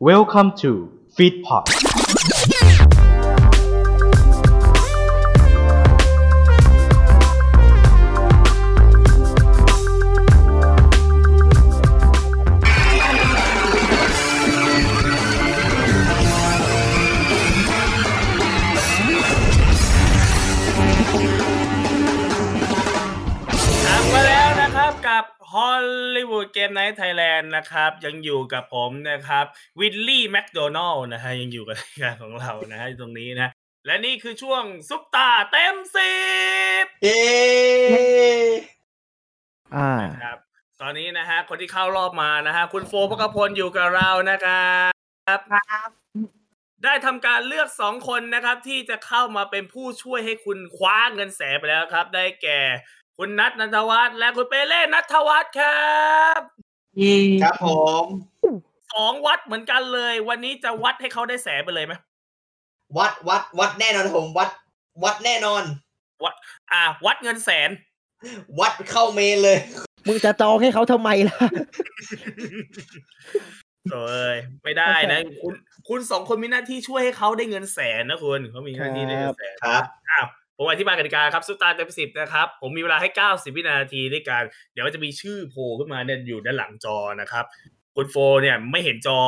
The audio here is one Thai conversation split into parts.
Welcome to Feedpot เกมไนท์ไทยแลนด์นะครับ ยังอยู่กับผมนะครับวิลลี่แมคโดนัลนะฮะยังอยู่กับรายการของเรานะฮะอยู่ตรงนี้นะ และนี่คือช่วงซุปตาเต็มสิบเย้อ่าครับ ตอนนี้นะฮะคนที่เข้ารอบมานะฮะคุณโฟพกพลอยู่กับเรานะครับได้ทำการเลือกสองคนนะครับ ที่จะเข้ามาเป็นผู้ช่วยให้คุณคว้าเงินแสนไปแล้วครับ ได้แก่ คุณนัทนันทวัฒน์และคุณเปเล่นัทวัฒน์ครับครับผมสองวัดเหมือนกันเลย วันนี้จะวัดให้เขาได้แสนไปเลยไหมวัดวัดวัดแน่นอนผมวัด วัดแน่นอนอ่า วัดเงินแสน วัดเข้าเมนเลย มึงจะจองให้เขาทำไมล่ะโอ้ยไม่ได้นะ คุณ คุณสองคนมีหน้าที่ช่วยให้เขาได้เงินแสนนะคุณเขามีหน้าที่ได้เงินแสนครับอ้าว ผมอธิบายกติกาครับสุดตาเต็มสิบนะครับ ผมมีเวลาให้เก้าสิบวินาทีด้วยกันเดี๋ยวมันจะมีชื่อโผล่ขึ้นมาเนี่ยอยู่ด้านหลังจอนะครับ คุณโฟเนี่ยไม่เห็นจอ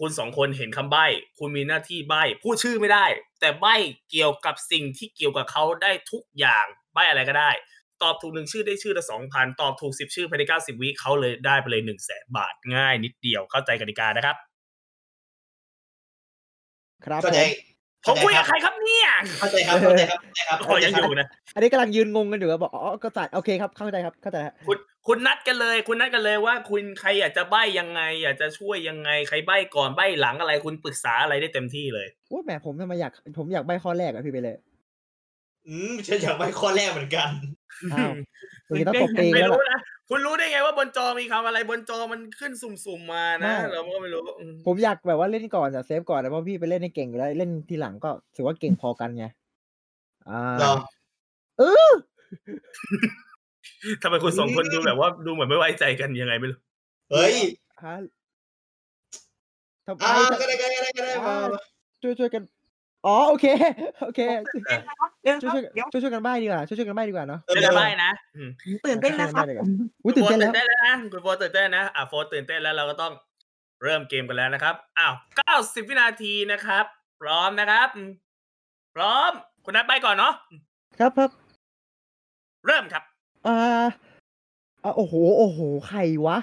คุณสองคนเห็นคำใบ้ คุณมีหน้าที่ใบ้ พูดชื่อไม่ได้ แต่ใบ้เกี่ยวกับสิ่งที่เกี่ยวกับเขาได้ทุกอย่างใบ้อะไรก็ได้ ตอบถูกหนึ่งชื่อได้ชื่อละสองพันตอบถูกสิบชื่อภายในเก้าสิบวิเขาเลยได้ไปเลยหนึ่งแสนบาทง่ายนิดเดียวเข้าใจกติกานะครับ ครับผเข้าใจม ผมคุยกับใครครับเนี่ยเข้าใจครับเข้าใจครับเข้าใจครับโอ้ยังอยู่นะอันนี้กำลังยืนงงกันอยู่อะบอกอ๋อก็จัดโอเคครับเข้าใจครับเข้าใจฮะคุณคุณนัดกันเลย คุณนัดกันเลยว่า คุณใครอยากจะใบ้ยังไง อยากจะช่วยยังไงใครใบ้ก่อนใบ้หลังอะไรคุณปรึกษาอะไรได้เต็มที่เลยว่าแหมผมทำไมอยากผมอยากใบข้อแรกอะพี่ไปเลย อืมฉันอยากไปข้อแรกเหมือนกันอ้าวมึงจะต้องตบเองไม่แล้วรู้ล่ะนะ คุณรู้ได้ไงว่าบนจอมีคำอะไรบนจอมันขึ้นสุ่มๆมานะ ไม่ เราก็ไม่รู้อืมผมอยากแบบว่าเล่นก่อนอะเซฟก่อนนะเพราะพี่ไปเล่นให้เก่งอยู่แล้วเล่นทีหลังก็ถือว่าเก่งพอกันไงอ่าเหรอเออทำไมคุณสองคนดูแบบว่าดูเหมือนไม่ไว้ใจกันยังไงไม่รู้เฮ้ยฮะทำไมอ่าทำก็ได้ก็ได้ก็ได้ก็ได้มามาช่วยช่วยกัน อ๋อโอเคโอเคเดี๋ยวช่วยช่วยเดี๋ยวช่วยช่วยกันใบ้ดีกว่าช่วยช่วยกันใบ้ดีกว่าเนาะเออไม่ได้ใบ้นะอืมตื่นเต้นนะครับอุ้ยตื่นเต้นแล้วคุณโฟตื่นเต้นแล้วนะคุณโฟตื่นเต้นนะอะโฟตื่นเต้นแล้วเราก็ต้องเริ่มเกมกันแล้วนะครับอ้าวเก้าสิบวินาทีนะครับ พร้อมนะครับอืมพร้อม คุณนัดใบ้ก่อนเนาะครับครับ เริ่มครับอ่าอ่าโอ้โหโอ้โหใครวะ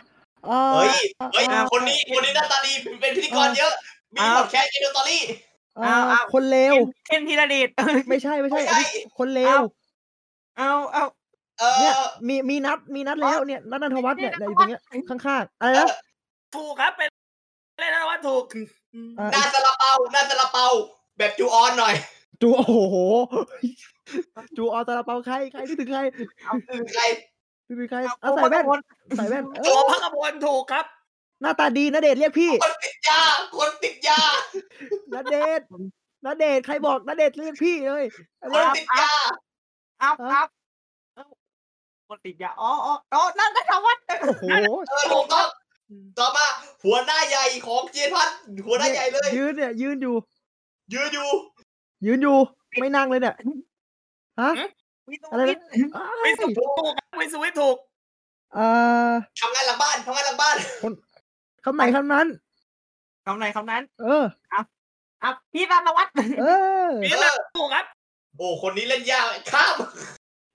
อ่าเฮ้ยเฮ้ยอ่าคนนี้คนนี้หน้าตาดีเป็นพิธีกรเยอะมีอ้าวพอดแคสต์เอเดอร์ ตอรี่อ่าเอาเอาคนเลวเคนธีรเดชไม่ใช่ไม่ใช่ไม่ใช่อันนี้คนเลวเอาเอาเอาเอเนี่ยอมีมีนัดมีนัดแล้วเนี่ยนัดนันทวัฒน์เนี่ยนัเนี่ยทอยู่วัตฒรงน์เนี้ยข้างๆอะไรเอนะอถูกครับเป็นเล่นนะว่าถูกอืมอ่าหน้าซาลาเปาหน้าซาลาเปา แบบจูออนหน่อย จูโอ้โหจูออตาลาเปาใครใครนึกถึงใครคือใครนึกถึงใครเอาเอาใส่แว่นคนใส่แว่นเอโจอพักพลถูกครับ หน้าตาดีนะเดชน์เรียกพี่ คนติดยา คนติดยานาเดชน์นาเดชน์ใครบอกนาเดชน์เรียกพี่เลยคเร็นวติดยาเอาเอาเอาคนติดยาอ๋ออ๋ออ๋อนั่นนัทวัฒน์โอ้โหเออถูกต้องต่อมา หัวหน้าใหญ่ของเจนพันหัวหน้าใหญ่เลย ยืนเนี่ย ยืนอยู่ ยืนอยู่ ยืนอยู่ ไม่นั่งเลยเนี่ยฮะวิศอะไรวินะทย์อ้าววิสวิตถูกครับวิสวิตถูกเอ่อทำงานหลังบ้านทำงานหลังบ้าน คำไหนคำนั้นคำไหนคำนั้น เอออะพี่นัทวัฒน์เออวิสเออถูกครับ โอ้คนนี้เล่นยากข้าม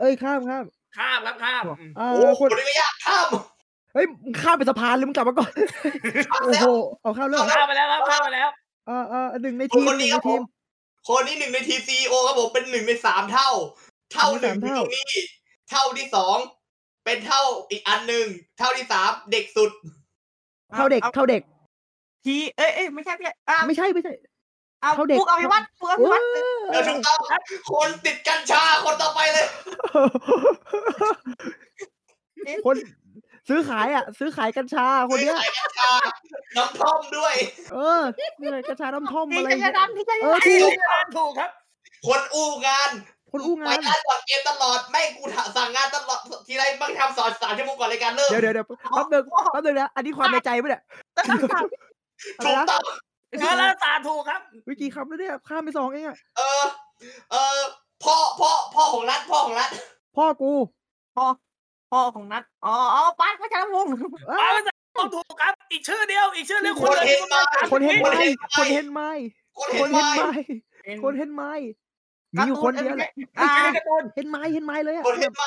เอ้ยข้ามข้ามข้ามครับข้ามอืมอ่าโอ้คคนนนี้ก็ยากข้ามเฮ้ยมึงข้ามไปสะพานเลยมึงกลับมาก่อนข้ามโอ้แล้โหวเอาข้ามเรื่องข้ามไปแล้วครับข้ามไปแล้วเอ่าอ่าหนึ่งในคนทีมคนหนี้นึ่งคในรับผทีมมคนนี้หนึ่งในทีมซีโอครับผมเป็นหนึ่งในสามเท่า เท่าหนึ่งหนึ่คืงอในสามตรงนี้ เท่าที่สองเป็นเท่าอีกอันหนึ่งเท่าที่สามเด็กสุด เท่าเด็กอเท่าเด็ก ทีเอ้ยเอ้ยไม่ใช่ไม่ใช่อะไม่ใช่ไม่ใช่ เอาเท่าเด็ก ปุ๊กอภิวัตรปุ๊กอภิเอวัตรเออถูกต้องคนติดกัญชาคนต่อไปเลยอคนซื้อขายอะ ซื้อขายกัญชาคนเนี้ยขายกัญชาน้ำท่อมด้วย เออนี่ไงกัญชาน้ำท่อมนี่อะไรชัยเงี้ยดำนี่ชัยเออดำถูกถูกครับ คนอู้งาน คนอู้ไปงานร้านก่อนเกมตลอดไม่กูสั่งงานตลอดทีไรบ้างทำสอนสามชั่วโมงก่อนรายการเริ่มเดี๋ยวเดี๋ยวเดี๋ยวแป๊บนึงแป๊บนึงนะอันนี้ความในใจปะเนี่ยแต่ต้องถามอะไรถูกนะต้องเออแล้วตาถูกครับ วิกี่คำแล้วเนี่ยข้ามไปสองเองอะเออ เออพ่อพ่อพ่อของรัฐพ่อของรัฐพ่อกูพ่อพ่อของนัทอ๋ออ๋อปานพัชรวงศ์เอ้เอายต้องถูกครับ อีกชื่อเดียว อีกชื่อเดียวคนเห็นมาคนเห็นไหมคคนนเห็เห็นนไหมคนคเห็นนไหมเห็นไหมเป็นคนเห็นไหม มีอยู่คนเดียวแหละอ่าชื่อการ์ตูนเห็นไหมเห็นไหมเลยอะคนเห็นไหม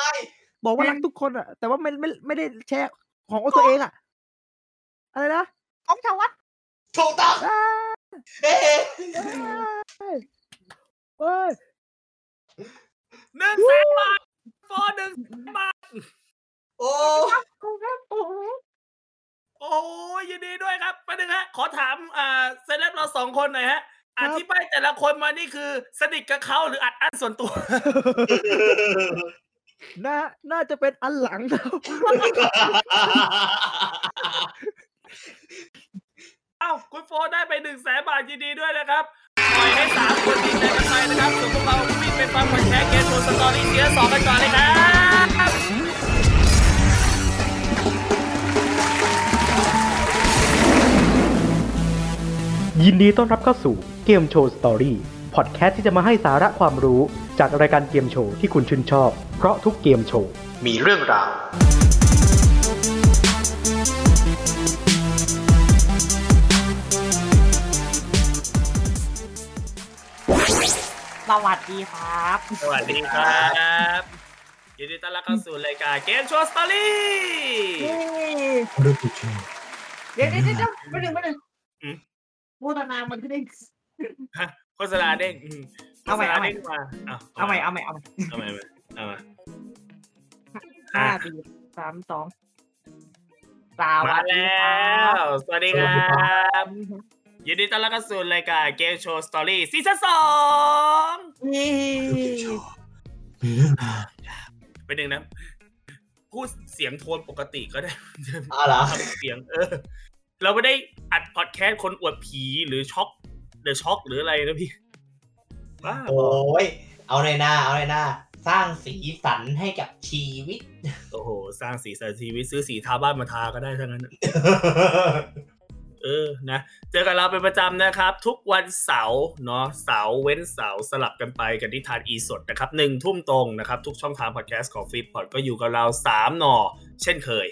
บอกว่ารักทุกคนอะแต่ว่าไม่ไม่ไม่ได้แชร์ของตัวเองอะอะไรนะของชาววัดถูกต้องอ้าเอ๊ะเอ้ยหนึ่งแสนบาทฟอหนึ่งแสนบาทโอ้โอ้โหโอ้ยยินดีด้วยครับประเด็นงฮะ ขอถามอ่าเซเลบเราสองคนหน่อยฮะ อธิบายแต่ละคนมานี่คือสนิทกับเขาหรืออัดอั้นส่วนตัว น่า น่าจะเป็นอันหลังนะเอ้าคุณโฟได้ไปหนึ่งแสนบาทยินดีด้วยนะครับปล่อยให้สามคนดีใจกันไปนะครับส่วนพวกเราวิ่งไปฟังคอนแทคเกมโชว์สตอรี่เสียสองกันก่อนเลยครับยินดีต้อนรับเข้าสู่ เกมโชว์สตอรี่พอดแคสต์ที่จะมาให้สาระความรู้จากรายการเกมโชว์ที่คุณชื่นชอบ เพราะทุกเกมโชว์มีเรื่องราว สวัสดีครับ สวัสดีครับยินดีต้อนรับเข้าสู่รายการเกมโชว์สตอรี่เดี๋ยวเดี๋ยวเดี๋ยวไม่ถึงไม่ถึงอืมโฆษณามันขึ้นเอง โฆษณาเด้งอืมเอาใหม่โฆษณเอาใหม่ด้งมาเอาเอาใหม่เอาใหม่เอาใหม่เอาใหม่เอาใหม่ห้าสี่สามสองสมาวัสดีแล้ครับวสวัสดีครับยินดีต้อนรับเข้าสู่รายการเกมโชว์สตอรี่ซีซั่นสองนี่เป็นหนึ่งนะพูดเสียงโทนปกติก็ได้อ๋อเหรอทำเสียงเออ เราไม่ได้อัดพอดแคสต์คนอวดผีหรือช็อก เดอะช็อกหรืออะไรนะพี่บ้าบโอ้อยเอาในหน้าเอาในหน้าสร้างสีสันให้กับชีวิต โอ้โห สร้างสีสันชีวิตซื้อสีทาบ้านมาทาก็ได้ทั้งนั้นเออนะเจอกันเราเป็นประจำนะครับ ทุกวันเสาร์เนาะเสาร์เว้นเสาร์สลับกันไปกันที่ทานอีสดนะครับหนึ่งทุ่มตรงนะครับ ทุกช่องทางพอดแคสต์ของฟีดพอดก็อยู่กับเราสามหนอเช่นเคย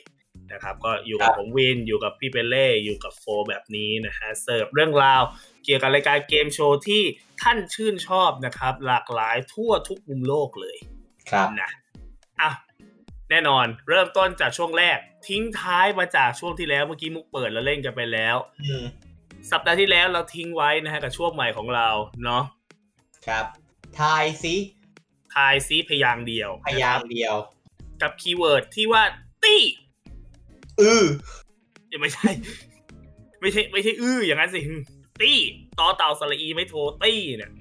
นะครับ ก็อยู่กับครับผมวินอยู่กับพี่เปเล่อยู่กับโฟแบบนี้นะฮะเสิร์ฟเรื่องราวเกี่ยวกับรายการเกมโชว์ที่ท่านชื่นชอบนะครับ หลากหลายทั่วทุกมุมโลกเลยครับนะอะแน่นอนเริ่มต้นจากช่วงแรก ทิ้งท้ายมาจากช่วงที่แล้วเมื่อกี้มุกเปิดแล้วเล่นกันไปแล้วอืมสัปดาห์ที่แล้วเราทิ้งไว้นะฮะกับช่วงใหม่ของเราเนาะครับทายซิทายซีพยางค์เดียว พยางค์เดียว กับ keyword ที่ว่าตี้ อือยังไม่ใช่ ไม่ใช่ ไม่ใช่อื้ออย่างนั้นสิตี้ต่อเต่าสระอีไม้โทตี้เนี่ย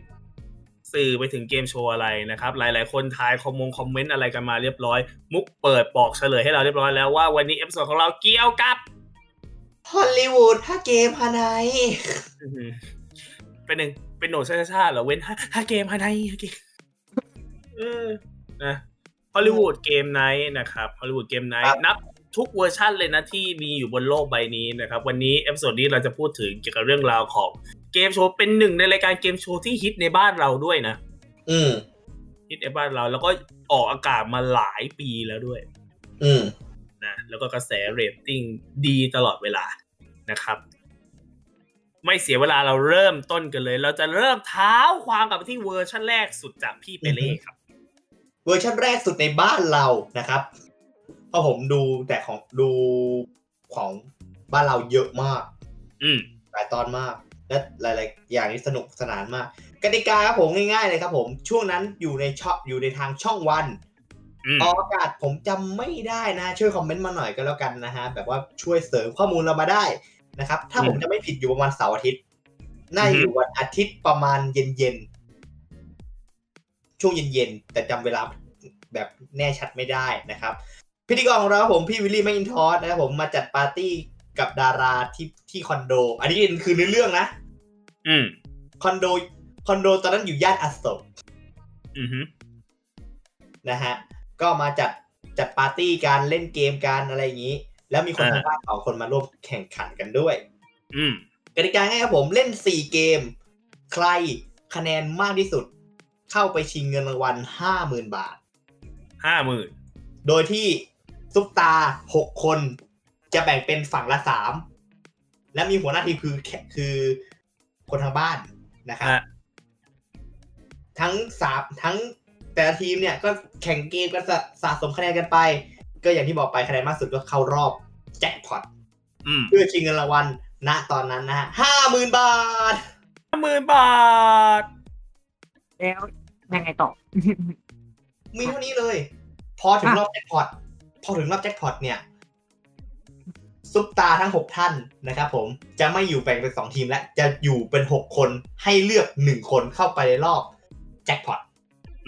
สื่อไปถึงเกมโชว์อะไรนะครับ หลาย ๆ คนทายคอมมง comment อะไรกันมาเรียบร้อย มุกเปิดบอกเฉลยให้เราเรียบร้อยแล้วว่าวันนี้เอพิโซดของเราเกี่ยวกับฮอลลีวูดถ้าเกมฮานายอื้อหือเป็นหนึ่งเป็นโหนดชาชาๆเหรอเว้นห้าห้าเกมฮาไนห้าเกมเออนะฮอลลีวูดเกมไนท์นะครับฮอลลีวูดเกมไนท์นับ ทุกเวอร์ชันเลยนะที่มีอยู่บนโลกใบนี้นะครับ วันนี้เอพิโซดนี้เราจะพูดถึงเกี่ยวกับเรื่องราวของเกมโชว์เป็นหนึ่งในรายการเกมโชว์ที่ฮิตในบ้านเราด้วยนะ อืมฮิตในบ้านเราแล้วก็ออกอากาศมาหลายปีแล้วด้วย อืมนะแล้วก็กระแสเรตติ้งดีตลอดเวลานะครับ ไม่เสียเวลาเราเริ่มต้นกันเลย เราจะเริ่มเท้าความกลับไปที่เวอร์ชันแรกสุดจากพี่เปเล่ครับ เวอร์ชันแรกสุดในบ้านเรานะครับเพ ราะผมดูแต่ของดูของบ้านเราเยอะมาก อืมหลายตอนมาก และหลาย ๆ อย่างนี้สนุกสนานมากกติกาครับผมง่ายๆเลยครับ ผมช่วงนั้นอยู่ในช่องอยู่ในทางช่องวันอืมออกอากาศผมจำไม่ได้นะ ช่วยคอมเมนต์มาหน่อยก็แล้วกันนะฮะแบบว่าช่วยเสริมข้อมูลเรามาได้นะครับ ถ้าผมจะไม่ผิดอยู่ประมาณเสาร์อาทิตย์น่าจะอยู่วันอาทิตย์ประมาณเย็นๆช่วงเย็นๆแต่จำเวลาแบบแน่ชัดไม่ได้นะครับ พิธีกรของเราครับผมพี่วิลลี่แมคอินทอสนะครับผมมาจัดปาร์ตี้กับดาราที่ที่คอนโด อันนี้คือเนื้อเรื่องนะ อืมคอนโดคอนโดตอนนั้นอยู่ย่านอโศกอืมฮึนะฮะก็มาจัดจัดปาร์ตี้การเล่นเกมการอะไรอย่างนี้ แล้วมีคนทางบ้านสองคนมาร่วมแข่งขันกันด้วย อืมกติกาง่ายครับผมเล่น4เกม ใครคะแนนมากที่สุด เข้าไปชิงเงินรางวัล50,000บาทห้าหมื่นโดยที่ ซุปตา6คน จะแบ่งเป็นฝั่งละ3และมีหัวหน้าทีมคือแค่คือคนทางบ้านนะครับฮะทั้งสามทั้งแต่ละทีมเนี่ยก็แข่งเกมกันสะสะสมคะแนนกันไป ก็อย่างที่บอกไปคะแนนมากสุดก็เข้ารอบแจ็คพอตอืมเพื่อชิงเงินรางวัลณตอนนั้นนะฮะห้าหมื่นบาทห้าหมื่นบาท แล้วยังไงต่อ มีเท่านี้เลย พอถึงรอบแจ็คพอต พอถึงรอบแจ็คพอตเนี่ยซุปตาทั้งหกท่านนะครับผมจะไม่อยู่แบ่งเป็นสองทีมและจะอยู่เป็นหกคนให้เลือกหนึ่งคนเข้าไปในรอบแจ็คพอต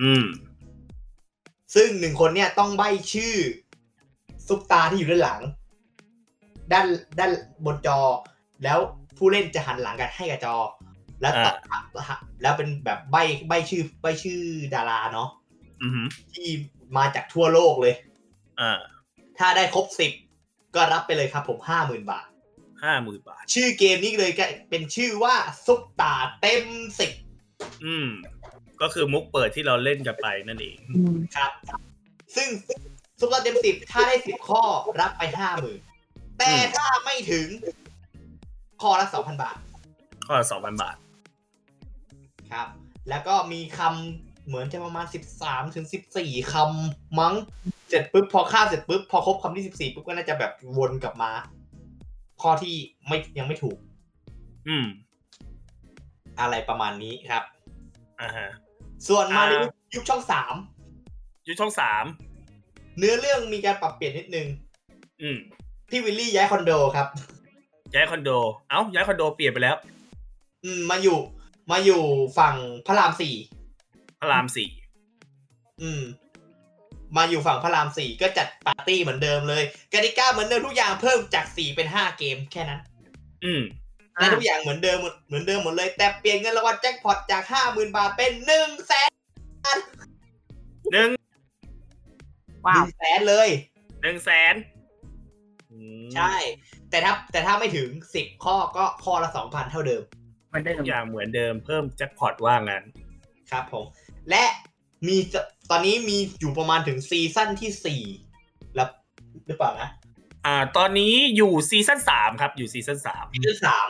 อืม ซึ่งหนึ่งคนเนี่ยต้องใบ้ชื่อซุปตาที่อยู่ด้านหลัง ด้านด้านบนจอ แล้วผู้เล่นจะหันหลังกันให้กับจอ แล้วตอบแล้วเป็นแบบใบ้ใบ้ชื่อใบ้ชื่อดาราเนาะอืมที่มาจากทั่วโลกเลย อ่า ถ้าได้ครบสิบก็รับไปเลยครับผมห้าหมื่นบาทห้าหมื่นบาท ชื่อเกมนี้เลยก็เป็นชื่อว่าซุปตาเต็มสิบอืม ก็คือมุกเปิดที่เราเล่นกันไปนั่นเองครับ ซึ่งซุปตาเต็มสิบถ้าได้สิบข้อรับไปห้าหมื่นแต่อืมถ้าไม่ถึง ข้อละสองพันบาท ข้อสองพันบาท ครับ แล้วก็มีคำ เหมือนจะประมาณสิบสามถึงสิบสี่คำมั้ง เสร็จปุ๊บพอข้ามเสร็จปุ๊บพอครบคำที่สิบสี่ปุ๊บก็น่าจะแบบวนกลับมา ข้อที่ไม่ยังไม่ถูก อืม อะไรประมาณนี้ครับอ่าฮะส่วนมาในอ่ายุคช่องสามยุคช่องสามเนื้อเรื่องมีการปรับเปลี่ยนนิดนึง อืมพี่วิลลี่ย้ายคอนโดครับ ย้ายคอนโด เอ้าย้ายคอนโดเปลี่ยนไปแล้ว อืมมาอยู่ มาอยู่ฝั่งพระรามสี่ พระรามสี่อืม มาอยู่ฝั่งพระรามสี่ก็จัดปาร์ตี้เหมือนเดิมเลยกติกาเหมือนเดิมทุกอย่างเพิ่มจากสี่เป็นห้าเกมแค่นั้น อืมและทุกอย่างเหมือนเดิมหมดเหมือนเดิมหมดเลย แต่เปลี่ยนเงินรางวัลแจ็คพอตจากห้าหมื่นบาทเป็นหนึ่งแสนหนึ่ง ว้าวหนึ่งแสนเลยหนึ่งแสนอืมใช่ แต่ถ้าแต่ถ้าไม่ถึงสิบข้อก็ข้อละสองพันเท่าเดิมเหมือนเดิมทุกอย่างเหมือนเดิมเพิ่มแจ็คพอตว่างั้น ครับผม และมีจะตอนนี้มีอยู่ประมาณถึงซีซั่นที่สี่แล้วหรือเปล่านะ อ่า ตอนนี้อยู่ซีซั่นสามครับ อยู่ซีซั่นสามซีซั่นสาม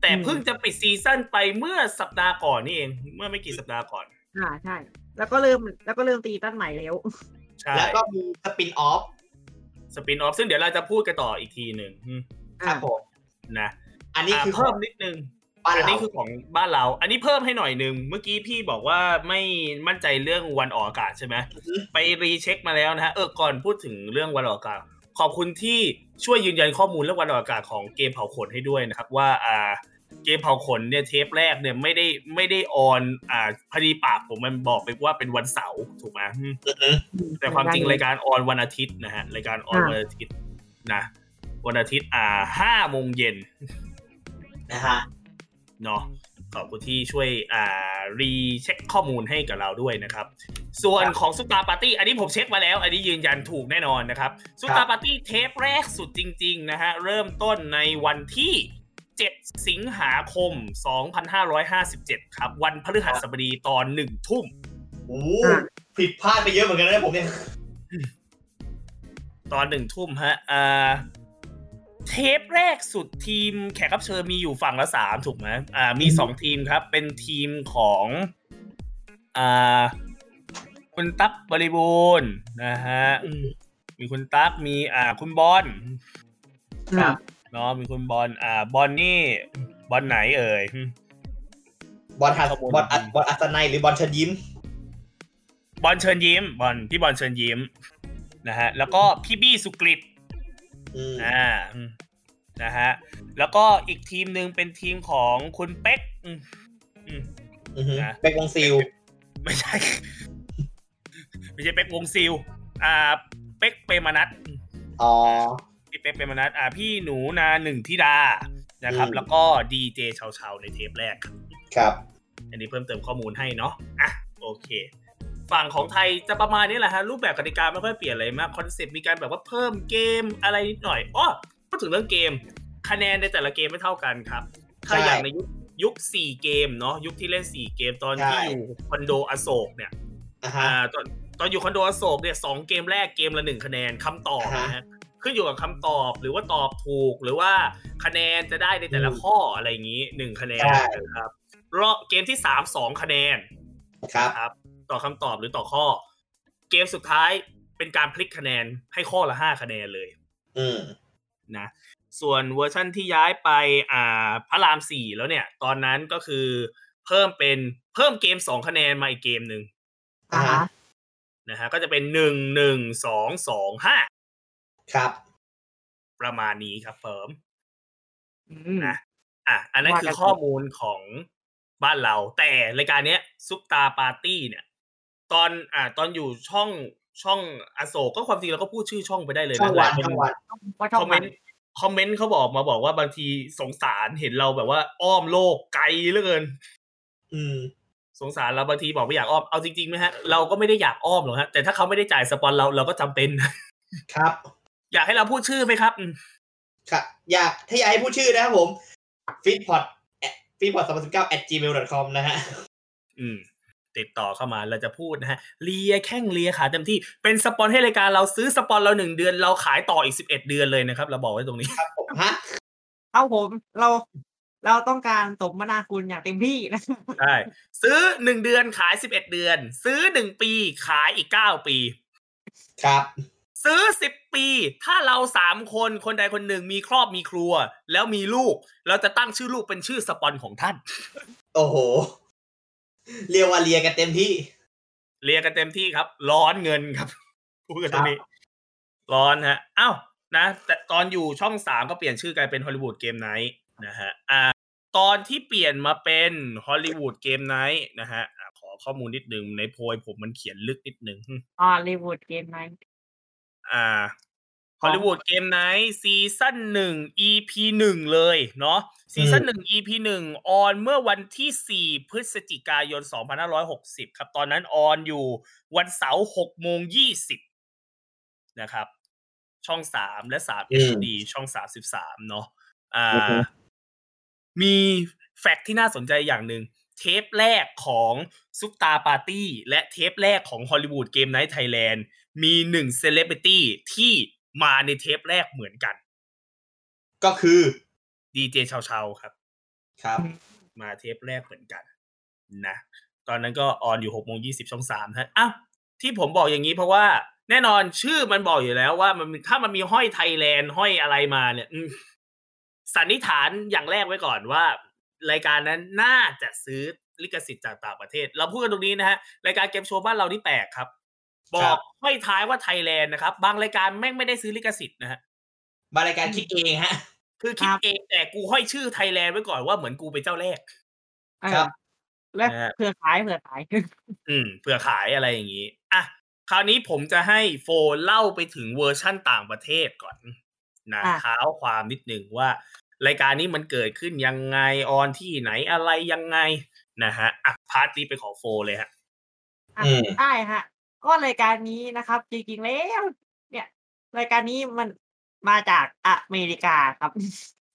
แต่เพิ่งจะปิดซีซั่นไปเมื่อสัปดาห์ก่อนนี่เอง เมื่อไม่กี่สัปดาห์ก่อนอ่าใช่ แล้วก็เริ่มแล้วก็เริ่มตีตั้นใหม่แล้วใช่แล้วก็มีสปินออฟสปินออฟซึ่งเดี๋ยวเราจะพูดกันต่ออีกทีหนึ่งอืมครับผมนะ อันนี้อ่าคือเพิ่มนิดนึง บ้านอันเรานี้คือของบ้านเรา อันนี้เพิ่มให้หน่อยหนึ่งเมื่อกี้พี่บอกว่าไม่มั่นใจเรื่องวันออกอากาศใช่ไหมไปรีเช็คมาแล้วนะฮะ เออ ก่อนพูดถึงเรื่องวันออกอากาศ ขอบคุณที่ช่วยยืนยันข้อมูลเรื่องวันออกอากาศของเกมเผาขนให้ด้วยนะครับว่า อ่า เกมเผาขนเนี่ยเทปแรกเนี่ยไม่ได้ไม่ได้ on อ่า พอดีปากผมมันบอกไปว่าเป็นวันเสาร์ถูกไหมอืมอือฮึแต่ความจริงรายการ on วันอาทิตย์นะฮะ รายการ on วันอาทิตย์นะ วันอาทิตย์ อ่าห้าโมงเย็นนะฮะ เนาะขอบคุณที่ช่วยอ่า recheck ข้อมูลให้กับเราด้วยนะครับ ส่วนของซุปตาปาร์ตี้อันนี้ผมเช็คมาแล้ว อันนี้ยืนยันถูกแน่นอนนะครับซุปตาปาร์ตี้เทปแรกสุดจริง ๆ นะฮะ เริ่มต้นในวันที่ 7 สิงหาคม 2557 ครับ วันพฤหัสบดีตอนหนึ่งทุ่มโอ้โหผิดพลาดไปเยอะเหมือนกันนะผมเนี่ย ตอนหนึ่งทุ่มฮะอ่า เทปแรกสุดทีมแขกรับเชิญมีอยู่ฝั่งละสามถูกไหมอ่า มีสองทีมครับ เป็นทีมของอ่าคุณตั๊กบริบูรณ์นะฮะอืมมีคุณตั๊กมีอ่าคุณบอลครับเนาะมีคุณบอลอ่าบอลนี่บอลไหนเอ่ยบอลฮัสข้อมูลบอลอัดบอลอัศนัยหรือบอลเชิญยิ้ม บอลเชิญยิ้ม บอลพี่บอลเชิญยิ้มนะฮะแล้วก็พี่บี้สุกฤต อืมอ่าอืมนะฮะแล้วก็อีกทีมหนึ่งเป็นทีมของคุณเป๊กอืมอืมอือฮึนะเป็กวงซิลไม่ใช่ ไม่ใช่เป๊กวง Zeal อ่า เป๊กเปรมณัชอ๋อพี่เป๊กเปรมณัชอ่า พี่หนูนาหนึ่งธิดานะครับอืมแล้วก็ดีเจเชาๆในเทปแรกครับครับ อันนี้เพิ่มเติมข้อมูลให้เนาะอะโอเค ฝั่งของไทยจะประมาณนี้แหละฮะรูปแบบกติกาไม่ค่อยเปลี่ยนอะไรมากคอนเซ็ปต์มีการแบบว่าเพิ่มเกมอะไรนิดหน่อยอ้อพูดถึงเรื่องเกม คะแนนในแต่ละเกมไม่เท่ากันครับ ถ้าใช่อย่างในยุคยุคสี่เกมเนาะยุคที่เล่นสี่เกมตอนที่ใช่อยู่คอนโดอโศกเนี่ยอ่าอ่าฮะตอนตอนอยู่คอนโดอโศกเนี่ยสองเกมแรกเกมละหนึ่งคะแนนคำตอบอ่าฮะนะฮะขึ้นอยู่กับคำตอบหรือว่าตอบถูกหรือว่าคะแนนจะได้ในแต่ละอืมข้ออะไรอย่างนี้หนึ่งคะแนนใช่นะครับรอบเกมที่สามสองคะแนนครับครับ ต่อคำตอบหรือต่อข้อ เกมสุดท้ายเป็นการพลิกคะแนนให้ข้อละห้าคะแนนเลย อืมนะ ส่วนเวอร์ชั่นที่ย้ายไปอ่าพระรามสี่แล้วเนี่ย ตอนนั้นก็คือเพิ่มเป็นเพิ่มเกมสองคะแนนมาอีกเกมหนึ่งอ่าฮะนะฮะก็จะเป็นหนึ่งหนึ่งสองสองห้าครับ ประมาณนี้ครับ firm อืมนะอะ อันนั้นว่าคือกันข้อมูลของบ้านเรา แต่รายการเนี้ยซุปตาปาร์ตี้เนี่ย ตอนอ่าตอนอยู่ช่องช่องอโศกก็ความจริงเราก็พูดชื่อช่องไปได้เลยช่องวันหลายคช่องวันว่าช่คอองมเมวันนต์คอมเมนต์เขาบอกมาบอกว่าบางทีสงสารเห็นเราแบบว่า อ้อมโลกไกลเหลือเกิน อืม สงสารเราบางทีบอกไม่อยากอ้อมเอาจริงๆไหมฮะเราก็ไม่ได้อยากอ้อมหรอกฮะแต่ถ้าเขาไม่ได้จ่ายสปอนเราเราก็จำเป็นครับ อยากให้เราพูดชื่อไหมครับอืมครับ อยากถ้าอยากให้พูดชื่อนะครับผม f e e d p o t f e e d p o t 2 0 1 9 at gmail com นะฮะอืม ติดต่อเข้ามาเราจะพูดนะฮะเลียแข้งเลียขาเต็มที่เป็นสปอนให้รายการเราซื้อสปอนเราหนึ่งเดือน เราขายต่ออีกสิบเอ็ดเดือนเลยนะครับ เราบอกไว้ตรงนี้ครับผมฮะเอาผมเราเราต้องการสมนาคุณอย่างเต็มที่นะใช่ซื้อหนึ่งเดือนขายสิบเอ็ดเดือน ซื้อหนึ่งปีขายอีกเก้าปี ครับ ซื้อสิบปี ถ้าเราสามคนคนใดคนหนึ่งมีครอบมีครัว แล้วมีลูก เราจะตั้งชื่อลูกเป็นชื่อสปอนของท่าน โอ้โห เรียกว่าเรียกกันเต็มที่เรียกกันเต็มที่ครับ ร้อนเงินครับพูดกันตรงนี้ ร้อนฮะอ้าวนะ แต่ตอนอยู่ช่องสามก็เปลี่ยนชื่อกลายเป็น Hollywood Game Night นะฮะอ่าตอนที่เปลี่ยนมาเป็น Hollywood Game Night นะฮะอะขอข้อมูลนิดนึงในโพยผมมันเขียนลึกนิดนึง Hollywood Game Nightอ่าHollywood Game Night season หนึ่ง EP หนึ่งเลยเนาะ season หนึ่ง EP หนึ่ง on เมื่อวันที่สี่พฤศจิกายน 2560 ครับ ตอนนั้น on อยู่วันเสาร์หกโมงยี่สิบนะครับ ช่องสามและสามอืม HD ช่องสามสิบสามเนาะอ่าอือฮึมี fact ที่น่าสนใจอย่างหนึ่งเทปแรกของซุปตาปาร์ตี้และเทปแรกของ Hollywood Game Night Thailandมีหนึ่งเซเลบริตี้ที่ มาในเทปแรกเหมือนกัน ก็คือดีเจเชาเชาครับ ครับ มาเทปแรกเหมือนกัน นะ ตอนนั้นก็ on อยู่หกโมงยี่สิบช่องสามฮะอ้าวที่ผมบอกอย่างนี้เพราะว่า แน่นอนชื่อมันบอกอยู่แล้วว่ามันถ้ามันมีห้อยไทยแลนด์ห้อยอะไรมาเนี่ยอืมสันนิษฐานอย่างแรกไว้ก่อนว่า รายการนั้นน่าจะซื้อลิขสิทธิ์จากต่างประเทศ เราพูดกันตรงนี้นะฮะรายการเกมโชว์บ้านเราที่แปลกครับ ชอบห้อยท้ายว่าไทยแลนด์นะครับ บางรายการแม่งไม่ได้ซื้อลิขสิทธิ์นะฮะมารายการคิดเองฮะ คือคิดเองแต่กูห้อยชื่อไทยแลนด์ไว้ก่อนว่าเหมือนกูเป็นเจ้าแรกเออครับ และนะฮะเผื่อขายเผื่อขาย อืมเผื่อขายอะไรอย่างนี้อะคราวนี้ผมจะให้โฟเล่าไปถึงเวอร์ชั่นต่างประเทศก่อนนะอะเท้าความนิดหนึ่งว่ารายการนี้มันเกิดขึ้นยังไงon ที่ไหนอะไรยังไงนะฮะอะ part นี้เป็นของโฟเลยฮะอะอืมได้ฮะ ก็รายการนี้นะครับ จริงๆแล้ว เนี่ย รายการนี้มันมาจากอเมริกาครับ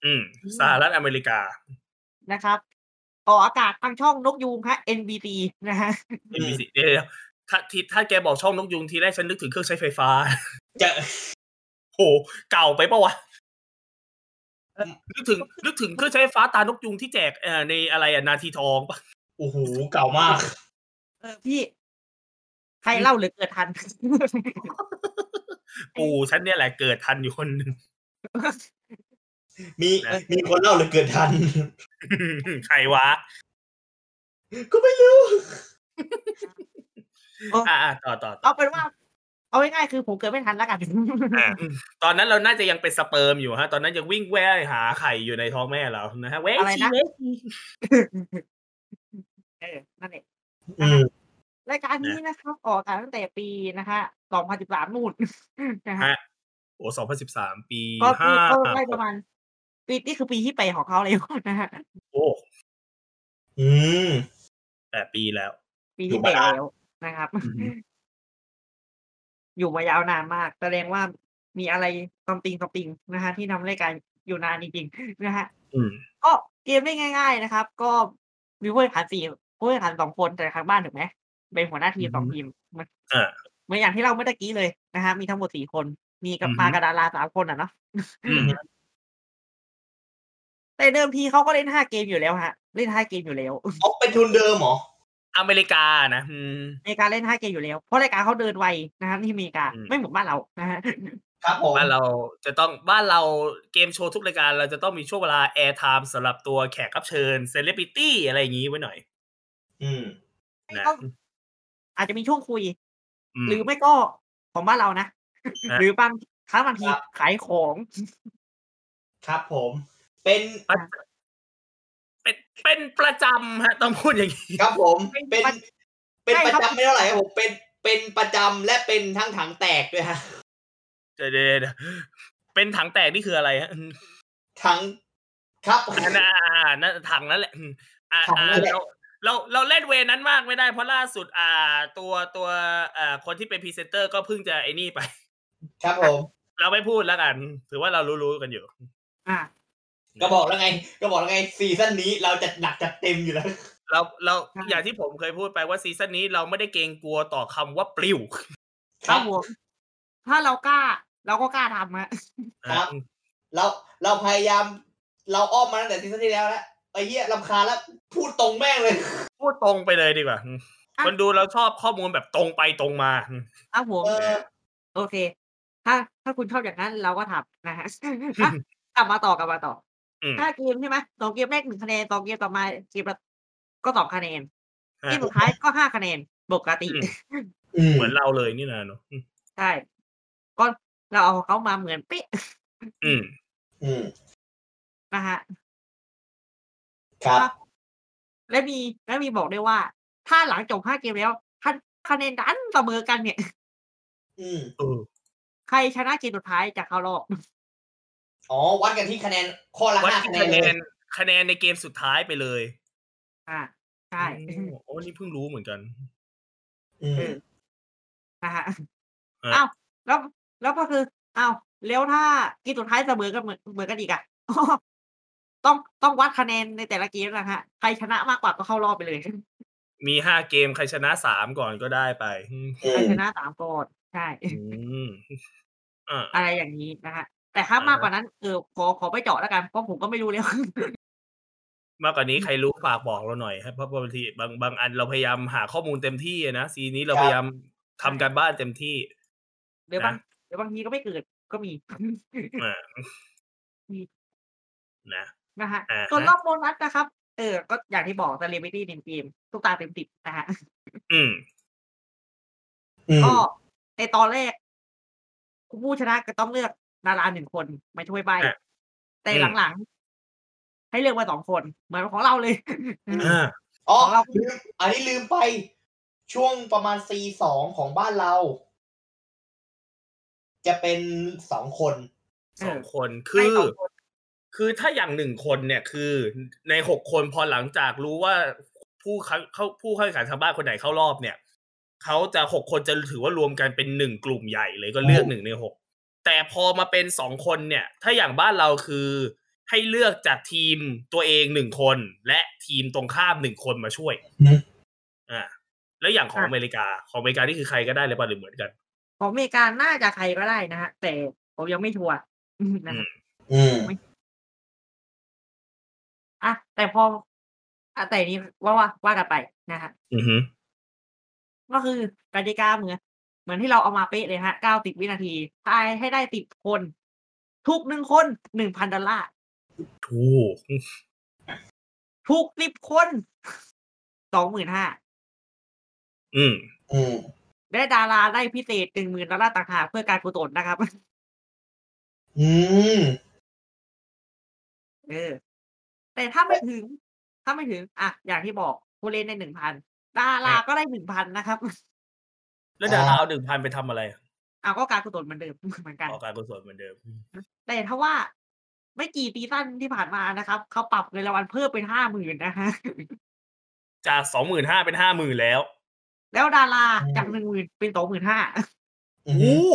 อืมสหรัฐอเมริกานะครับออกอากาศทางช่องนกยูงฮะ NBC นะฮะ NBC เดี๋ยวๆถ้าที่ถ้าแกบอกช่องนกยูงทีแรกฉันนึกถึงเครื่องใช้ไฟฟ้า จะโหเก่าไปปะวะนึกถึงนึกถึงเครื่องใช้ไฟฟ้าตานกยุงที่แจกเอ่อในอะไรอะนาทีทองปะโอ้โหเก่ามาก เออพี่ ใครเล่าหรือเกิดทัน ปู่ฉันเนี่ยแหละเกิดทันอยู่คนหนึ่งมีนะมีคนเล่าหรือเกิดทัน ใครวะ ก็ไม่รู้ อ่าต่อต่อต่อเอาเป็นว่า เอาง่ายๆคือผมเกิดไม่ทันแล้วกันอะตอนนั้นเราน่าจะยังเป็นสเปิร์มอยู่ฮะ ตอนนั้นยังวิ่งแว่หาไข่อยู่ในท้องแม่เรานะฮะเว้ยอะไรชีนะเว้ยชีเออนั่นเองอืม รายการนี้นะครับ ออกอากาศตั้งแต่ปีนะฮะ2013นู่นนะฮะฮะโอ้สองพันสิบสามปีก็ปีห้าก็ได้ประมาณปีนี่คือปีที่ไปของเขาเลยนะฮะโอ้อืมแปดปีแล้ว ปีอยู่ที่ไปมานานแล้วนะครับอือฮึอยู่มายาวนานมาก แสดงว่ามีอะไรซัมติงซัมติงนะฮะที่ทำรายการอยู่นานจริงๆนะฮะอืมก็เกมได้ง่าย ๆนะครับ ก็มีผู้แข่งขันสี่ผู้แข่งขันสองคนแต่ทางบ้านถูกไหม เป็นหัวหน้าทีมสองทีมเหมือนอ่าเหมือนอย่างที่เราเมื่อตะกี้เลยนะฮะมีทั้งหมดสี่คน มีกับอือฮึมากับดาราสามคนอะเนาะอืมแต่เดิมทีเขาก็เล่นห้าเกมอยู่แล้วฮะ เล่นห้าเกมอยู่แล้วออกเป็นทุนเดิมเหรออเมริกานะอืมอเมริกาเล่นห้าเกมอยู่แล้ว เพราะรายการเขาเดินไวนะครับที่อเมริกาอืมไม่เหมือนบ้านเรานะฮะครับผมบ้านเราจะต้องบ้านเราเกมโชว์ทุกรายการเราจะต้องมีช่วงเวลา airtime สำหรับตัวแขกรับเชิญเซเลบริตี้อะไรอย่างนี้ไว้หน่อย อืมนะก็ อาจจะมีช่วงคุยอืมหรือไม่ก็ของบ้านเรานะฮะหรือบางครั้งบางทีครับขายของ ครับผม เป็นเป็นเป็นประจำฮะ ต้องพูดอย่างนี้ครับผม เป็นเป็นใช่ประครับจำไม่เท่าไหร่ครับผมเป็นเป็นประจำและเป็นทั้งถังแตกด้วยฮะเดี๋ยวเดี๋ยวเดี๋ยวเป็นถังแตกนี่คืออะไรฮะถังครับอันน่ะอ่านั่นถังนั่นแหละอืมอ่าถังอ่านั่นแหละเรา เราเราเล่นเวรนั้นมากไม่ได้เพราะล่าสุดอ่า ตัวตัวอ่าคนที่เป็นพรีเซนเตอร์ก็เพิ่งจะไอ้นี่ไป ครับผม เราไม่พูดแล้วกัน ถือว่าเรารู้ๆกันอยู่ อ่าก็บอกแล้วไง ก็บอกแล้วไง season นี้เราจะหนักจัดเต็มอยู่แล้ว เราเราใช่อย่างที่ผมเคยพูดไปว่า season นี้เราไม่ได้เกรงกลัวต่อคำว่าปลิวครับผมถ้าเรากล้า เราก็กล้าทำฮะครับ เราเราพยายาม เราอ้อมมาตั้งแต่ season ที่แล้วแล้ว ไอ้เหี้ยรำคาญแล้วพูดตรงแม่งเลย พูดตรงไปเลยดีกว่าอะคนดูเราชอบข้อมูลแบบตรงไปตรงมาครับผมเออโอเค ถ้าถ้าคุณชอบอย่างนั้นเราก็ทำนะฮะอะกลับมาต่อกลับมาต่ออืมห้าเกมใช่ไหมสองเกมแรกหนึ่งคะแนนสองเกมต่อมาเกมละก็สองคะแนนเกมสุดท้ายก็ห้าคะแนนปกติอืมเหมือนเราเลยนี่นะเนาะใช่ก็เราเอาเขามาเหมือนเป๊ะอืม อืมนะฮะ ครับและมีและมีบอกด้วยว่า ถ้าหลังจบห้าเกมแล้วคะคะแนนดันเสมอกันเนี่ย อืมเออใครชนะเกมสุดท้ายจะเข้ารอบอ๋อ วัดกันที่คะแนนข้อละวัดห้าที่คะแนนคะเลแนยนคะแนนในเกมสุดท้ายไปเลย อ่าใช่โอ้โอ้นี่เพิ่งรู้เหมือนกัน อืเอมอนะฮะอะอ้าวแล้วแล้วก็คืออ้าวแล้วถ้าเกมสุดท้ายเสมอกันเหมือนเหมือนกันอีกอะ ต้องต้องวัดคะแนนในแต่ละเกมนะฮะใครชนะมากกว่าก็เข้ารอบไปเลย มีห้าเกมใครชนะสามก่อนก็ได้ไปอืมอืใครมชนะสามก่อนใช่อืมอ่าอะไรอย่างนี้นะฮะแต่ถ้าอ่าฮะมากกว่านั้นเออขอขอไปเจาะแล้วกันเพราะผมก็ไม่รู้แล้วมากกว่านี้ใครรู้ฝากบอกเราหน่อยครับเพราะบางทีบางบางอันเราพยายามหาข้อมูลเต็มที่อะนะซีนี้เราครับพยายามทำการบ้านเต็มที่เดี๋ยวบางนะเดี๋ยวบางทีก็ไม่เกิดก็มีอ่ามีนะ นะฮะอ่าส่วนฮะรอบโบนัสนะครับ เออ ก็อย่างที่บอก Celebrity ในเกมทุกตาเต็มติดนะฮะอืมอืมก็ในตอนแรกผู้ชนะก็ต้องเลือกดาราหนึ่งคนมาช่วยใบอะแต่อืมหลังๆ ให้เลือกมาสองคน เหมือนของเราเลยอ่าอ๋อของเราลืมอันนี้ลืมไปช่วงประมาณซีสองของบ้านเรา จะเป็นสองคนสองคนให้คือสอง คนคือถ้าอย่างหนึ่งคนเนี่ยคือในหกคนพอหลังจากรู้ว่าผู้เข้าเข้าผู้เข้าแข่งขันทางบ้านคนไหนเข้ารอบเนี่ยเขาจะหกคนจะถือว่ารวมกันเป็นหนึ่งกลุ่มใหญ่เลยก็เลือกหนึ่งในหกแต่พอมาเป็นสองคนเนี่ย ถ้าอย่างบ้านเราคือให้เลือกจากทีมตัวเองหนึ่งคน และทีมตรงข้ามหนึ่งคนมาช่วยอืมอ่าแล้วอย่างของอเมริกาของอเมริกานี่คือใครก็ได้เลยป่ะหรือเหมือนกัน ของอเมริกาน่าจะใครก็ได้นะฮะแต่ผมยังไม่ชัวร์นะฮะอืม อะแต่พออะแต่นี้ว่าว่าว่ากันไปนะฮะอือฮึก็คือกติกาเหมือนเหมือนที่เราเอามาเป๊ะเลยฮะเก้าสิบวินาทีทายให้ได้สิบคน ทุกหนึ่งคนหนึ่งพันดอลลาร์ถูกทุกสิบคนสองหมื่นห้าอืมอืมได้ดาราได้พิเศษหนึ่งหมื่นดอลลาร์ต่างหากเพื่อการกุศลนะครับ อืมเออ แต่ถ้าไม่ถึง ถ้าไม่ถึง อะ อย่างที่บอกผู้เล่นได้หนึ่งพันดาราก็ได้หนึ่งพันนะครับ แล้วดาราเอาหนึ่งพันไปทำอะไรเอาก็การกุศลเหมือนเดิมเหมือนกันออกการกุศลเหมือนเดิม แต่ถ้าว่าไม่กี่ซีซั่นที่ผ่านมานะครับเขาปรับเงินรางวัลเพิ่มเป็นห้าหมื่นนะฮะจากสองหมื่นห้าเป็นห้าหมื่นแล้ว แล้วดาราอืมจากหนึ่งหมื่นเป็นสองหมื่นห้าอืโอ้ม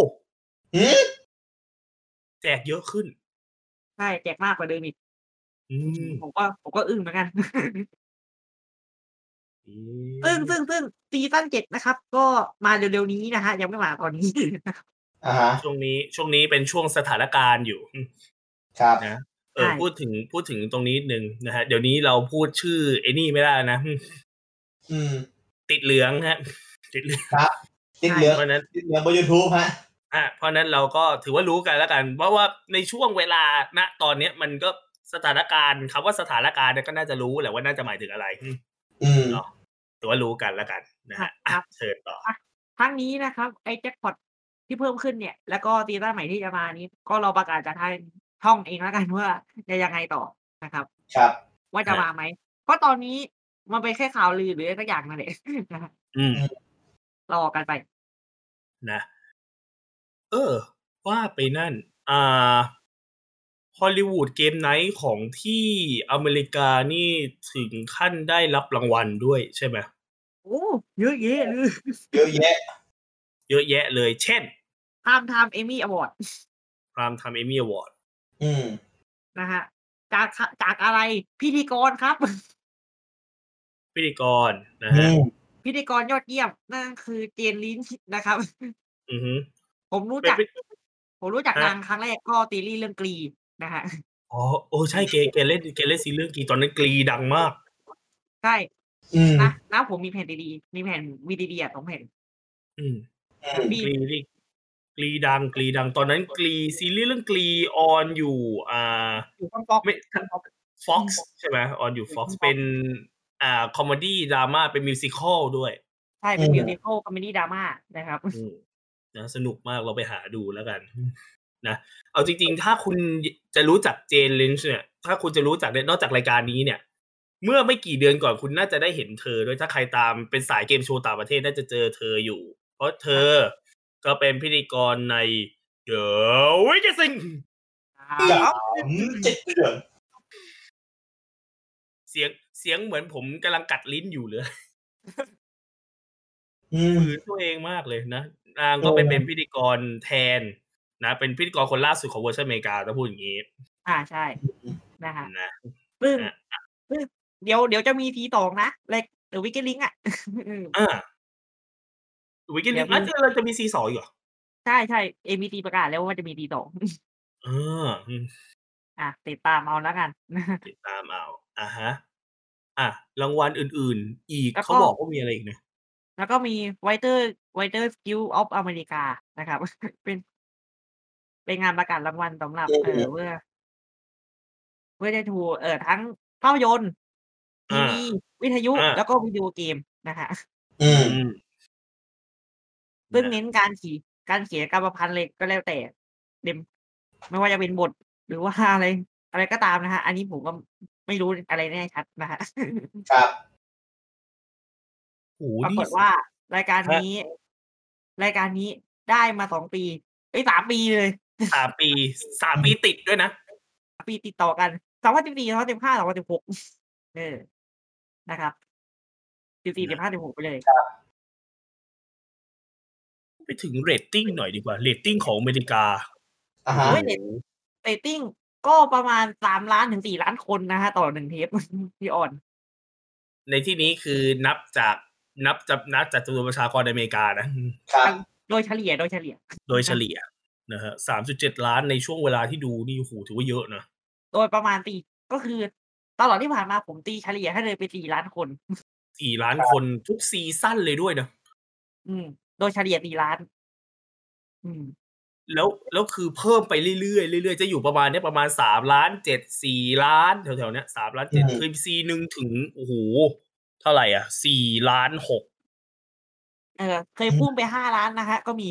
อืมแจกเยอะขึ้น ใช่ แจกมากกว่าเดิมอีก อืม ผมก็ผมก็อึ้งเหมือนกัน อืมซึ่งซึ่งซึ่งซีซั่นเจ็ดนะครับ ก็มาเร็วๆนี้นะฮะ ยังไม่มาตอนนี้ อ่าฮะช่วงนี้ช่วงนี้เป็นช่วงสถานการณ์อยู่อืมครับ นะเออใช่ พูดถึงพูดถึงตรงนี้นิดนึงนะฮะเดี๋ยวนี้เราพูดชื่อไอ้นี่ไม่ได้นะ อืมอืมติดเหลืองฮะ ติดเหลืองครับติดเหลืองเพราะฉะนั้นติดเหลืองบนยูทูบฮะ อะเพราะฉะนั้นเราก็ถือว่ารู้กันแล้วกัน เพราะว่าในช่วงเวลาณตอนเนี้ยมันก็ สถานการณ์คำว่าสถานการณ์เนี่ยก็น่าจะรู้แหละว่าน่าจะหมายถึงอะไร อืมอืมเนาะถือว่ารู้กันแล้วกันนะฮะครัอะบเชิญต่อทั้งนี้นะครับ ไอ้แจ็คพอตที่เพิ่มขึ้นเนี่ย แล้วก็ซีซั่นใหม่ที่จะมานี้ ก็เราประกาศจากทางช่องเองแล้วกันว่าจะยังไงต่อนะครับ ครับ ว่าจะฮะมาไหม เพราะตอนนี้มันเป็นแค่ข่าวลือหรืออะไรสักอย่างนั่นแหละนะฮะอืมรอกันไป นะ เออ ว่าไปนั่น อ่า Hollywood Game Night ของที่อเมริกานี่ถึงขั้นได้รับรางวัลด้วยใช่ไหมโอ้เยอะแยะเลยเยอะแยะ เยอะแยะเลย เช่น Primetime Emmy Award Primetime Emmy Award อืมนะฮะจากจากอะไรพิธีกรครับ พิธีกรนะอืฮะมพิธีกรยอดเยี่ยมนั่นคือเจนลินช์นะครับ อือฮึผมรู้เป็นจักเป็นผมรู้จักฮะนางครั้งแรกก็ตีรี่เรื่องกรี นะฮะอ๋อโอ้ใช่เกเกเล่นเกเล่นซีเรื่องกรีตอนนั้นกรีดังมาก ใช่อืมนะนะผมมีแผ่นดีๆมีแผ่นวีดีดีอะสองแผ่นอืมอืมดีกรีนี่กรีดังกรีดังตอนนั้นกรีซีรีส์เรื่องกรีออนอยู่อ่าอยู่ข้างฟอกไม่ฟ็อกซ์ใช่ไหม on อยู่ฟ็อกซ์เป็นอ่า comedy drama เป็น musical ด้วย ใช่เป็นอืม musical comedy drama นะครับอืมนะสนุกมากเราไปหาดูแล้วกัน นะเอาจริง ๆ ถ้าคุณจะรู้จักเจนลินช์เนี่ย ถ้าคุณจะรู้จักเนี่ยนอกจากรายการนี้เนี่ย เมื่อไม่กี่เดือนก่อนคุณน่าจะได้เห็นเธอด้วยถ้าใครตามเป็นสายเกมโชว์ต่างประเทศน่าจะเจอเธออยู่ เพราะเธอก็เป็นพิธีกรใน Theะวิกซิงสามเจ็ดเดือนเสียงเสียงเหมือนผมกำลังกัดลิ้นอยู่เลยอืมฝืนตัวเองมากเลยนะนางก็ไปโอ้เป็นพิธีกรแทน นะเป็นพิธีกรคนล่าสุดของเวอร์ชันอเมริกาถ้าพูดอย่างนี้ อ่าใช่นะฮะนะซึ่งอะซึ่งเดี๋ยวเดี๋ยวจะมีทีสองนะเลยหรือวิกเกลิงอะอ่าวิกเกนเดี๋ลิยวงอะเจอเราจะมีซีสองอีกเหรอใช่ใช่เอ็มีทีประกาศแล้วว่าจะมีทีสองอ่าอืมอะติดตามเอาแล้วกันติดตามเอาอ่าฮะ อะรางวัลอื่น ๆ อีกแล้วก็เขาบอกว่ามีอะไรอีกนะแล้วก็มีไวเตอร์ไวเตอร์สกิลออฟอเมริกานะครับ เป็น เป็นงานประกาศรางวัลสำหรับ เออเพื่อเพื่อจะถูเออทั้งภาพยนตร์ทีวีวิทยุแล้วก็วิดีโอเกมนะฮะอืมอืมซึ่งนะเน้นการขีการเขียนการประพันธ์เลยก็แล้วแต่เดมไม่ว่าจะเป็นบท หรือว่าอะไร อะไรก็ตามนะฮะ อันนี้ผมก็ไม่รู้อะไรแน่ชัดนะฮะครับโอ้โหปรานี่กฏว่ารายการฮะนี้ รายการนี้ได้มาสองปีเอ้ยสามปีเลย สามปีสามปีติดด้วยนะสามปีติดต่อกันสองพันสิบสี่สองพันสิบห้าสองพันสิบหกเออนะครับสิบสี่สิบห้าสิบหกไปเลยไปถึงเรตติ้งหน่อยดีกว่าเรตติ้งของอเมริกาอ่าฮะเฮ้ยเรตติ้งก็ประมาณสามล้านถึงสี่ล้านคนนะฮะ ต่อหนึ่งเทปที่ on ในที่นี้คือนับจากนับจากนับจากจำนวนประชากรในอเมริกานะครับโดยเฉลี่ยโดยเฉลี่ย โดยเฉลี่ย นะฮะสามจุดเจ็ดล้านในช่วงเวลาที่ดูนี่โอ้โหถือว่าเยอะนะ โดยประมาณตีก็คือ ตลอดที่ผ่านมาผมตีเฉลี่ยให้เลยไปสี่ล้านคนสี่ล้านคนทุกซีซั่นเลยด้วยนะอืม โดยเฉลี่ยสี่ล้าน อืม แล้วแล้วคือเพิ่มไปเรื่อยๆเรื่อยๆจะอยู่ประมาณเนี้ยประมาณสามล้านเจ็ดสี่ล้านแถวๆเนี้ยสามล้านเจ็ดอืมคือซีหนึ่งถึงโอ้โหเท่าไหร่อะสี่ล้านหกเออเคยพุ่งไปห้าล้านนะฮะ ก็มี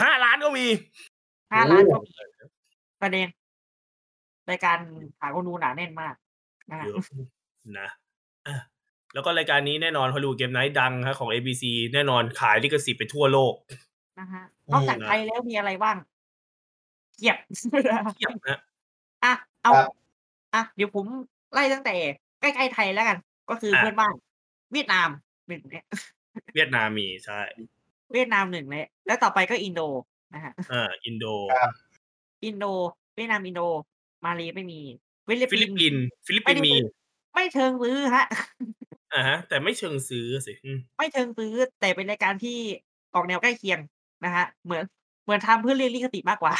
ห้าล้านก็มีห้าล้านก็มีประเด็นรายการหาคนดูหนาแน่นมากนะฮะเยอะนะอะแล้วก็รายการนี้แน่นอนฮอลลีวูดเกมไนท์ดังฮะของ ABC แน่นอนขายลิขสิทธิ์ไปทั่วโลกนะฮะอืมนอกจากไทยแล้วมีอะไรบ้างเกียบเทียบนะอะเอาครับอะเดี๋ยวผมไล่ตั้งแต่ ใกล้ๆไทยแล้วกัน ก็คือเพื่อนบ้าน เวียดนามหนึ่งเนี่ยเวียดนามมีใช่ เวียดนามหนึ่งเลยแล้วต่อไปก็อินโดนะฮะอ่าอินโดครับอินโด เวียดนามอินโด มาเลไม่มีฟิลิปปินส์ฟิลิปไม่ปินส์ฟิลิปปินส์มีไม่ได้ซื้อไม่เชิงซื้อฮะอ่าฮะ แต่ไม่เชิงซื้อสิอืมไม่เชิงซื้อ แต่เป็นรายการที่ออกแนวใกล้เคียงนะฮะ เหมือนเหมือนทำเพื่อเรียกลิขสิทธิ์มากกว่า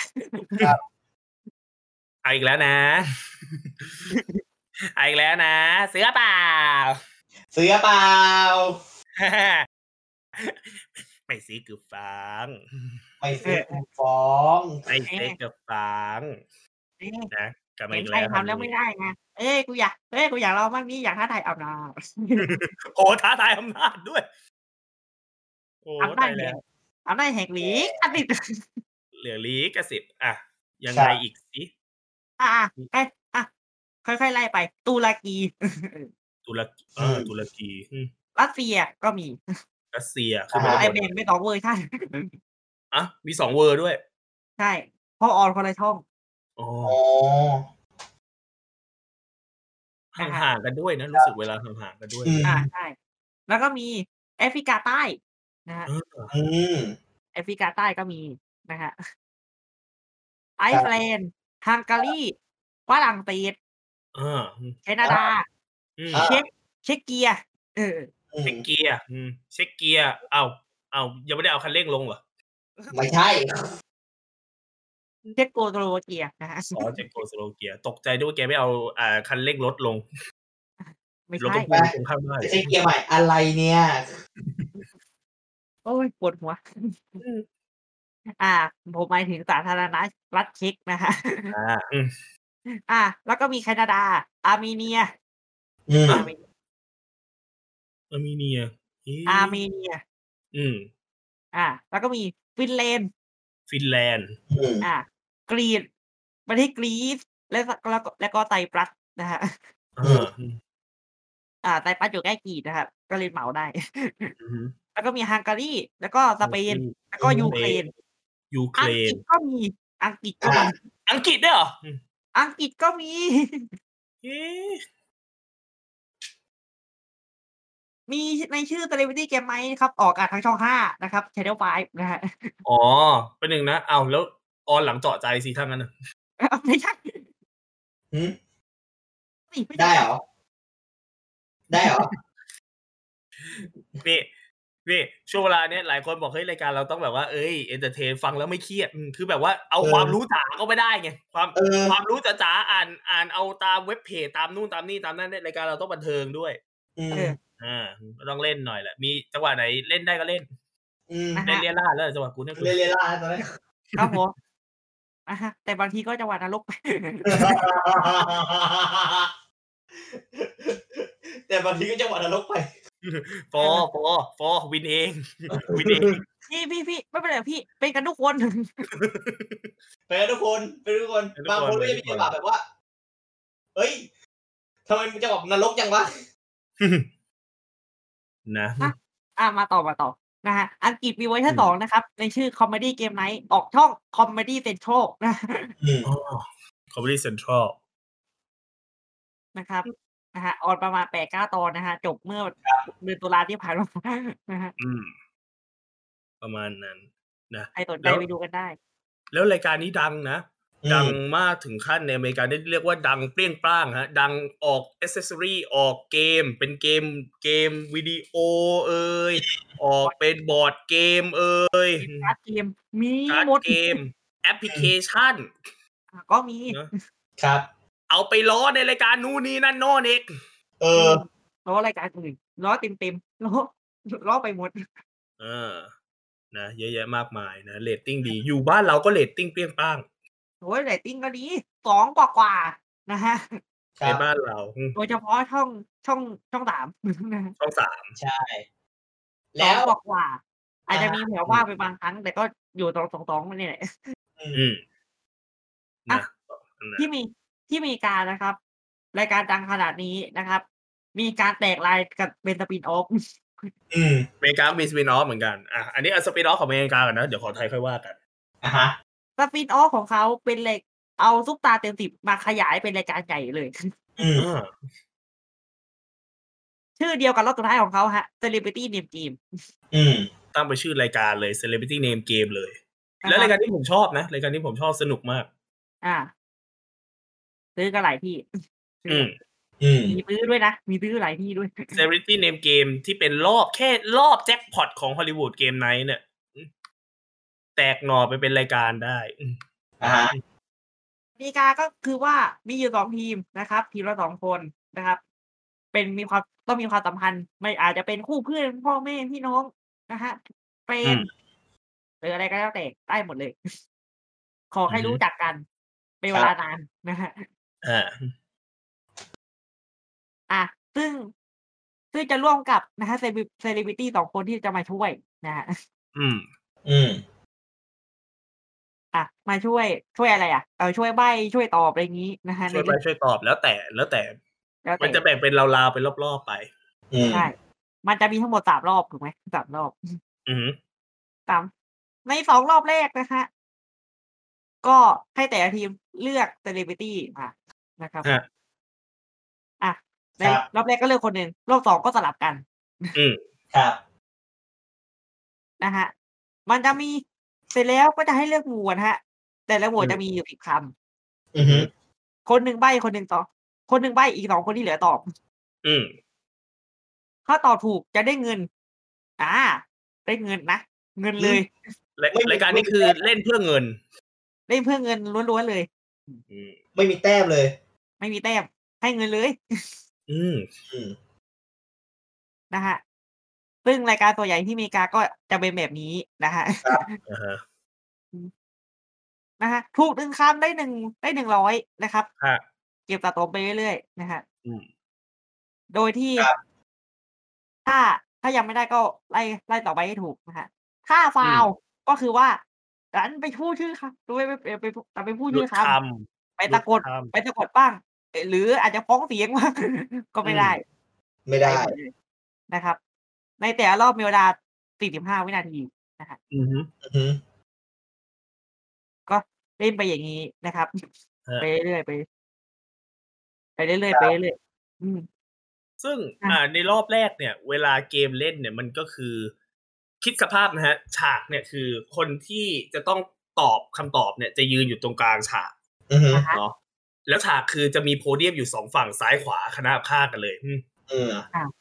เอาอีกแล้วนะเอาอีกแล้วนะเสือเปล่าเสือเปล่า ไม่ซีคือฟังไม่ซื้อกูฟ้องไม่ซีกับฟังเอ๊ะนะกลับมาเห็อีนกใครแล้วทำแล้วไม่ได้ไงเอ้ยกูอยากเอ้ยกูอยากลองบ้างนี่อยากท้าทายเอาหนาโอ้ท้าทายอำนาจด้วยโอ้อำนาตาจยแห่แล้งวอำนาจแห่งหลีกอันนี้เหลือลีกสิทธิ์อะยังครัไงบอีกสิอะอะเอ้ยอะค่อยๆไล่ไป ตุรกี ตุรกีเออตุรกีอืมรัสเซียก็มี รัสเซียคืออ่ามาไอแบ่งเป็นสองเวอร์ชันอะมีสองเวอร์ด้วย ใช่เพราะออนคนละช่องอ๋ออ๋อห่างๆกันด้วยนะรู้สึกเวลาห่างๆกันด้วยอืมอ่าใช่แล้วก็มีแอฟริกาใต้นะฮะเอออืมแอฟริกาใต้ก็มีนะฮะไอซ์แลนด์ฮังการีฝรั่งเศสเอออืมแคนาดาอืมอ่าเช็กเช็กเกียเอออืม เช็คเกียร์อืมเช็คเกียร์เอาเอายังไม่ได้เอาคันเร่งลงเหรอไม่ใช่เช็กโกสโลวาเกียนะฮะอ๋อเจ็กโกสโลเกียตกใจด้วยว่าแกไม่เอาอ่าคันเร่งลดลง ไม่รถใช่ต้องพุ่งตรงข้ามบ้านไม่ใช่เกียร์ใหม่อะไรเนี่ย โอ้ยปวดหัวอ่า ผมหมายถึงสาธารณรัฐเช็กนะฮะอ่าอืมอ่า แล้วก็มีแคนาดา อาร์เมเนียอืมอาร์เม อาร์เมเนียเอ๊ะอาร์เมเนีย อืม อ่า แล้วก็มีฟินแลนด์ฟินแลนด์อืมอ่า กรีซประเทศกรีซและแล้วก็แล้วก็ไตรปรัสนะฮะอ่าอืมอ่าไตรปรัสอยู่ใกล้กรีซนะครับก็เลยเหมาได้อืมแล้วก็มีฮังการีแล้วก็สเปน แล้วก็ยูเครนยูเคอัรงกนฤษก็มีอังกฤษก็มีอังกฤษด้วยเหรออืมอังกฤษก็มี มีในชื่อ Celebrity Game ไหมครับ ออกอากาศทางช่องห้านะครับ Channel 5นะฮะอ๋อเป็นหนึ่งนะ เอาแล้ว on หลังเจาะใจทั้งนั้นนะไม่ใช่สิหืมไม่ใช่ได้เหรอ ได้เหรอนี่นี่ช่วงเวลาเนี้ยหลายคนบอกเฮ้ยรายการเราต้องแบบว่าเอ้ย entertain ฟังแล้วไม่เครียดอืมคือแบบว่าเอาเออความรู้จ๋าก็ไม่ได้ไงความเออความรู้จ๋าๆอ่าน อ่านเอาตาม web page ตามนู่นตามนี่ตามนั่นเนี่ยรายการเราต้องบันเทิงด้วย อืมเอออ่าก็ต้องเล่นหน่อยแหละ มีจังหวะไหนเล่นได้ก็เล่นอืมนะเล่นเรียล่าดแล้วจังหวะกูเนี่ยกูเรียนเรียนล่าตอนนี้ครับผมอะฮะแต่บางทีก็จังหวัดนรกแต่บางทีก็จังหวะนรกไปฟอฟอฟอวินเองวินเองพี่พี่พี่ไม่เป็นไรพี่ เป็นกันทุกคนไปกันทุกคนไปทุกคนบางคนก็จะมีจังหวะแบบว่าเฮ้ยทำไมมึงจังหวะนรกจังวะ นะอะมาต่อมาต่อนะฮะอังกฤษมีเวอร์ชันอืมสองนะครับ ในชื่อ Comedy Game Night ออกช่อง Comedy Central นะอืมอ๋อ Comedy Centralนะครับนะฮะ on ประมาณแปดเก้าตอนนะฮะ จบเมื่อเดือนตุลาที่ผ่านมานะฮะอืมประมาณนั้น นะใครสนใจแล้วไปดูกันได้ แล้วรายการนี้ดังนะอืม ดังมากถึงขั้นในอเมริกาได้เรียกว่าดังเปรี้ยงปร้างฮะดังออก accessory ออกเกม เป็นเกมเกมวิดีโอเอ่ยออกเป็นบอร์ดเกมเอ่ยการ์ดเกมมีการ์ดหมดเกมแอปพลิเคชันอะก็มีเนอะครับ เอาไปล้อในรายการนู่นนี่นั่นโน่นอีกเออล้อรายการอื่นล้อเต็มเต็มๆล้อล้อไปหมด เออ นะเยอะแยะมากมายนะเรตติ้งดี อยู่บ้านเราก็เรตติ้งเปรี้ยงปร้าง โอ้ยเรตติ้งก็ดีสองกว่ากว่าๆนะฮะครับในบ้านเราอืมโดยเฉพาะช่องช่องช่องสามนะฮะช่องสามใช่แล้วสองกว่ากว่าๆอาจจะอ่ามีมีแถวว่าไปบางครั้ง แต่ก็อยู่ตรงสองสองนี่แหละอืมอะนะนะที่มีที่มีการนะครับ รายการดังขนาดนี้นะครับ มีการแตกลายกับเป็น spin-offอืมอเมริกาก็มี spin-off เหมือนกันอะอันนี้เอา spin-off ของอเมริกาก่อนนะ เดี๋ยวขอไทยค่อยว่ากันอะฮะ สปินออฟของเขาเป็นเหล็กเอาซุปตาเต็มสิบมาขยายเป็นรายการใหญ่เลย อืมอ่าชื่อเดียวกับรอบสุดท้ายของเขาฮะ Celebrity Name Game อืม ตั้งไปนชื่อรายการเลย Celebrity Name Game เลย แล้วรายการที่ผมชอบนะ รายการที่ผมชอบสนุกมาก อ่า ซื้อกันหลายที่อืมอืมมีซื้อด้วยนะ มีซื้อหลายที่ด้วย Celebrity Name Game ที่เป็นรอบแค่รอบแจ็คพอตของ Hollywood Game Night เนี่ยอืม แตกหน่อไปเป็นรายการได้อืมอ่าฮะกติกาก็คือว่ามีอยู่สองทีมนะครับ ทีมละสองคนนะครับ เป็นมีความต้องมีความสัมพันธ์ ไม่อาจจะเป็นคู่เพื่อนพ่อแม่พี่น้องนะฮะ friend หรืออะไรก็แล้วแต่ได้หมดเลย ขอให้รู้จักกันเป็นเวลานานนะฮะอ่าอะซึ่งซึ่งจะร่วมกับนะฮะเซเลบริตี้สองคนที่จะมาช่วยนะฮะอืม อืม อะ มาช่วยช่วยอะไรอะเออช่วยใบช่วยตอบอะไรอย่างนี้นะฮะช่วยไปในเรื่องช่วยตอบแล้วแต่แล้วแต่แล้วมันแต่จะแบ่งเป็นราวๆเป็นรอบๆไปอืมใช่มันจะมีทั้งหมดสามรอบถูกไหมสามรอบ อืมสามในสองรอบแรกนะฮะก็ให้แต่ละทีมเลือกเซเลบริตี้มานะครับฮะอะในครับรอบแรกก็เลือกคนหนึ่งรอบสองก็สลับกัน อืมครับนะฮะมันจะมี เสร็จแล้วก็จะให้เลือกหมวดฮะ แต่ละหมวดอืมจะมีอยู่สิบคอือฮึำคนหนึ่งใบคนหนึ่งตอบคนหนึ่งใบอีกสองคนที่เหลือตอบ อืมถ้าตอบถูกจะได้เงิน อ่า ได้เงินนะเงินเลยและรายการนี้คือเล่นเพื่อเงิน เล่นเพื่อเงินล้วนๆเลยอืมไม่มีแต้มเลย ไม่มีแต้มให้เงินเลย อืมอืมนะฮะ ซึ่งรายการตัวใหญ่ที่อเมริกาก็จะเป็นแบบนี้นะฮะอ่าฮะนะฮะถูกหนึ่งคำได้หนึ่งได้หนึ่งร้อยนะครับฮะเก็บสะสมไปเรื่อยๆนะฮะอืมโดยที่ครับถ้าถ้ายังไม่ได้ก็ไล่ไล่ต่อไปให้ถูกนะฮะถ้าฟาวล์ก็คือว่าดันไปพูดชื่อครับไปไปไปไปไปไปพูดหลุชื่ดอคคำไปตะกดหลุดคำไปตะกดบ้างเอ่อหรืออาจจะฟ้องเสียงบ้างก็ไม่ได้ ไม่ได้หมดเลยนะครับ ในแต่ละรอบมีเวลา 45 วินาทีอืมฮึอือฮึก็เล่นไปอย่างนี้นะครับฮะไปเรื่อยๆไป ไปเรื่อยๆไปเรื่อยๆอืมซึ่งอะอ่าในรอบแรกเนี่ย เวลาเกมเล่นเนี่ยมันก็คือ คิดสภาพนะฮะ ฉากเนี่ยคือคนที่จะต้องตอบคำตอบเนี่ย จะยืนอยู่ตรงกลางฉากอือฮึนะฮะเนาะแล้วฉากคือจะมีโพเดียมอยู่สองฝั่งซ้ายขวาคณะข้างกันเลยอืมอืม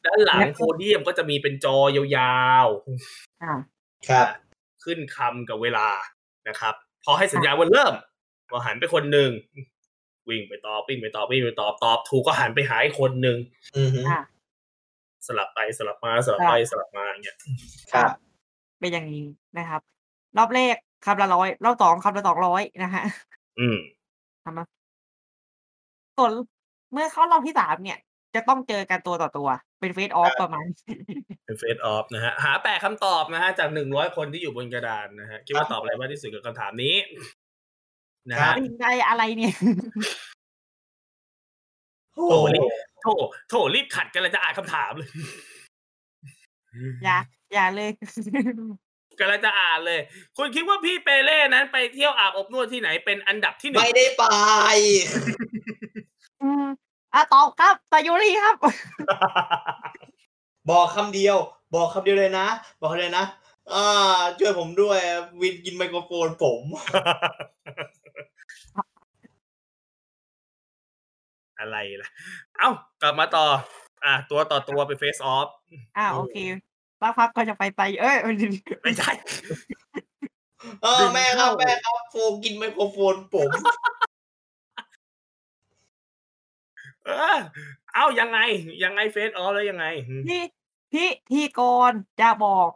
ด้านหลังแล้วโพเดียมก็จะมีเป็นจอยาวอ่าครับๆขึ้นคำกับเวลานะครับ พอให้สัญญาณว่าเริ่มก็หันไปคนหนึ่งวิ่งไปตอบวิ่งไปตอบวิ่งไปตอบตอบ ถูกก็หันไปหาอีกคนหนึ่งอือฮึอ่าสลับไปสลับมาสลับไปสลับมาอย่างเงี้ยครับเป็นอย่างนี้นะครับ รอบแรกคำละร้อยรอบสองคำละสองร้อยนะฮะอืมทำมาส่วนเมื่อเข้ารอบที่สามเนี่ย จะต้องเจอกันตัวต่อตัว เป็นเฟสออฟประมาณ เป็นเฟสออฟนะฮะ หาแปดคำตอบนะฮะ จากหนึ่งร้อยคนที่อยู่บนกระดานนะฮะ คิดว่าตอบอะไรมากที่สุดกับคำถามนี้ นะครัฮะบตัดสินใจอะไรเนี่ยโอ้โอ้โหโหรีบโถโถรีบขัดกันเลยจะอ่านคำถามเลย อย่า อย่าเลยกำลังจะอ่านเลย คุณคิดว่าพี่เปเล่นั้นไปเที่ยวอาบอบนวดที่ไหนเป็นอันดับที่หนึ่งไม่ได้ไป อืมอะตอบครับตายุรีครับ บอกคำเดียว บอกคำเดียวเลยนะ บอกคำเดียวนะอ่าช่วยผมด้วย วินกินไมโครโฟนผม อะไรล่ะ เอ้ากลับมาต่อ อะตัวต่อตัวไปเฟสออฟ อ่าโอเคสักพักก็จะไปไตเอ้ยไม่ใช่ เออแม่ครับแม่ครับโฟนกินไมโครโฟนผม เออ เอ้ายังไง ยังไงเฟสออฟแล้วยังไงที่ที่ที่กรจะบอก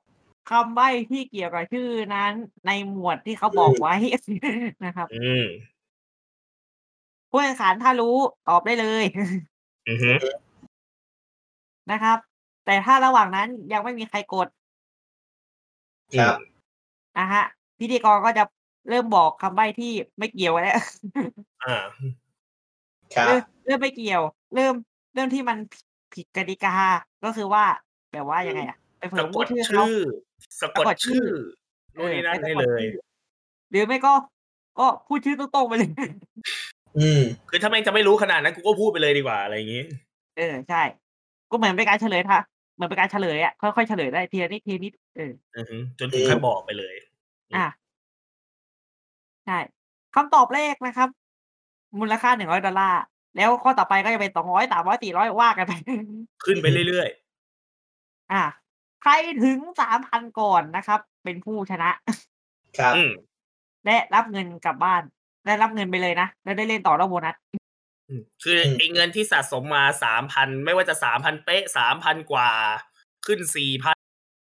คำใบ้ที่เกี่ยวกับชื่อนั้น ในหมวดที่เขาบอกไว้นะครับอืมผู้แข่งขันถ้ารู้ตอบได้เลยอือฮึนะครับ แต่ถ้าระหว่างนั้นยังไม่มีใครกดครับนะฮะพิธีกรก็จะเริ่มบอกคำใบ้ที่ไม่เกี่ยวแล้วอ่าครับ เริ่มเริ่มไม่เกี่ยว เริ่มเริ่มที่มันผิดกติกา ก็คือว่าแบบว่ายังไงอะไปเผสะยกพูดดชื่อเขาชื่อสะกดสะกดชื่ชื่ออนู่นนี่นั่นไปให้สะกดเลยชื่อหรือไม่ก็ก็พูดชื่อตรงๆไปเลย อืมคือถ้าแม่งจะไม่รู้ขนาดนั้นกูก็พูดไปเลยดีกว่าอะไรอย่างงี้เออใช่ ก็เหมือนเป็นการเฉลยท่ะเหมือนเป็นการเฉลยอะค่อยๆเฉลยได้ทีละนิดทีละนิดเอออือฮึจนถึงขั้นบอกไปเลย อะใช่คำตอบแรกนะครับ มูลค่าหนึ่งร้อยดอลลาร์แล้วข้อต่อไปก็จะเป็นสองร้อยสามร้อยสี่ร้อยว่ากันไปขึ้นไปเรื่อยอ่าใครถึงสามพันก่อนนะครับ เป็นผู้ชนะครับๆอืมและรับเงินกลับบ้านได้รับเงินไปเลยนะแล้วได้เล่นต่อรอบโบนัสอืมคือไอ้เงินที่สะสมมาสามพันไม่ว่าจะสามพันเป๊ะสามพันกว่า ขึ้นสี่พั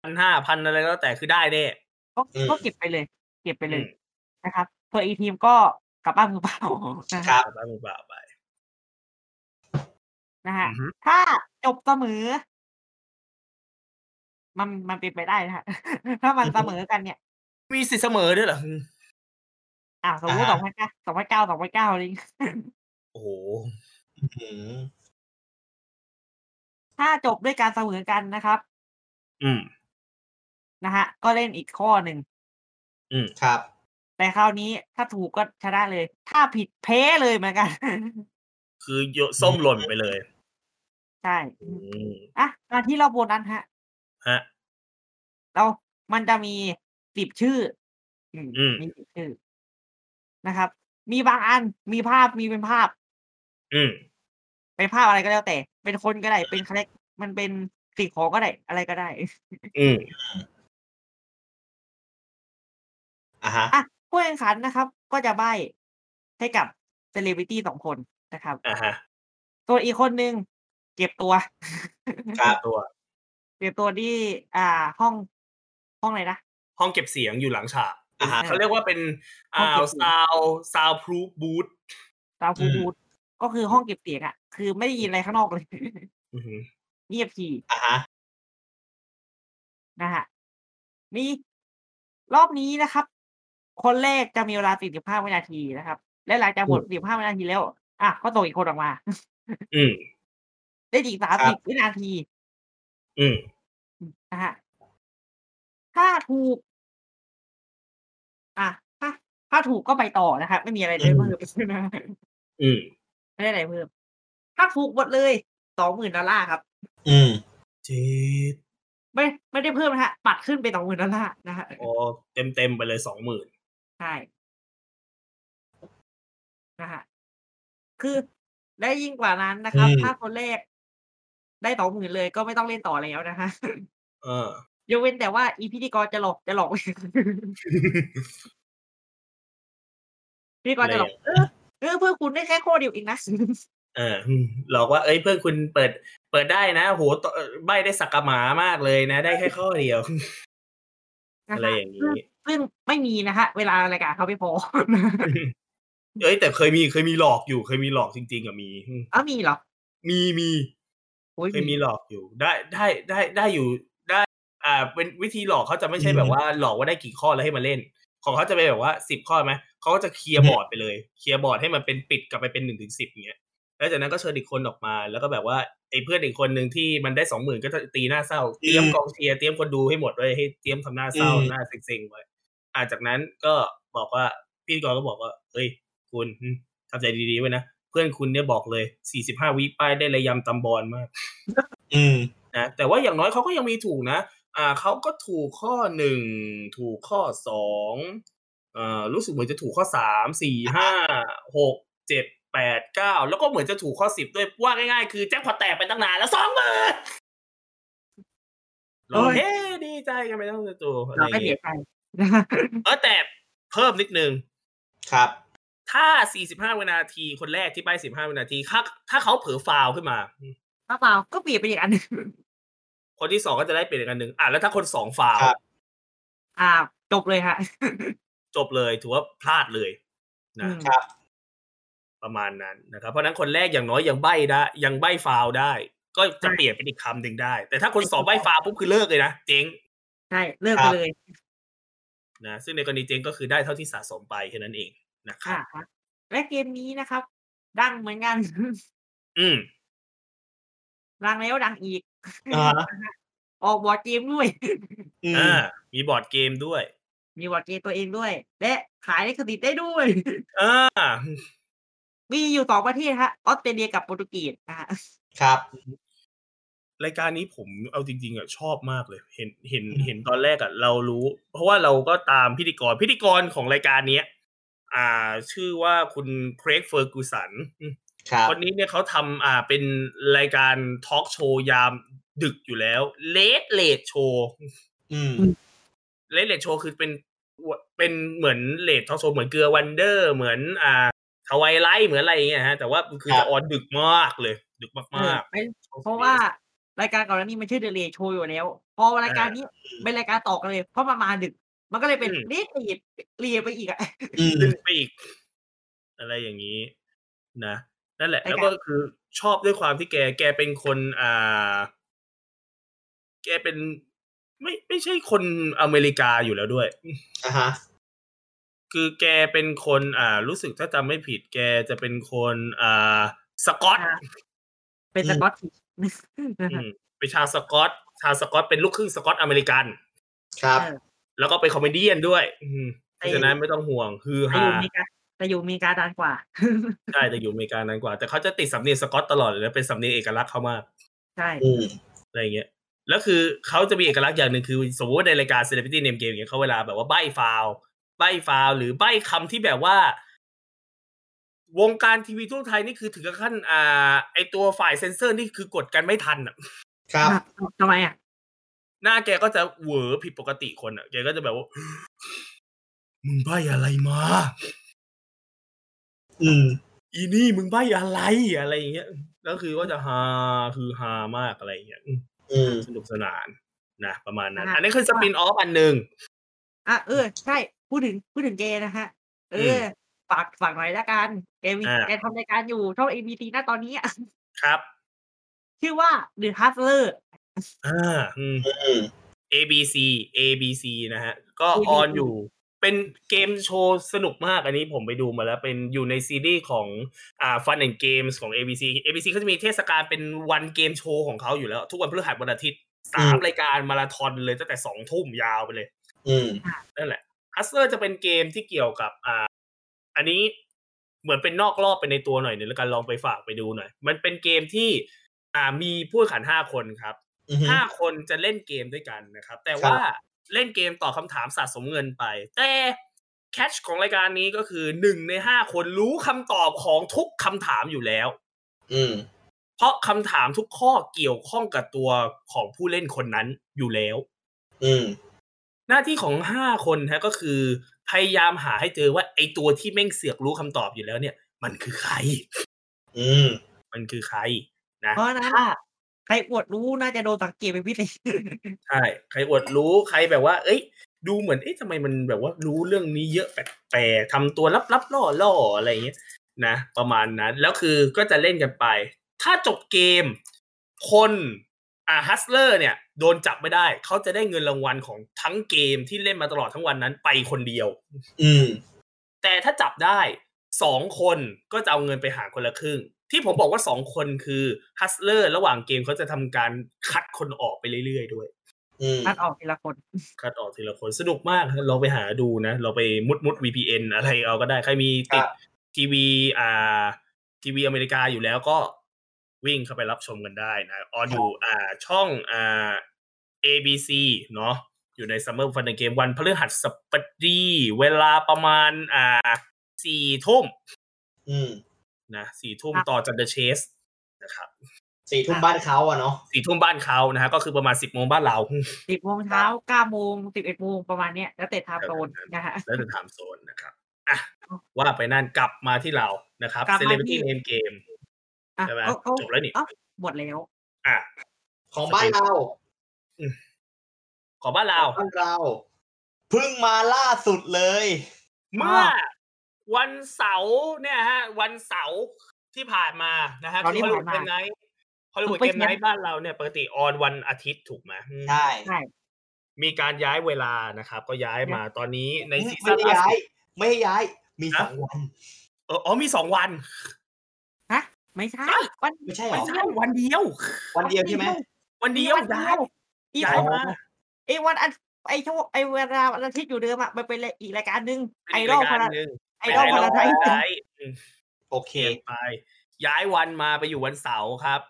นห้าพันอะไรก็แล้วแต่คือได้แน่ก็อืมก็เก็บไปเลย เก็บไปเลยอืมนะครับส่วนอีกทีมก็ กลับบ้านมือเปล่านะคฮะรับบ้านมือเปล่าไปนะฮะอือฮึถ้าจบเสมอ มันมันเป็นไปได้นะฮะถ้ามันเสมอกันเนี่ย มีสิทธิ์เสมอด้วยเหรออืมอ่าสมมติอ่าสองพันเก้าสองพันเก้าสองพันเก้าอะไรอย่างเงี้ยโอ้โหอืมถ้าจบด้วยการเสมอกันนะครับ อืมนะฮะ ก็เล่นอีกข้อหนึ่ง อืมครับ แต่คราวนี้ถ้าถูกก็ชนะเลย ถ้าผิดแพ้เลยเหมือนกัน คือโยส้มหล่นไปเลย ใช่อืมอะมาที่รอบโบนัสฮะ ฮะ เรา มันจะมีสิบชื่ออืมอืมมีสิบชื่อ นะครับ มีบางอัน มีภาพ มีเป็นภาพ อืม เป็นภาพอะไรก็แล้วแต่ เป็นคนก็ได้ เป็นคาแรคมันเป็นสิ่งของก็ได้ อะไรก็ได้ อืมอะฮะอะ ผู้แข่งขันนะครับ ก็จะใบ้ให้กับเซเลบริตี้สองคนนะครับอ่าฮะตัวอีกคนนึงเก็บตัวครับตัว เก็บตัวที่ อ่า ห้องห้องอะไรนะห้องเก็บเสียงอยู่หลังฉากอ่าฮะเขาเรียกว่าเป็นห้องอ่าเก็บเสียงซาวซาวพรูฟบูธซาวฟูอืมบูธก็คือห้องเก็บเสียงอะ คือไม่ได้ยินอะไรข้างนอกเลยอือหือเงียบทีอะฮะนะฮะมีรอบนี้นะครับ คนแรกจะมีเวลา 45 วินาทีนะครับ และหลังจากหมด 45 วินาทีแล้ว อะ ก็ส่งอีกคนออกมา อืม ได้อีกครับ30 วินาที อืมนะฮะ ถ้าถูก อะ ถ้า ถ้าถูกก็ไปต่อนะครับ ไม่มีอะไรได้เพิ่มนะอืม ไม่ได้อะไรเพิ่ม ถ้าถูกหมดเลย สองหมื่นดอลลาร์ครับ อืมเจ็ดไม่ ไม่ได้เพิ่มนะฮะ ปัดขึ้นไปสองหมื่นดอลลาร์นะฮะ อ๋อ เต็มเต็มๆไปเลยสองหมื่น ใช่นะฮะคือได้ยิ่งกว่านั้นนะครับอืมถ้าคนแรก ได้สองหมื่นเลยก็ไม่ต้องเล่นต่อแล้วนะคะเออยกเว้นแต่ว่าอีพิธีกรจะหลอกจะหลอกพิธีกรจะหลอกเออเออเพื่อนคุณได้แค่ข้อเดียวเองนะเออหลอกว่า เอ้ยเพื่อนคุณเปิด เปิดได้นะโหตเอ่อใบได้สักกะหมามากเลยนะ ได้แค่ข้อเดียวอะไรอย่างนี้ ซึ่งไม่มีนะฮะ เวลารายการเขาไม่พอเอ้ยแต่เคยมีเคยมีหลอกอยู่ เคยมีหลอกจริง ๆอะมีอ้าวมีเหรอ มีมีโอ้ยเคยมีหลอกอยู่ ได้ได้ได้ได้อยู่ได้ อ่า เป็นวิธีหลอกเขาจะไม่ใช่แบบว่า หลอกว่าได้กี่ข้อแล้วให้มาเล่น ของเขาจะเป็นแบบว่าสิบข้อไหมเขาก็จะเคลียร์บอร์ดไปเลยเคลียร์บอร์ดให้มันเป็นปิดกลับไปเป็นหนึ่งถึงสิบอย่างเงี้ยแล้วจากนั้นก็เชิญอีกคนออกมาแล้วก็แบบว่าไอ้เพื่อนอีกคนหนึ่งที่มันได้สองหมื่นก็จะตีหน้าเศร้าเตรียมกองเชียร์เตรียมคนดูให้หมดไว้ให้เตรียมทำหน้าเศร้าอืมหน้าเซ็งๆไว้ อ่าจากนั้นก็บอกว่าพี่กรก็บอกว่าเฮ้ย คุณอืมทำใจดีๆไว้นะ เพื่อนคุณเนี่ยบอกเลยสี่สิบห้าวิป้ายได้ระยำตำบอลมาก อืมนะแต่ว่าอย่างน้อยเขาก็ยังมีถูกนะ อ่าเขาก็ถูกข้อหนึ่งถูกข้อสองเอ่อรู้สึกเหมือนจะถูกข้อสามสี่ห้าหกเจ็ดแปดเก้าแล้วก็เหมือนจะถูกข้อสิบด้วยว่าง่ายๆ คือแจ็คพอตแตกไปตั้งนานแล้วสองหมื่นเราโอ้ยเฮ้ดีใจกันไปทั้งตัวอะไรเราอก็ย่างเสีเงี้ยยใจ เออแต่เพิ่มนิดนึงครับ ถ้า 45 วินาทีคนแรกที่ไป 15 วินาที ถ้าถ้าเขาเผลอฟาวล์ขึ้นมา ถ้าเปล่าก็เปลี่ยนไปอีกอันหนึ่งคนที่สองก็จะได้เปลี่ยนอีกอันหนึ่งอะแล้วถ้าคนสองฟาวล์ครับอ่า จบเลยฮะจบเลยถือว่าพลาดเลยนะอืมครับ ประมาณนั้นนะครับ เพราะฉะนั้นคนแรกอย่างน้อยยังใบได้ยังใบฟาวล์ได้ ก็จะเปลี่ยนเป็นอีกคำหนึ่งได้ แต่ถ้าคนสองใบฟาวล์ปุ๊บคือเลิกเลยนะเจ๊งใช่เลิกไปเลย นะซึ่งในกรณีเจ๊งก็คือได้เท่าที่สะสมไปแค่นั้นเองนะครับอ่าฮะและเกมนี้นะครับ ดังเหมือนกัน อืมดังแล้วดังอีกอ่าฮะนะฮะออกบอร์ดเกมด้วยอืมอ่ามีบอร์ดเกมด้วย มีบอร์ดเกมตัวเองด้วย และขายในคดิตได้ด้วยอ่ามีอยู่สองประเทศฮะออสเตรเลียกับโปรตุเกสนะฮะครับ รายการนี้ผมเอาจริงๆอะชอบมากเลย เห็นเห็นเห็นตอนแรกอะเรารู้ เพราะว่าเราก็ตามพิธีกรพิธีกรของรายการเนี้ยอ่า ชื่อว่าคุณเครกเฟอร์กูสันครับคนนี้เนี่ยเขาทำอ่าเป็นรายการทอล์กโชว์ยามดึกอยู่แล้ว Late Late Show อืม Late Late Show คือเป็นเป็นเหมือนเลดทอล์กโชว์เหมือนเกลือวันเดอร์ เหมือน อ่าทวายไลท์เหมือนอะไรอย่างเงี้ยฮะแต่ว่าคือครัจะบออนดึกมากเลย ดึกเอมาอกเป็นเพราะว่า รายการก่อนหน้านี้มันชื่อเดลีโชว์อยู่แล้ว พอรายการนี้เป็นรายการต่อกันเลย เพราะมันมาดึก มันก็เลยเป็นเรียกเรียดเรียดไปอีกอะอืมๆดึกไปอีก อะไรอย่างนี้ นะนั่นแหละรายการแล้วก็คือชอบด้วยความที่แก แกเป็นคน อ่า แกเป็นไม่ไม่ใช่คนอเมริกาอยู่แล้วด้วยอะฮะคือแกเป็นคน อ่า รู้สึกถ้าจำไม่ผิด แกจะเป็นคน อ่า สกอต เป็นอืมสกอต ทิชอืมเป็นชาวสกอต ชาวสกอตเป็นลูกครึ่งสกอตอเมริกัน ครับ เออแล้วก็เป็น comedy ด้วย อืมเพแต่ราะฉะนั้นไม่ต้องห่วงฮือแต่ฮาอยู่อเมริกาแต่อยู่อเมริกานานกว่า ใช่แต่อยู่อเมริกานานกว่า แต่เขาจะติดสำเนียงสกอตตลอดเลยนะเป็นสำเนียงเอกลักษณ์เขามาก ใช่อืม อะไรอย่างเงี้ย แล้วคือเขาจะมีเอกลักษณ์อย่างหนึ่งคือ สมมติว่าในรายการ Celebrity Name Game อย่างเงี้ยเขาเวลาแบบว่าใบ้ฟาวล์ใบ้ฟาวล์หรือใบ้คำที่แบบว่า วงการทีวีทั่วไทยนี่คือถึงกับขั้นอ่า ไอตัวฝ่ายเซนเซอร์นี่คือกดกันไม่ทันอะ ครับทำไมอะ หน้าแกก็จะเหวอผิดปกติคนอะ แกก็จะแบบว่า มึงใบ้อะไรมา อืม อีนี่มึงใบ้อะไรอะไรอย่างเงี้ย แล้วคือก็จะฮาคือฮามากอะไรอย่างเงี้ยอืมอืมสนุกสนานนะประมาณนั้นอะอันนี้คือสปินออฟอันหนึ่งอะเออ ใช่ พูดถึงพูดถึงเกย์นะฮะ เออม ฝากฝากหน่อยละกันแกมีอ่าแกทำรายการอยู่ช่อง ABC หน้าตอนนี้อะครับ ชื่อว่า The Hustler อ่าอืมอืม ABC ABC นะฮะ ก็ ABC ออนอยู่ เป็นเกมโชว์สนุกมากอันนี้ผมไปดูมาแล้ว เป็นอยู่ในซีรีส์ของอ่า Fun and Games ของ ABC ABC เขาจะมีเทศกาลเป็นวันเกมโชว์ของเขาอยู่แล้ว ทุกวันพฤหัสวันอาทิตย์สามอืมรายการมาราธอนเลยตั้งแต่สองทุ่มยาวไปเลย อืมนั่นแหละฮัสเ e อร์จะเป็นเกมที่เกี่ยวกับอ่า อันนี้เหมือนเป็นนอกรอบไปในตัวหน่อยหนึงแล้วกันลองไปฝากไปดูหน่อย มันเป็นเกมที่อ่ามีผู้แข่งขันห้าคนครับอืมห้าคนจะเล่นเกมด้วยกันนะครับ แต่ครับว่าเล่นเกมตอบคำถามสะสมเงินไป แต่แคชของรายการนี้ก็คือหนึ่งในห้าคนรู้คำตอบของทุกคำถามอยู่แล้ว อืมเพราะคำถามทุกข้อเกี่ยวข้องกับตัวของผู้เล่นคนนั้นอยู่แล้ว อืมหน้าที่ของห้าคนฮะก็คือ พยายามหาให้เจอว่าไอตัวที่แม่งเสือกรู้คำตอบอยู่แล้วเนี่ย มันคือใคร อืม มันคือใครนะเพราะฉะนั้นถ้าใครอวดรู้น่าจะโดนสังเกตเป็นพิเศษใช่ใครอวดรู้ใครแบบว่า เอ้ย ดูเหมือนเอ๊ะทำไมมันแบบว่ารู้เรื่องนี้เยอะแปลกๆทำตัวลับๆล่อๆอะไรอย่างเงี้ยนะประมาณนั้นแล้วคือก็จะเล่นกันไป ถ้าจบเกม คนอ่าฮัสเลอร์เนี่ย โดนจับไม่ได้ เขาจะได้เงินรางวัลของทั้งเกมที่เล่นมาตลอดทั้งวันนั้นไปคนเดียว อืม แต่ถ้าจับได้สองคนก็จะเอาเงินไปหารคนละครึ่ง ที่ผมบอกว่าสองคนคือฮัสเลอร์ระหว่างเกมเขาจะทำการคัดคนออกไปเรื่อยๆด้วยอืมนัดออกทีละคน คัดออกทีละคนสนุกมากเราไปหาดูนะ เราไปมุดมุด VPN อะไรเอาก็ได้ ใครมีติดครับทีวีอ่าทีวีอเมริกาอยู่แล้วก็ วิ่งเข้าไปรับชมกันได้นะออนอยู่อ่าช่องอ่า ABC เนาะอยู่ใน Summer Fun and Game วันพฤหัสบดีเวลาประมาณอ่าสี่ทุ่มอืมนะสี่ทุ่มครับต่อจาก The Chase นะครับสี่ทุ่มบ้านเขาอะเนาะสี่ทุ่มบ้านเขานะฮะก็คือประมาณสิบโมงบ้านเราสิบโมงเช้าเก้าโมงสิบเอ็ดโมงประมาณเนี้ยแล้วแต่ไทม์โซนนะฮะแล้วจะถามโซนนะครับอะว่าไปนั่นกลับมาที่เรานะครับกลับมา Celebrity ที่ Name Game อะใช่ไหมเขาเขาจบแล้วนี่ เอ้าหมดแล้ว อะของบ้านเรา ขอบ้านเรา บ้านเราเพิ่งมาล่าสุดเลย เมื่อวันเสาร์เนี่ยฮะ วันเสาร์ที่ผ่านมานะฮะตอนนี้ฮอลลีวูดผ่านเกมามไนท์ฮอลลีวูดไปเกมไนเขียท์นบ้านเราเนี่ยปกติออนวันอาทิตย์ถูกไหมอืมใช่ใช่มีการย้ายเวลานะครับ ก็ย้ายมาตอนนี้ในซีไม่ซั่นได้ล่าย้าสุยดไม่ให้ย้าย มีฮะสองวันเอออ๋อมีสองวันฮะ ไม่ใช่อะวันไม่ใช่เหรไม่อใช่วันเดียว วันเดียวใช่ไหมวันเดียววันเดีย้ายวอีกย้ายมาไอ้วันอันไอ้ช่วงไอ้เวลาวันอาทิตย์อยู่เดิมอะมันเป็นอีกรายการหนึ่งเป็นไออีกดอลรายพการลัหนึ่งไอดอลพลังไทยย้ายอืมโอเคเปลี่ยนไป ย้ายวันมาไปอยู่วันเสาร์ครับ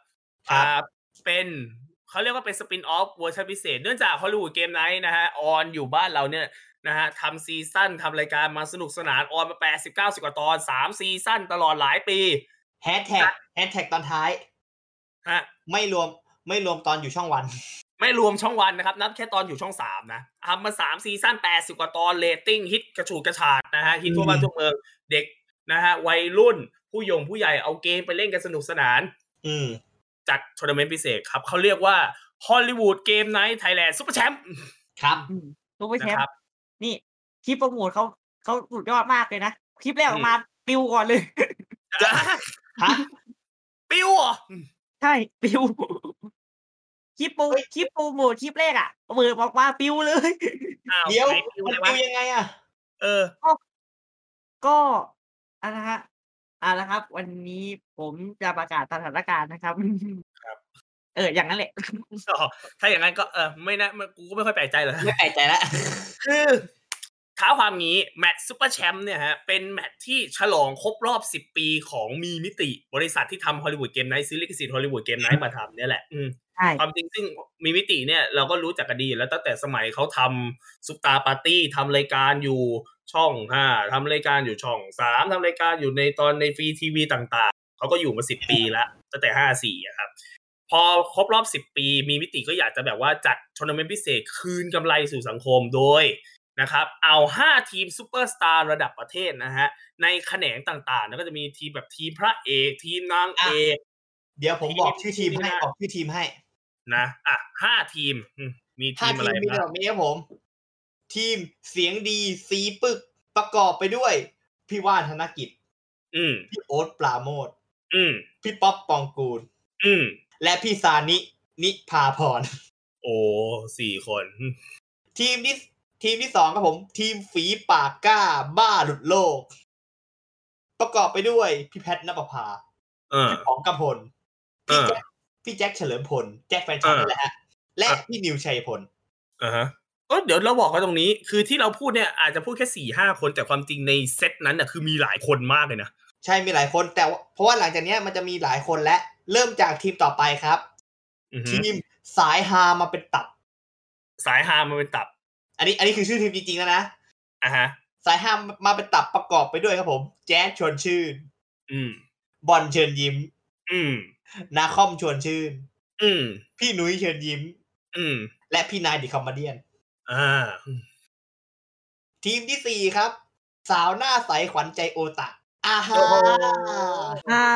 ครับอ่าเป็นเขาเรียกว่าเป็นสปินออฟเวอร์ชันพิเศษ เนื่องจากฮอลลีวูดเกมไนท์นะฮะออนอยู่บ้านเราเนี่ยนะฮะทำซีซั่นทำรายการมาสนุกสนาน on มาแปดสิบเก้าสิบกว่าตอนสามซีซั่นตลอดหลายปี แฮชแท็กแฮชแท็กตอนท้ายฮะไม่รวมไม่รวมตอนอยู่ช่องวัน ไม่รวมช่องวันนะครับ นับแค่ตอนอยู่ช่องสามนะทำมาสามซีซั่นแปดสิบกว่าตอนเรตติ้งฮิตกระฉูดกระฉาดนะฮะฮิตทั่วบ้านทั่วเมืองเด็กนะฮะวัยรุ่นผู้ยงผู้ใหญ่เอาเกมไปเล่นกันสนุกสนาน อืมจัดทัวร์นาเมนต์พิเศษครับเขาเรียกว่าฮอลลีวูดเกมไนท์ไทยแลนด์ซุปเปอร์แชมป์ครับตัวไปแชมนะครับป์นี่คลิปโปรโมทเขาเขาสุดยอดมากเลยนะ คลิปแรกออกมาปิวก่อนเลยจะ ฮะปิ้วเหรอใช่ปิวคลิปโปรคลิปโปรโมทคลิปแรกอะเปิดออกมาปิวเลยอ้าวเดี๋ยวไหนปิ้วมันเลยวะ ดูยังไงอะ เออ ก็เอะนะฮะเอ่าละครับ วันนี้ผมจะประกาศสถานการณ์นะครับครับ เออ อย่างนั้นแหละ อ๋อถ้าอย่างนั้นก็เออไม่นะมันกูก็ไม่ค่อยแปลกใจเลยไม่แปลกใจละ คือเท้าความนี้แมตช์ซูเปอร์แชมป์เนี่ยฮะเป็นแมตช์ที่ฉลองครบรอบ 10 ปีของมีมิติบริษัทที่ทำฮอลลีวูดเกมไนท์ซื้อลิขสิทธิ์ฮอลลีวูดเกมไนท์มาทำเนี่ยแหละอืมใช่ความจริงซึ่งมีมิติเนี่ยเราก็รู้จักกันดีอยู่แล้วตั้งแต่สมัยเขาทำซุปตาปาร์ตี้ทำรายการอยู่ช่องห้าทำรายการอยู่ช่องสามทำรายการอยู่ในตอนในฟรีทีวีต่างๆ เขาก็อยู่มาสิบปีแล้วตั้งแต่ห้าสี่อะครับ พอครบรอบสิบปีมีมิติก็อยากจะแบบว่าจัดทัวร์นาเมนต์พิเศษคืนกำไรสู่สังคมโดย นะครับเอาห้าทีมซูเปอร์สตาร์ระดับประเทศนะฮะในแขนงต่างๆ แล้วก็จะมีทีมแบบทีมพระเอกทีมนางเอกเดี๋ยวผมบอกทีมชื่อทีมให้ทีมบอกชื่อทีมให้นะอะห้าทีมอืมมีทีถ้ามอะทีไรมมีบ้างแบบนี้ครับผม ทีมเสียงดีสีปึกประกอบไปด้วย พี่ว่านธนกิจ อืมพี่โอ๊ตปราโมทอืมพี่ป๊อปปองกูล อืมและพี่ซานิ นิพาพร โอ้สี่คนอืมทีมที่ ทีมที่สองครับผม ทีมฝีปากกล้า บ้าหลุดโลก ประกอบไปด้วยพี่แพทนปภาเออพี่ป๋องกำพลเอพี่อแจ็คพี่แจ็คเฉลิมพล แจ็คแฟนฉันเออนั่นแหละฮะและเออพี่นิวชัยพลอ่าฮะเออเดี๋ยวเราบอกกันตรงนี้ คือที่เราพูดเนี่ยอาจจะพูดแค่สี่ห้าคนแต่ความจริงในเซตนั้นน่ะคือมีหลายคนมากเลยนะใช่มีหลายคนแต่ว่าเพราะว่าหลังจากเนี้ยมันจะมีหลายคนและ เริ่มจากทีมต่อไปครับอือฮึทีมสายฮามาเป็นตับ สายฮามาเป็นตับ อันนี้อันนี้คือชื่อทีมจริงๆแล้วนะอะฮะ สายฮามาเป็นตับประกอบไปด้วยครับผม แจ๊ดชวนชื่น อืม บอลเชิญยิ้ม อืม นาคอมชวนชื่น อืม พี่นุ้ยเชิญยิ้ม อืม และพี่นายดิคอมมาเดียน อ่า ทีมที่สี่ครับ สาวหน้าใสขวัญใจโอตะอาฮาโอ้โหอ่า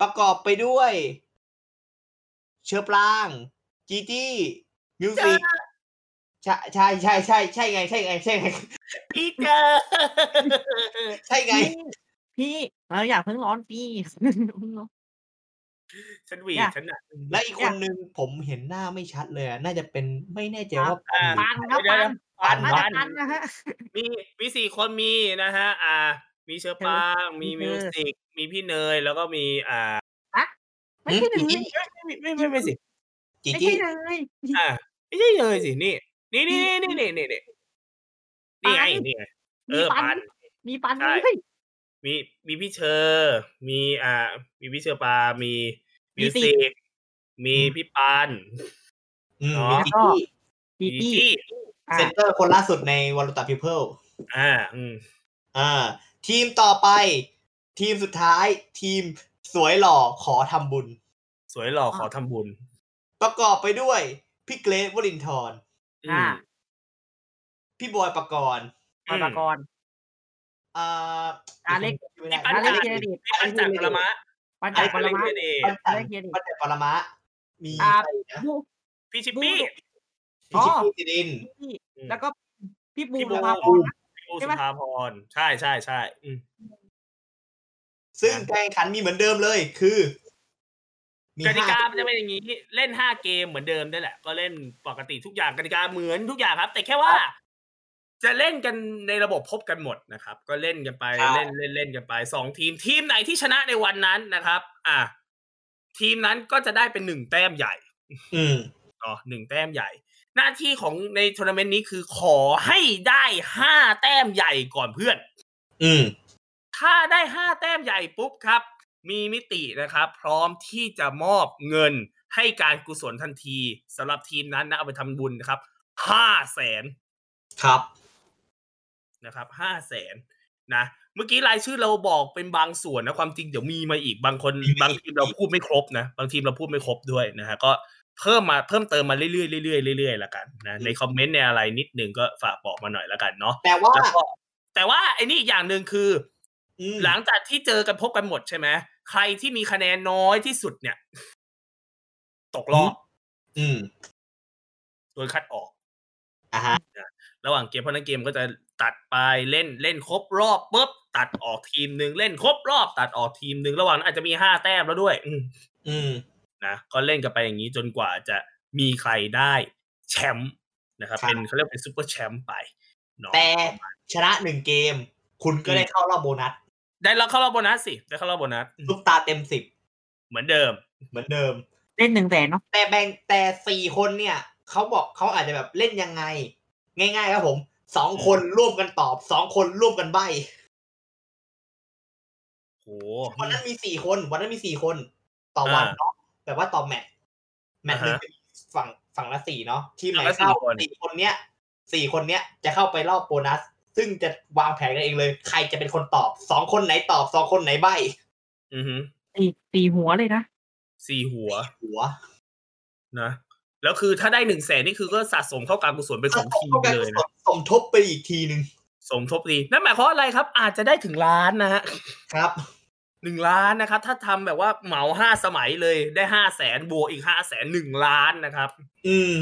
ประกอบไปด้วย เชอปราง จีจี้ มิวสิกใช่ใช่ใช่ใช่ใช่ไง ใช่ไงใช่ไงพี่เจอใช่ไง พี่พี่เราอยากเพิ่งร้อนพี่ฉันหวีดเนี่ยฉันน่ะและอีกคนนึงผมเห็นหน้าไม่ชัดเลยอะน่าจะเป็นไม่แน่ใจว่าอ่าปันครับเดี๋ยวปันๆปันปัน่านจะปันนะฮะมีมีสี่คนมีนะฮะ อ่า มีเชอร์ปางมีมีมิเนวยสิกมีพี่เนยแล้วก็มีอ่าไม่ใช่เลยไม่ไม่ไม่ไม่สิ จีไม่จี้ใช่เลยอ่าไม่ใช่เลยสินี่นี่นี่นี่นี่นี่นี่นี่ไงนี่ไงเอมีอปัปัน น มีปันใช่เลยมีมีพี่เชอร์ มีอ่า มีพี่เชอร์ปา มีมีมิวสิสิกมีพี่ปาน อืมอ๋อ มีจีจี้จีมีจี้ จี้อะ เซนเตอร์คนล่าสุดในวอลตาพิเพิลอ่า อืม อ่า ทีมต่อไป ทีมสุดท้าย ทีมสวยหล่อขอทำบุญ สวยหล่อขอทำบุญ ประกอบไปด้วยพี่เกรทวรินทร์อือ่ามพี่บอยปกรณ์ปานปากรอ่าอาเล็กไม่ได้ปันอาจัเล็ดกเครดิตพี่ปันจัดปรมะปันจัดปรมาอเล็กเครดิตปันจันได้เครดิตปันจันปรมะมีอ่าใครนะบูพี่ชิปปี้อ๋พี่อชิปปี้จิรินพี่อืมแล้วก็พี่บูพี่มบูสุภาพรนะพี่โอใช่สุไหมภาพรใช่ใช่ใช่อืมซึ่งการแข่งขันมีเหมือนเดิมเลยคือมี กติกาห้มันจะเป็นอย่างนี้เล่นห้าเกมเหมือนเดิมได้แหละ ก็เล่นปกติทุกอย่างกติกาเหมือนทุกอย่างครับ แต่แค่ว่า จะเล่นกันในระบบพบกันหมดนะครับ ก็เล่นกันไปเล่นเล่นเล่นกันไปสองทีมทีมไหนที่ชนะในวันนั้นนะครับ อะทีมนั้นก็จะได้เป็นหนึ่งแต้มใหญ่ อืมอ๋อหนึ่งแต้มใหญ่ หน้าที่ของในทัวร์นาเมนต์นี้คือขอให้ได้ห้าแต้มใหญ่ก่อนเพื่อน อืมถ้าได้ห้าแต้มใหญ่ปุ๊บครับ มีมิตินะครับ พร้อมที่จะมอบเงินให้การกุศลทันทีสำหรับทีมนั้นนะเอาไปทำบุญนะครับห้าแสนครับนะครับห้าแสนนะเมื่อกี้รายชื่อเราบอกเป็นบางส่วนนะความจริงเดี๋ยวมีมาอีกบางคนมีบางทีมเราพูดไม่ครบนะบางทีมเราพูดไม่ครบด้วยนะฮะก็เพิ่มมาเพิ่มเติมมาเรื่อยๆเรื่อยๆเรื่อยๆละกันนะในคอมเมนต์ในอะไรนิดนึงก็ฝากบอกมาหน่อยละกันเนาะแต่ว่าแล้วก็แต่ว่าไอ้นี่อีกอย่างหนึ่งคืออืม หลังจากที่เจอกันพบกันหมดใช่ไหมใครที่มีคะแนนน้อยที่สุดเนี่ย ตกรอบอืมโดนคัดออกอะฮะระหว่างเกมเพราะฉะนั้นเกมก็จะตัดไปเล่นเล่นครบรอบปุ๊บตัดออกทีมหนึ่งเล่นครบรอบตัดออกทีมหนึ่งระหว่างนั้นอาจจะมีห้าแต้มแล้วด้วย อืมอืมนะก็เล่นกันไปอย่างนี้จนกว่าจะมีใครได้แชมป์นะครับครับเป็นเขาเรียกเป็นซูเปอร์แชมป์ไปเนาะแต่ชนะหนึ่งเกม คุณก็ได้เข้ารอบโบนัส ได้แล้วเข้ารอบโบนัสสิได้เข้ารอบโบนัสลูกตาเต็มสิบเหมือนเดิม เหมือนเดิม เล่นหนึ่งแสนเนาะแต่แบ่งแต่สี่คนเนี่ยเขาบอกเขาอาจจะแบบเล่นยังไง ง่าย ๆ ครับผมสองคนร่วมกันตอบสองคนร่วมกันใบโหวันนั้นมีสี่คน วันนั้นมีสี่คน ต่อวันอ่าเนาะแบบว่าต่อแมตช์แมตช์หนึ่งอ่าฮะจะมีฝั่งฝั่งละสี่เนาะทีมไหนฝั่งละสี่เข้าคนสี่คนเนี้ยสี่คนเนี้ยจะเข้าไปรอบโบนัส ซึ่งจะวางแผนกันเองเลย ใครจะเป็นคนตอบสองคนไหนตอบสองคนไหนใบอือฮึตีตีหัวเลยนะสี่หัว หัว นะแล้วคือถ้าได้หนึ่งแสนนี่คือก็สะสมเข้าการกุศลเป็นของทีมเข้ากันเลยนะสมทบไปอีกทีหนึ่งสมทบดีนั่นหมายความว่าอะไรครับ อาจจะได้ถึงล้านนะฮะครับหนึ่งล้านนะครับ ถ้าทำแบบว่าเหมาห้าสมัยเลยได้ห้าแสนบวกอีกห้าแสนหนึ่งล้านนะครับ อืม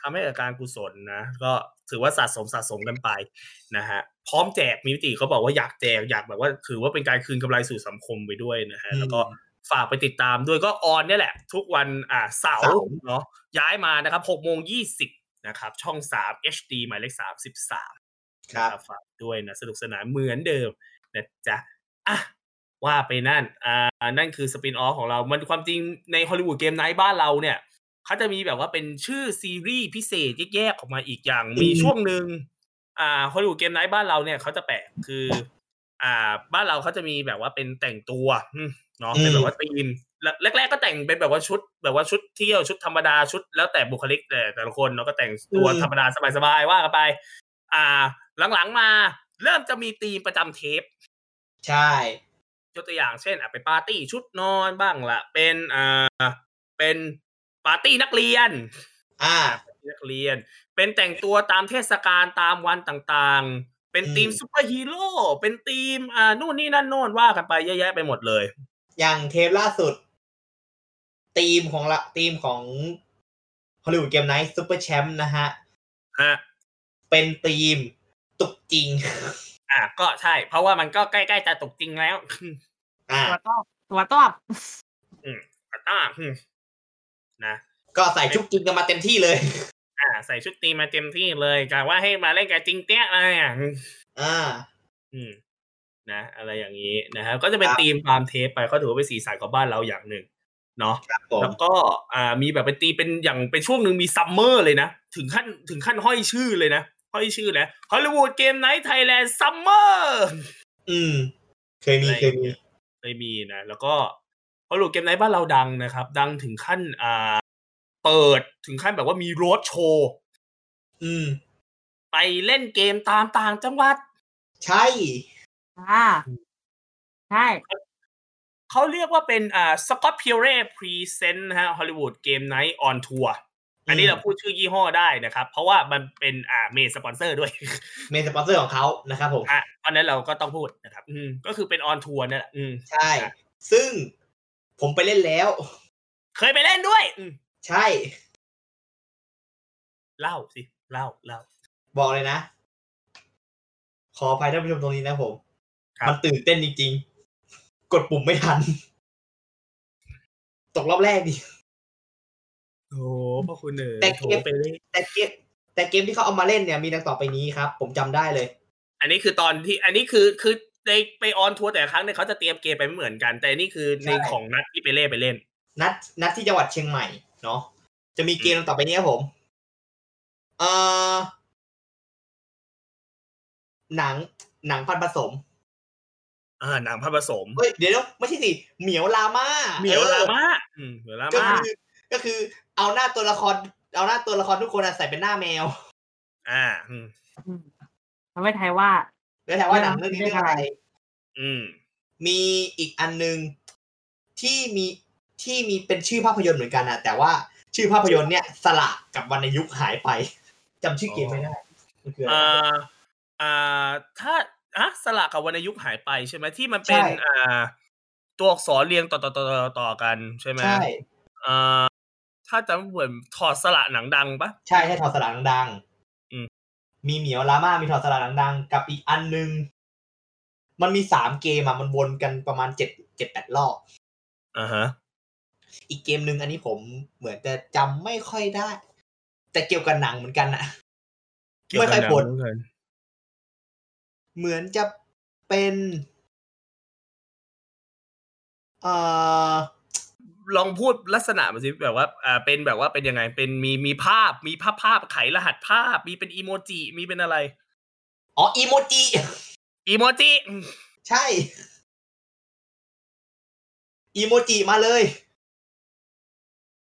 ทำให้เกิดการกุศลนะก็ ถือว่าสะสมสะสมกันไปนะฮะพร้อมแจกมีวิธีเขาบอกว่าอยากแจกอยากแบบว่า ถือว่าเป็นการคืนกำไรสู่สังคมไปด้วยนะฮะอืมแล้วก็ฝากไปติดตามด้วยก็ออนเนี่ยแหละ ทุกวันอ่าเสาเสาร์ร์เนาะย้ายมานะครับหกโมงยี่สิบนะครับ ช่องสาม HD หมายเลขสามสิบสามครับนะฝากด้วยนะสนุกสนานเหมือนเดิมนะจ๊ะอะว่าไปนั่นอ่านั่นคือ spin-off ของเรา มันความจริงใน Hollywood Game Night บ้านเราเนี่ย เขาจะมีแบบว่าเป็นชื่อซีรีส์พิเศษแยกๆออกมาอีกอย่าง มีช่วงหนึ่งอ่า Hollywood Game Night บ้านเราเนี่ยเขาจะแปลกคือ อ่า บ้านเราเขาจะมีแบบว่าเป็นแต่งตัวอืมเนาะเป็นแบบว่าธีมแรกๆก็แต่งเป็นแบบว่าชุด แบบว่าชุดเที่ยวชุดธรรมดาชุดแล้วแต่บุคลิกแต่แต่ละคนเนาะก็แต่งตัวอืมธรรมดาสบายๆว่ากันไป อ่า หลังๆมาเริ่มจะมีธีมประจำเทป ใช่ยกตัวอย่างเช่นอะเป็นปาร์ตี้ชุดนอนบ้างละเป็นอ่าเป็น ปาร์ตี้นักเรียน อ่าปาร์ตี้นักเรียน เป็นแต่งตัวตามเทศกาลตามวันต่างๆ เป็นอืมธีมซูเปอร์ฮีโร่เป็นธีมอ่านู่นนี่นั่นโน่นว่ากันไปเยอะแยะไปหมดเลย อย่างเทปล่าสุดทีมของละทีมของฮอลลีวูดเกมไนท์ซูเปอร์แชมป์นะฮะฮะเป็นทีมตุกจริง อะก็ใช่ เพราะว่ามันก็ใกล้ๆจะตกจริงแล้ว อ่าตัวตอบตัวตอบอ่าอืม นะ ก็ใส่ชุดจริงกันมาเต็มที่เลย อ่า ใส่ชุดตีมมาเต็มที่เลยกะว่าให้มาเล่นกันจริงเตี้ยอะไรอะอ่า อืม นะ อะไรอย่างนี้นะครับก็จะเป็นครับธีมตามเทปไปก็ถือว่าเป็นสีสันของบ้านเราอย่างหนึ่งเนาะครับผมแล้วก็อ่ามีแบบเป็นตีเป็นอย่างเป็นช่วงหนึ่งมี summer เลยนะ ถึงขั้นถึงขั้นห้อยชื่อเลยนะ ห้อยชื่อแล้ว Hollywood Game Night Thailand Summer อืม เคยมีเคยมีเคยมีนะ แล้วก็ Hollywood Game Night บ้านเราดังนะครับ ดังถึงขั้นอ่าเปิดถึงขั้นแบบว่ามีโรดโชว์อืม ไปเล่นเกมตามต่างจังหวัด ใช่อ่าใช่เขาเรียกว่าเป็นอ่าสก๊อตเพียวเร่ present นะฮะ Hollywood Game Night on tour อันนี้อืมเราพูดชื่อยี่ห้อได้นะครับ เพราะว่ามันเป็นอ่า main sponsor ด้วย main sponsor ของเขานะครับผมอะเพราะฉะนั้นเราก็ต้องพูดนะครับ อืมก็คือเป็น on tour นั่นแหละอืมใช่ ซึ่ง ผมไปเล่นแล้ว เคยไปเล่นด้วย อืมใช่ เล่าสิ เล่าเล่าบอกเลยนะ ขออภัยท่านผู้ชมตรงนี้นะผมครับมันตื่นเต้นจริง ๆ กดปุ่มไม่ทัน ตกรอบแรกดิโอ้พ่อคุณเอ๋ยแต่โถเกมไปเล่นแต่เกมแต่เกมที่เขาเอามาเล่นเนี่ยมีดังต่อไปนี้ครับ ผมจำได้เลย อันนี้คือตอนที่ อันนี้คือคือ ในไป on tour แต่ละครั้งเนี่ยเขาจะเตรียมเกมไปไม่เหมือนกัน แต่นี่คือในใช่ของนัดที่ไปเล่นไปเล่น นัดนัดที่จังหวัดเชียงใหม่เนาะจะมีเกมดังต่อไปนี้ครับผมเอ่อหนังหนังพันธุ์ผสมอ่าหนังพระผสมเฮ้ยเดี๋ยวนะไม่ใช่สิเหมียวลาม่าเหมียวออลาม่าอืมเหมียวลาก็ม่าคือก็คือ เอาหน้าตัวละคร เอาหน้าตัวละครทุกคนอะใส่เป็นหน้าแมว อ่าอืมอืมทำให้ทายว่า แล้วถามว่าหนังเรื่องนี้เรื่องอะไรอืม มีอีกอันหนึงที่มีที่มีเป็นชื่อภาพยนตร์เหมือนกันนะแต่ว่าชื่อภาพยนตร์เนี่ย สละกับวรรณยุกต์หายไปจำชื่อเกมไม่ได้มันคืออะไรอ่าอ่าถ้าอะสละกับวรรณยุกต์หายไปใช่ไหมที่มันเป็นใช่อ่า ตัวอักษรเรียงต่อต่อต่อต่อต่อกันใช่ไหมใช่อ่าถ้าจำไม่ผิดถอดสละหนังดังปะใช่ใช่ถอดสลักดังๆอืม มีเหมียวลาม่ามีถอดสลักดังๆ กับอีกอันหนึง มันมีสามเกมอะมันวนกันประมาณเจ็ดเจ็ดแปดรอบอ่าฮะอีกเกมหนึ่งอันนี้ผมเหมือนจะจำไม่ค่อยได้ แต่เกี่ยวกับหนังเหมือนกันอะเกี่ยวไม่กับค่อยหนังปนเหมือนกันเหมือนจะเป็น เอ่อ ลองพูดลักษณะมาสิแบบว่าอ่าเป็นแบบว่าเป็นยังไง เป็นมีมีภาพมีภาพภาพไขรหัสภาพ มีเป็นอีโมจิมีเป็นอะไร อ๋ออีโมจิอีโมจิใช่อีโมจิมาเลย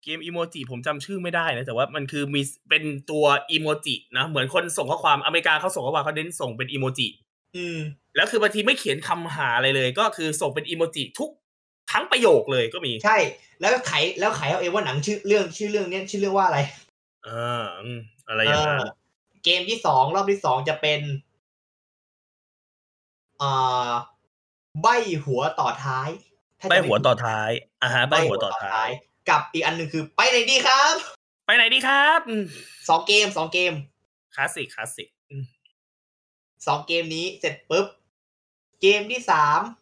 เกมอีโมจิผมจำชื่อไม่ได้นะ แต่ว่ามันคือมีเป็นตัวอีโมจินะเหมือนคนส่งข้อความอเมริกาเขาส่งข้อความเขาเน้นส่งเป็นอีโมจิอืมแล้วคือบางทีไม่เขียนคำหาอะไรเลย ก็คือส่งเป็นอีโมจิทุก ทั้งประโยคเลยก็มีใช่ แล้วก็ไขแล้วไขเอาเองว่าหนังชื่อเรื่องชื่อเรื่องเนี้ยชื่อเรื่องว่าอะไรอ่าอืมอะไรอย่างนั้นเออเกมที่สองรอบที่สองจะเป็นอ่าใบหัวต่อท้ายถ้าใบจะไม่หัวต่อผิดท้ายอ่าฮะใบหัวต่อท้าย กับอีกอันหนึ่งคือไปไหนดีครับ ไปไหนดีครับอืมสองเกมสองเกมคลาสสิกคลาสสิกอืมสองเกมนี้เสร็จปุ๊บ เกมที่สามเ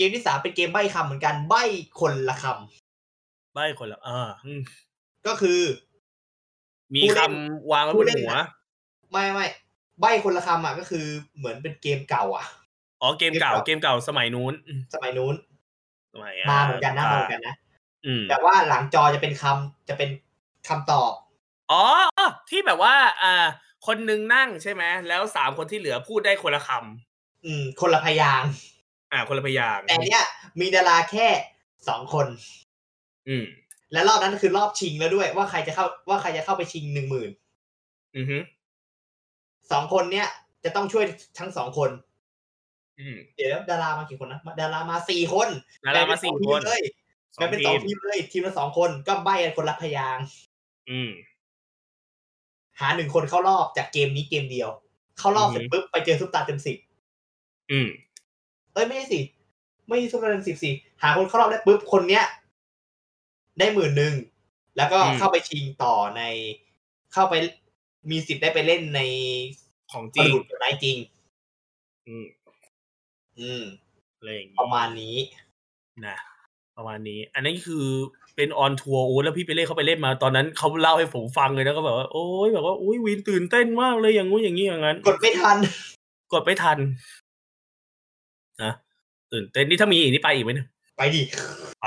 กมที่สามเป็นเกมใบคำเหมือนกันใบคนละคใบคนละอ่าอืมำก็คือ มีผู้คำเล่นวางไว้ผู้บนเล่นหัวน่ะไม่ไม่ใบคนละคำอะก็คือเหมือนเป็นเกมเก่า อะอ๋อเกมเก่า เกมเก่าเกมเก่าสมัยนู้นอืมสมัยนู้นสมัยมาเหมือนกันนะมาเหมือนกันนะอืมแต่ว่าหลังจอจะเป็นคำจะเป็นคำตอบ อ๋ออ๋อที่แบบว่า อ่า คนหนึงนั่งใช่ไหมแล้วสามคนที่เหลือพูดได้คนละคำอืม คนละพยางค์ อ่าคนละพยางค์แต่เนี้ยมีดาราแค่สองคน อืม และรอบนั้นคือรอบชิงแล้วด้วย ว่าใครจะเข้าว่าใครจะเข้าไปชิงหนึ่งหมื่นอือฮึสองคนเนี้ยจะต้องช่วยทั้งสองคน อืมเดี๋ยวดารามากี่คนนะดารามาสี่คนดารามาสี่แบ่งเป็คนทีเลยสอแบ่งงเป็นทีสองมทีมเลย ทีมละสองคนก็ใบกันคนละพยางค์อืม หาหนึ่งคนเข้ารอบจากเกมนี้เกมเดียว เข้ารอบอือฮึเสร็จปุ๊บไปเจอซุปตาเต็มสิบอืม เอ้ยไม่ใช่สิ ไม่ใช่ซุปตาเต็มสิบสิหาคนเข้ารอบได้ปุ๊บคนเนี้ย ได้หมื่นหนึ่งแล้วก็อืมเข้าไปชิงต่อในเข้าไปมีสิทธิ์ได้ไปเล่นในของจจริงริงไนจริง อืม อืมอะไรอย่างปงี้ระมาณนี้นะประมาณนี้ อันนี้คือเป็นออนทัวร์โอ้แล้วพี่ไปเล่นเขาไปเล่นมาตอนนั้นเขาเล่าให้ผมฟังเลยนะก็แบบว่าโอ้ยแบบว่าอุ้ยวินตื่นเต้นมากเลยอย่างงู้นอย่างนี้อย่างนั้น กดไม่ทัน กดไม่ทัน นะตื่นเต้นนี่ถ้ามีอีกนี่ไปอีกไหมเนี่ยไปดิไป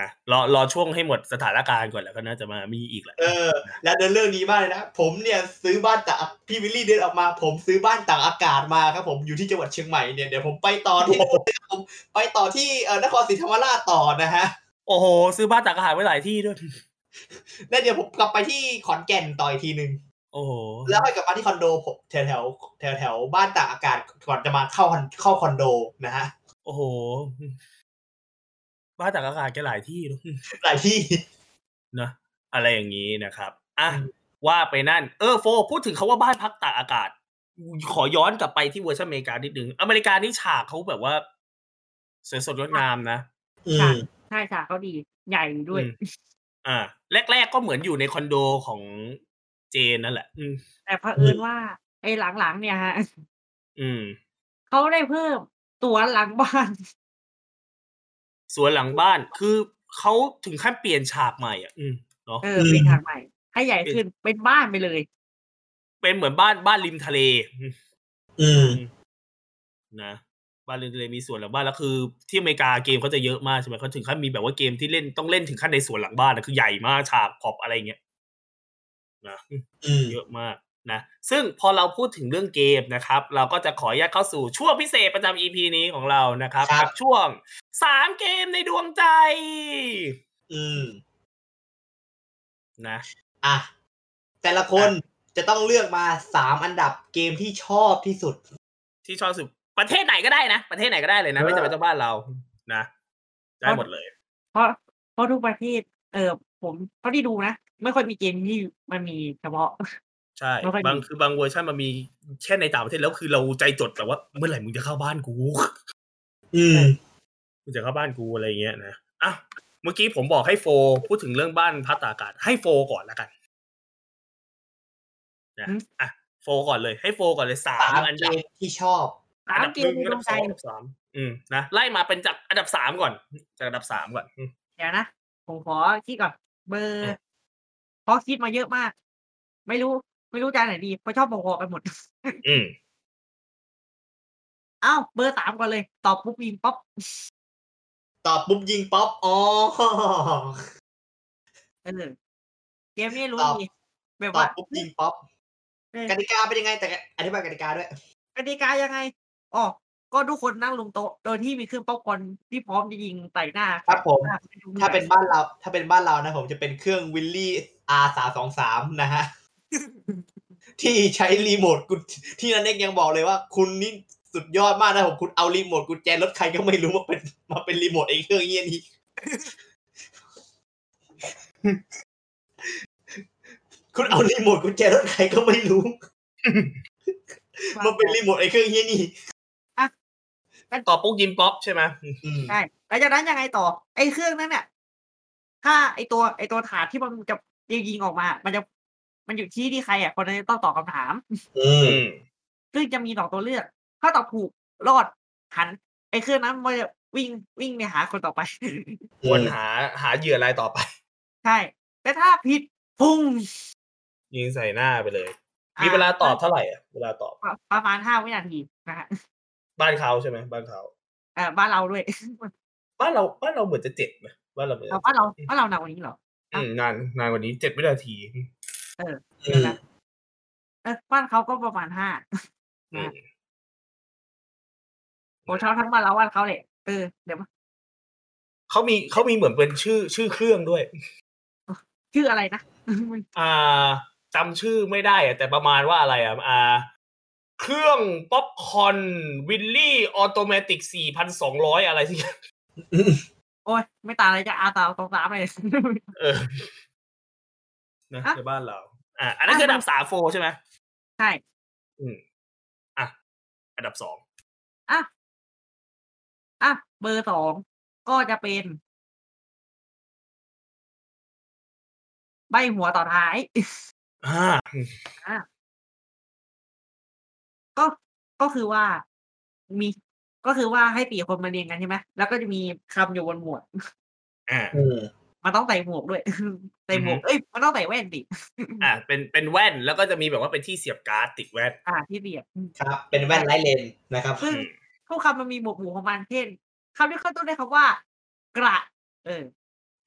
นะรอรอช่วงให้หมดสถานการณ์ก่อนแล้วก็น่าจะมามีอีกแหละเออ แล้วเดินเรื่องนี้มากเลยนะผมเนี่ยซื้อบ้านตากพี่วิลลี่เดินออกมา ผมซื้อบ้านตากอากาศมาครับผมอยู่ที่จังหวัดเชียงใหม่เนี่ยเดี๋ยวผมไปต่อที่นู่นนะครับผมไปต่อที่เออนครศรีธรรมราชต่อนะฮะ โอ้โห ซื้อบ้านตากอาหารไว้หลายที่ด้วยแล้วเดี๋ยวผมกลับไปที่ขอนแก่นต่ออีกทีหนึ่งโอ้โหแล้วค่อยกลับมาที่คอนโดผมแถวแถวแถวแถวๆบ้านตากอากาศก่อนจะมาเข้าคอนเข้าคอนโดนะฮะโอ้โห บ้านตากอากาศแกหลายที่เนอะหลายที่นะอะไรอย่างนี้นะครับอะอืมว่าไปนั่นเออโฟ พูดถึงเขาว่าบ้านพักตากอากาศ ขอย้อนกลับไปที่เวอร์ชันอเมริกานิดนึงอเมริกานี่ฉากเขาแบบว่าสวยสดงดงามนะอืมใช่ค่ะเขาดีใหญ่ด้วยอืมอ่า แรก ๆ ก็เหมือนอยู่ในคอนโดของ เจนนั่นแหละ อืมแต่เผอิญว่า ไอ้หลังๆเนี่ยฮะ อืมเขาได้เพิ่มตัวหลังบ้าน สวนหลังบ้านคือเขาถึงขั้นเปลี่ยนฉากใหม่อะ อืมเนาะเออเป็นทางใหม่ให้ใหญ่ขึ้นเป็นบ้านไปเลย เป็นเหมือนบ้านบ้านริมทะเลอืมอืมนะบ้านริมทะเลมีสวนหลังบ้านแล้วคือ ที่อเมริกาเกมเขาจะเยอะมากใช่ไหมเขาถึงขั้นมีแบบว่าเกมที่เล่นต้องเล่นถึงขั้นในสวนหลังบ้านนะคือใหญ่มากฉากขอบอะไรเงี้ย นะอืมเยอะมากนะซึ่งพอเราพูดถึงเรื่องเกมนะครับ เราก็จะขออนุญาตเข้าสู่ช่วงพิเศษประจำ EP นี้ของเรานะครับครับกับช่วงสามเกมในดวงใจ อืมนะ อะ แต่ละคนจะต้องเลือกมาสามอันดับเกมที่ชอบที่สุด ที่ชอบสุด ประเทศไหนก็ได้นะ ประเทศไหนก็ได้เลยนะ ไม่จำเป็นต้องบ้านเรานะ ได้หมดเลย เพราะเพราะทุกประเทศ เออผมเท่าที่ดูนะ ไม่ค่อยมีเกมที่มันมีเฉพาะ ใช่ ไม่ค่อยมีบางคือบางเวอร์ชันมันมีแค่ในต่างประเทศแล้วคือเราใจจดแต่ว่าเมื่อไหร่มึงจะเข้าบ้านกู อืม มึงจะเข้าบ้านกูอะไรอย่างเงี้ยนะอะเมื่อกี้ผมบอกให้โฟพูดถึงเรื่องบ้านพัดตากอากาศให้โฟก่อนแล้วกันนะอะโฟก่อนเลย ให้โฟก่อนเลยสามสามอันเกดับมที่ชอบสาอันมดับเกหมนึ่งในอันดดัวบงสใจองอันดับสามอืมนะไล่มาเป็นจากอันดับสามก่อน จากอันดับสามก่อนอืม เดี๋ยวนะ ผมขอคิดก่อนเบอร์ เพราะคิดมาเยอะมาก ไม่รู้ ไม่รู้จานไหนดีเพราะชอบพอๆกันหมด อืมเอ้าเบอร์สามก่อนเลย ตอบปุ๊บยิงป๊อปตอบปุ๊บยิงป๊อปอ๋อเออเกมนี้รู้ตอบดีแบบว่าตอบปุ๊บยิงป๊อปเออกติกาเป็นยังไงแต่อธิบายกติกาด้วย กติกายังไงอ๋อ ก็ทุกคนนั่งลงโต๊ะ โดยที่มีเครื่องป๊อปคอร์นที่พร้อมจะยิงใส่หน้า ครับผมหน้ถ้าเป็นบ้านเรา ถ้าเป็นบ้านเรานะผมจะเป็นเครื่องวิลลี่ R สาสองสามนะฮะ ที่ใช้รีโมทกุญที่นันเอกยังบอกเลยว่า คุณนี่สุดยอดมากนะผมคุณเอารีโมทกุญแจรถใครก็ไม่รู้มาเป็นมาเป็นรีโมทไอ้เครื่องเงี้ยนี้คุณเอารีโมทกุญแจรถใครก็ไม่รู้มาเป็นรีโมทไอ้เครื่องเงี้ยนี่ ต่อปุ๊กยิมป๊อปใช่ไหมอืมใช่แล้วจากนั้นยังไงต่อ ไอ้เครื่องนั้นเนี่ยถ้าไอ้ตัวไอ้ตัวถาดที่มันจะยิงออกมา มันจะมันอยู่ที่ที่ใครอะคนนั้นจะต้องตอบคำถาม อืมอืมซึ่งจะมีสองตัวเลือก ถ้าตอบถูกรอดหัน ไอ้เครื่องนั้นมันจะวิ่งวิ่งไปหาคนต่อไปควรหาหาเหยื่อรายต่อไป ใช่ แต่ถ้าผิดพุ่ง ยิงใส่หน้าไปเลยอ่มีเวลาตอบเท่าไหร่อะ เวลาตอบ ประประมาณห้าวินาทีนะฮะ บ้านเขาใช่ไหมบ้านเขาเออบ้านเราด้วย บ้านเราบ้านเราเหมือนจะเจ็ดนะบ้านเราเหมือนเอาบ้านเราบ้านเราหนักกว่านี้เหรออืมนานนานกว่านี้เจ็ดวินาที เอออืเดี๋ยวมนะเออบ้านเขาก็ประมาณห้าอืมโอ้ชอบทั้งบ้านเราบ้านเขาเลยเออเดี๋ยวมาเขามีเขามีเหมือนเป็นชื่อชื่อเครื่องด้วย ชื่ออะไรนะอ่าจำชื่อไม่ได้อะแต่ประมาณว่าอะไรอะอ่า เครื่องป๊อปคอร์นวิลลี่ automatic สี่พันสองร้อยอะไรที่โอ้ย ไม่ต่างอะไรจากอาตาตองสามเลยเออนะอะในบ้านเรา อ่าอันนั้นคืออันดับสามโฟใช่ไหมใช่อืมอะ อันดับสองอะอะเบอร์สองก็จะเป็น ใบ้หัวต่อท้ายอ่า ก็ก็คือว่ามีก็คือว่าให้สี่คนมาเรียนกันใช่ไหมแล้วก็จะมีคำอยู่บนหมวดอ่าอืมมันต้องใส่หมวกด้วยใส่หมวกเอ้ยมันต้องใส่แว่นดิอ่า เป็นเป็นแว่นแล้วก็จะมีแบบว่าเป็นที่เสียบการ์ดติดแว่น อ่าที่เสียบอืมครับ เป็นแว่นไร้เลนส์นะครับซึ่งอืมทุกคำมันมีหมวกหมู่ของมันเช่นคำที่ขึ้นต้นด้วยคำว่า กระ เออ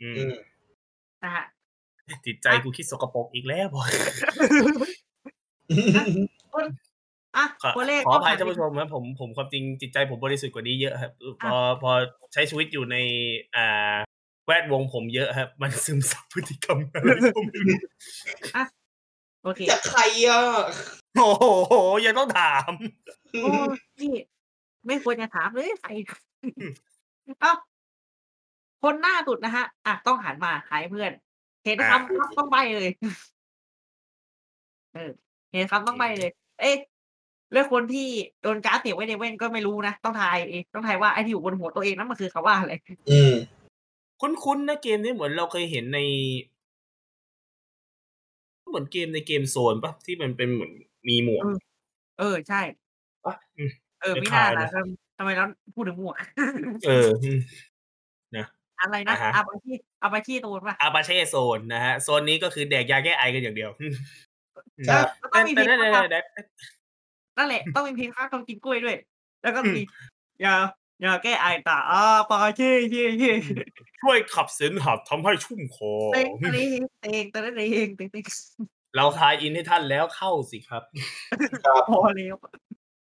อืมอืมนะฮะจิตใจกูคิดสกปรกอีกแล้วบอย อะขอตัวเลขขออภัยก็ท่านผู้ชมนะผมผมความจริงจิตใจผมบริสุทธิ์กว่านี้เยอะครับพอพอใช้ชีวิตอยู่ในอ่าแวดวงผมเยอะครับ มันซึมซับพฤติกรรมอะไรก็ไม่รู้โอเคจะใครอะโอ้โหยังต้องถามโอ้พี่ไม่ควรจะถามเลยใครเอ้าคนหน้าสุดนะฮะอะต้องหันมาหายเพื่อน เห็นอ่าคำปั๊บต้องใบเลย เออ เห็นคำต้องใบเลย เอ๊ะ แล้วคนที่โดนการ์ดเสียบไว้ในแว่นก็ไม่รู้นะต้องทายเองต้องทายว่าไอ้ที่อยู่บนหัวตัวเองนั้นมันคือคำว่าอะไรอืมคุ้นๆนะเกมนี้เหมือนเราเคยเห็นใน เหมือนเกมในเกมโซนปะที่มันเป็นเหมือนมีหมวกอืมเออใช่ปะอืมเออคไม่ล้าน่ายๆล่ะนะทำทำไมเราพูดถึงหมวกเอออืมอะไรนะอ่าฮะอาบาชีอาบาชีตูนป่ะอาปาเช่โซนนะฮะโซนนี้ก็คือแดกยาแก้ไอกันอย่างเดียวครับแล้วต้องมีเพแต่ลงแต่ข้างแต่แต่ นั่นแหละ ต้องมีเพลงข้างต้องกินกล้วยด้วย แล้วก็อืมมีอย่าอย่าแก้ไอตาอาปาเช่เช่เช่ช่วยขับเสนหับทำให้ชุ่มคอเต็งเต็งเต็งเต็งเต็งเต็งเต็งเราทายอินให้ท่านแล้วเข้าสิครับพอแล้ว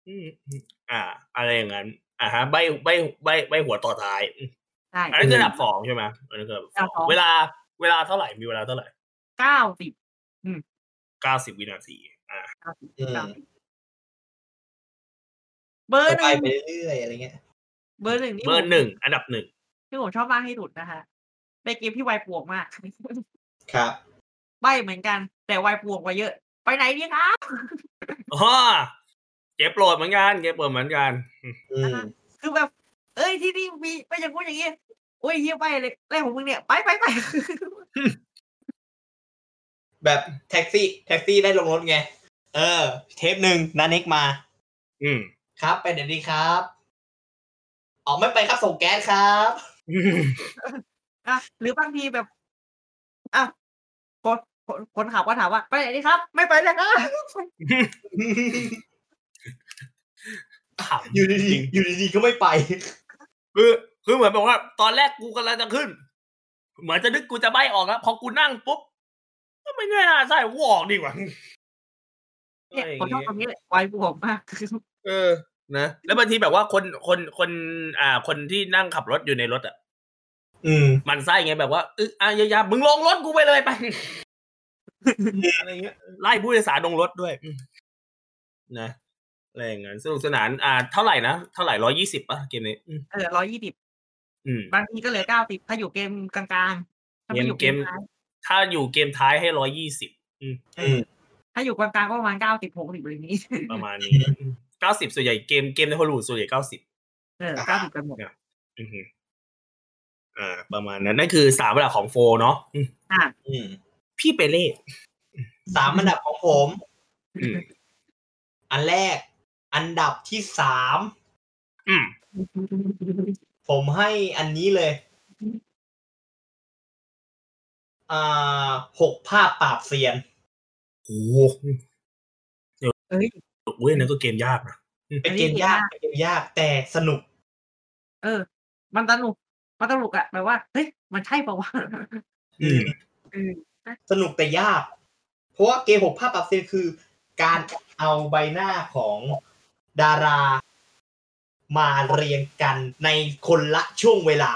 อืมอ่า อะไรอย่างนั้น อ่าฮะใบใบใบใบหัวต่อท้ายอืมใช่อันนั้นคืออันดับสองใช่ไหมอันนั้นคืออันดับอันดับสสอองงเวลาเวลาเท่าไหร่มีเวลาเท่าไหร่เก้าสิบเก้าสิบวินาทีอ่า เก้าสิบอืมเก้าสิบเบอร์หไปนึ่งไปเรื่อยๆอะไรเงี้ย เบอร์หนึ่งนี่เบอผมร์หนึ่งอันดับหนึ่งที่ผมชอบมากที่สุดนะคะในเกมที่ไวป่วงมาก ครับใบเหมือนกัน แต่ไวป่วงกว่าเยอะ ไปไหนดีครับอ๋อเก็บโปรดเหมือนกันเก็บโปรดเหมือนกันอืมคือแบบ เอ้ยที่นี่มีไม่อย่างงู้นอย่างงี้โอ้ยเฮียไปเลยเรื่องของมึงเนี่ยไปไปไปแบบแท็กซี่ แท็กซี่ได้ลงรถไง เออ เทปหนึ่งนาเน็กมา อืม ครับ ไปไหนดีครับ ออกไม่ไปครับส่งแก๊สครับอะหรือบางทีแบบอะคนคนคนขับก็ถามว่า ไปไหนดีครับ ไม่ไปเลยครับขำอยู่ดีจริงๆอยู่ดีๆก็ไม่ไป คือคือเหมือนแบบว่า ตอนแรกกูกำลังจะขึ้น เหมือนจะนึกกูจะใบออกแล้วพอกูนั่งปุ๊บก็ไม่แน่าใช่กูออกดีกว่าเนี่ยผมชอบตรงนี้เลยไวป่วงมาก เออ นะแล้วบางทีแบบว่าคนคนคน อ่า คนที่นั่งขับรถอยู่ในรถอะอืมมันไส้ไงแบบว่าเอออะอยาๆมึงลงรถกูไปเลยไปอะไรเงี้ยไล่ผู้โดยสารลงรถด้วยอืมนะอะไรอย่างเงี้ยสนุกสนาน อ่า เท่าไหร่นะเท่าไหร่ร้อยี่สิบป่ะเกมนี้อืมเออร้อยยี่สิบอืมบางทีก็เหลือเก้าสิบถ้าอยู่เกมกลางๆถ้าไม่อยู่เกเกมมท้ายถ้าอยู่เกมท้ายให้ร้อยี่สิบอืมถ้าอยู่กลางๆก็ประมาณเก้าสิบหกสิบอะไรนี้ ประมาณนี้ เก้าสิบส่วนใหญ่เกมเกมในฮอลลีวูดส่วนใหญ่เก้าสิบเออเก้าสิบกันหมดอือฮึอ่า ประมาณนั้นนั่นคือสามระดับของโฟเนาะอืมอะอืมพี่เปเล่สามอันดับของผมอืมอันแรก อันดับที่สามอืมผมให้อันนี้เลยอ่าหกภาพปราบเซียนโอ้โหเอ้ย เว้ยนั่นก็เกมยากนะเป็นเกมยากเป็นเกมยากแต่สนุก เออ มันสนุกมันสนุกอะแบบว่าเฮ้ยมันใช่ปะวะอืมเออสนุกแต่ยาก เพราะว่าเกมหกภาพปรับเซียนคือ การเอาใบหน้าของดารามาเรียงกันในคนละช่วงเวลา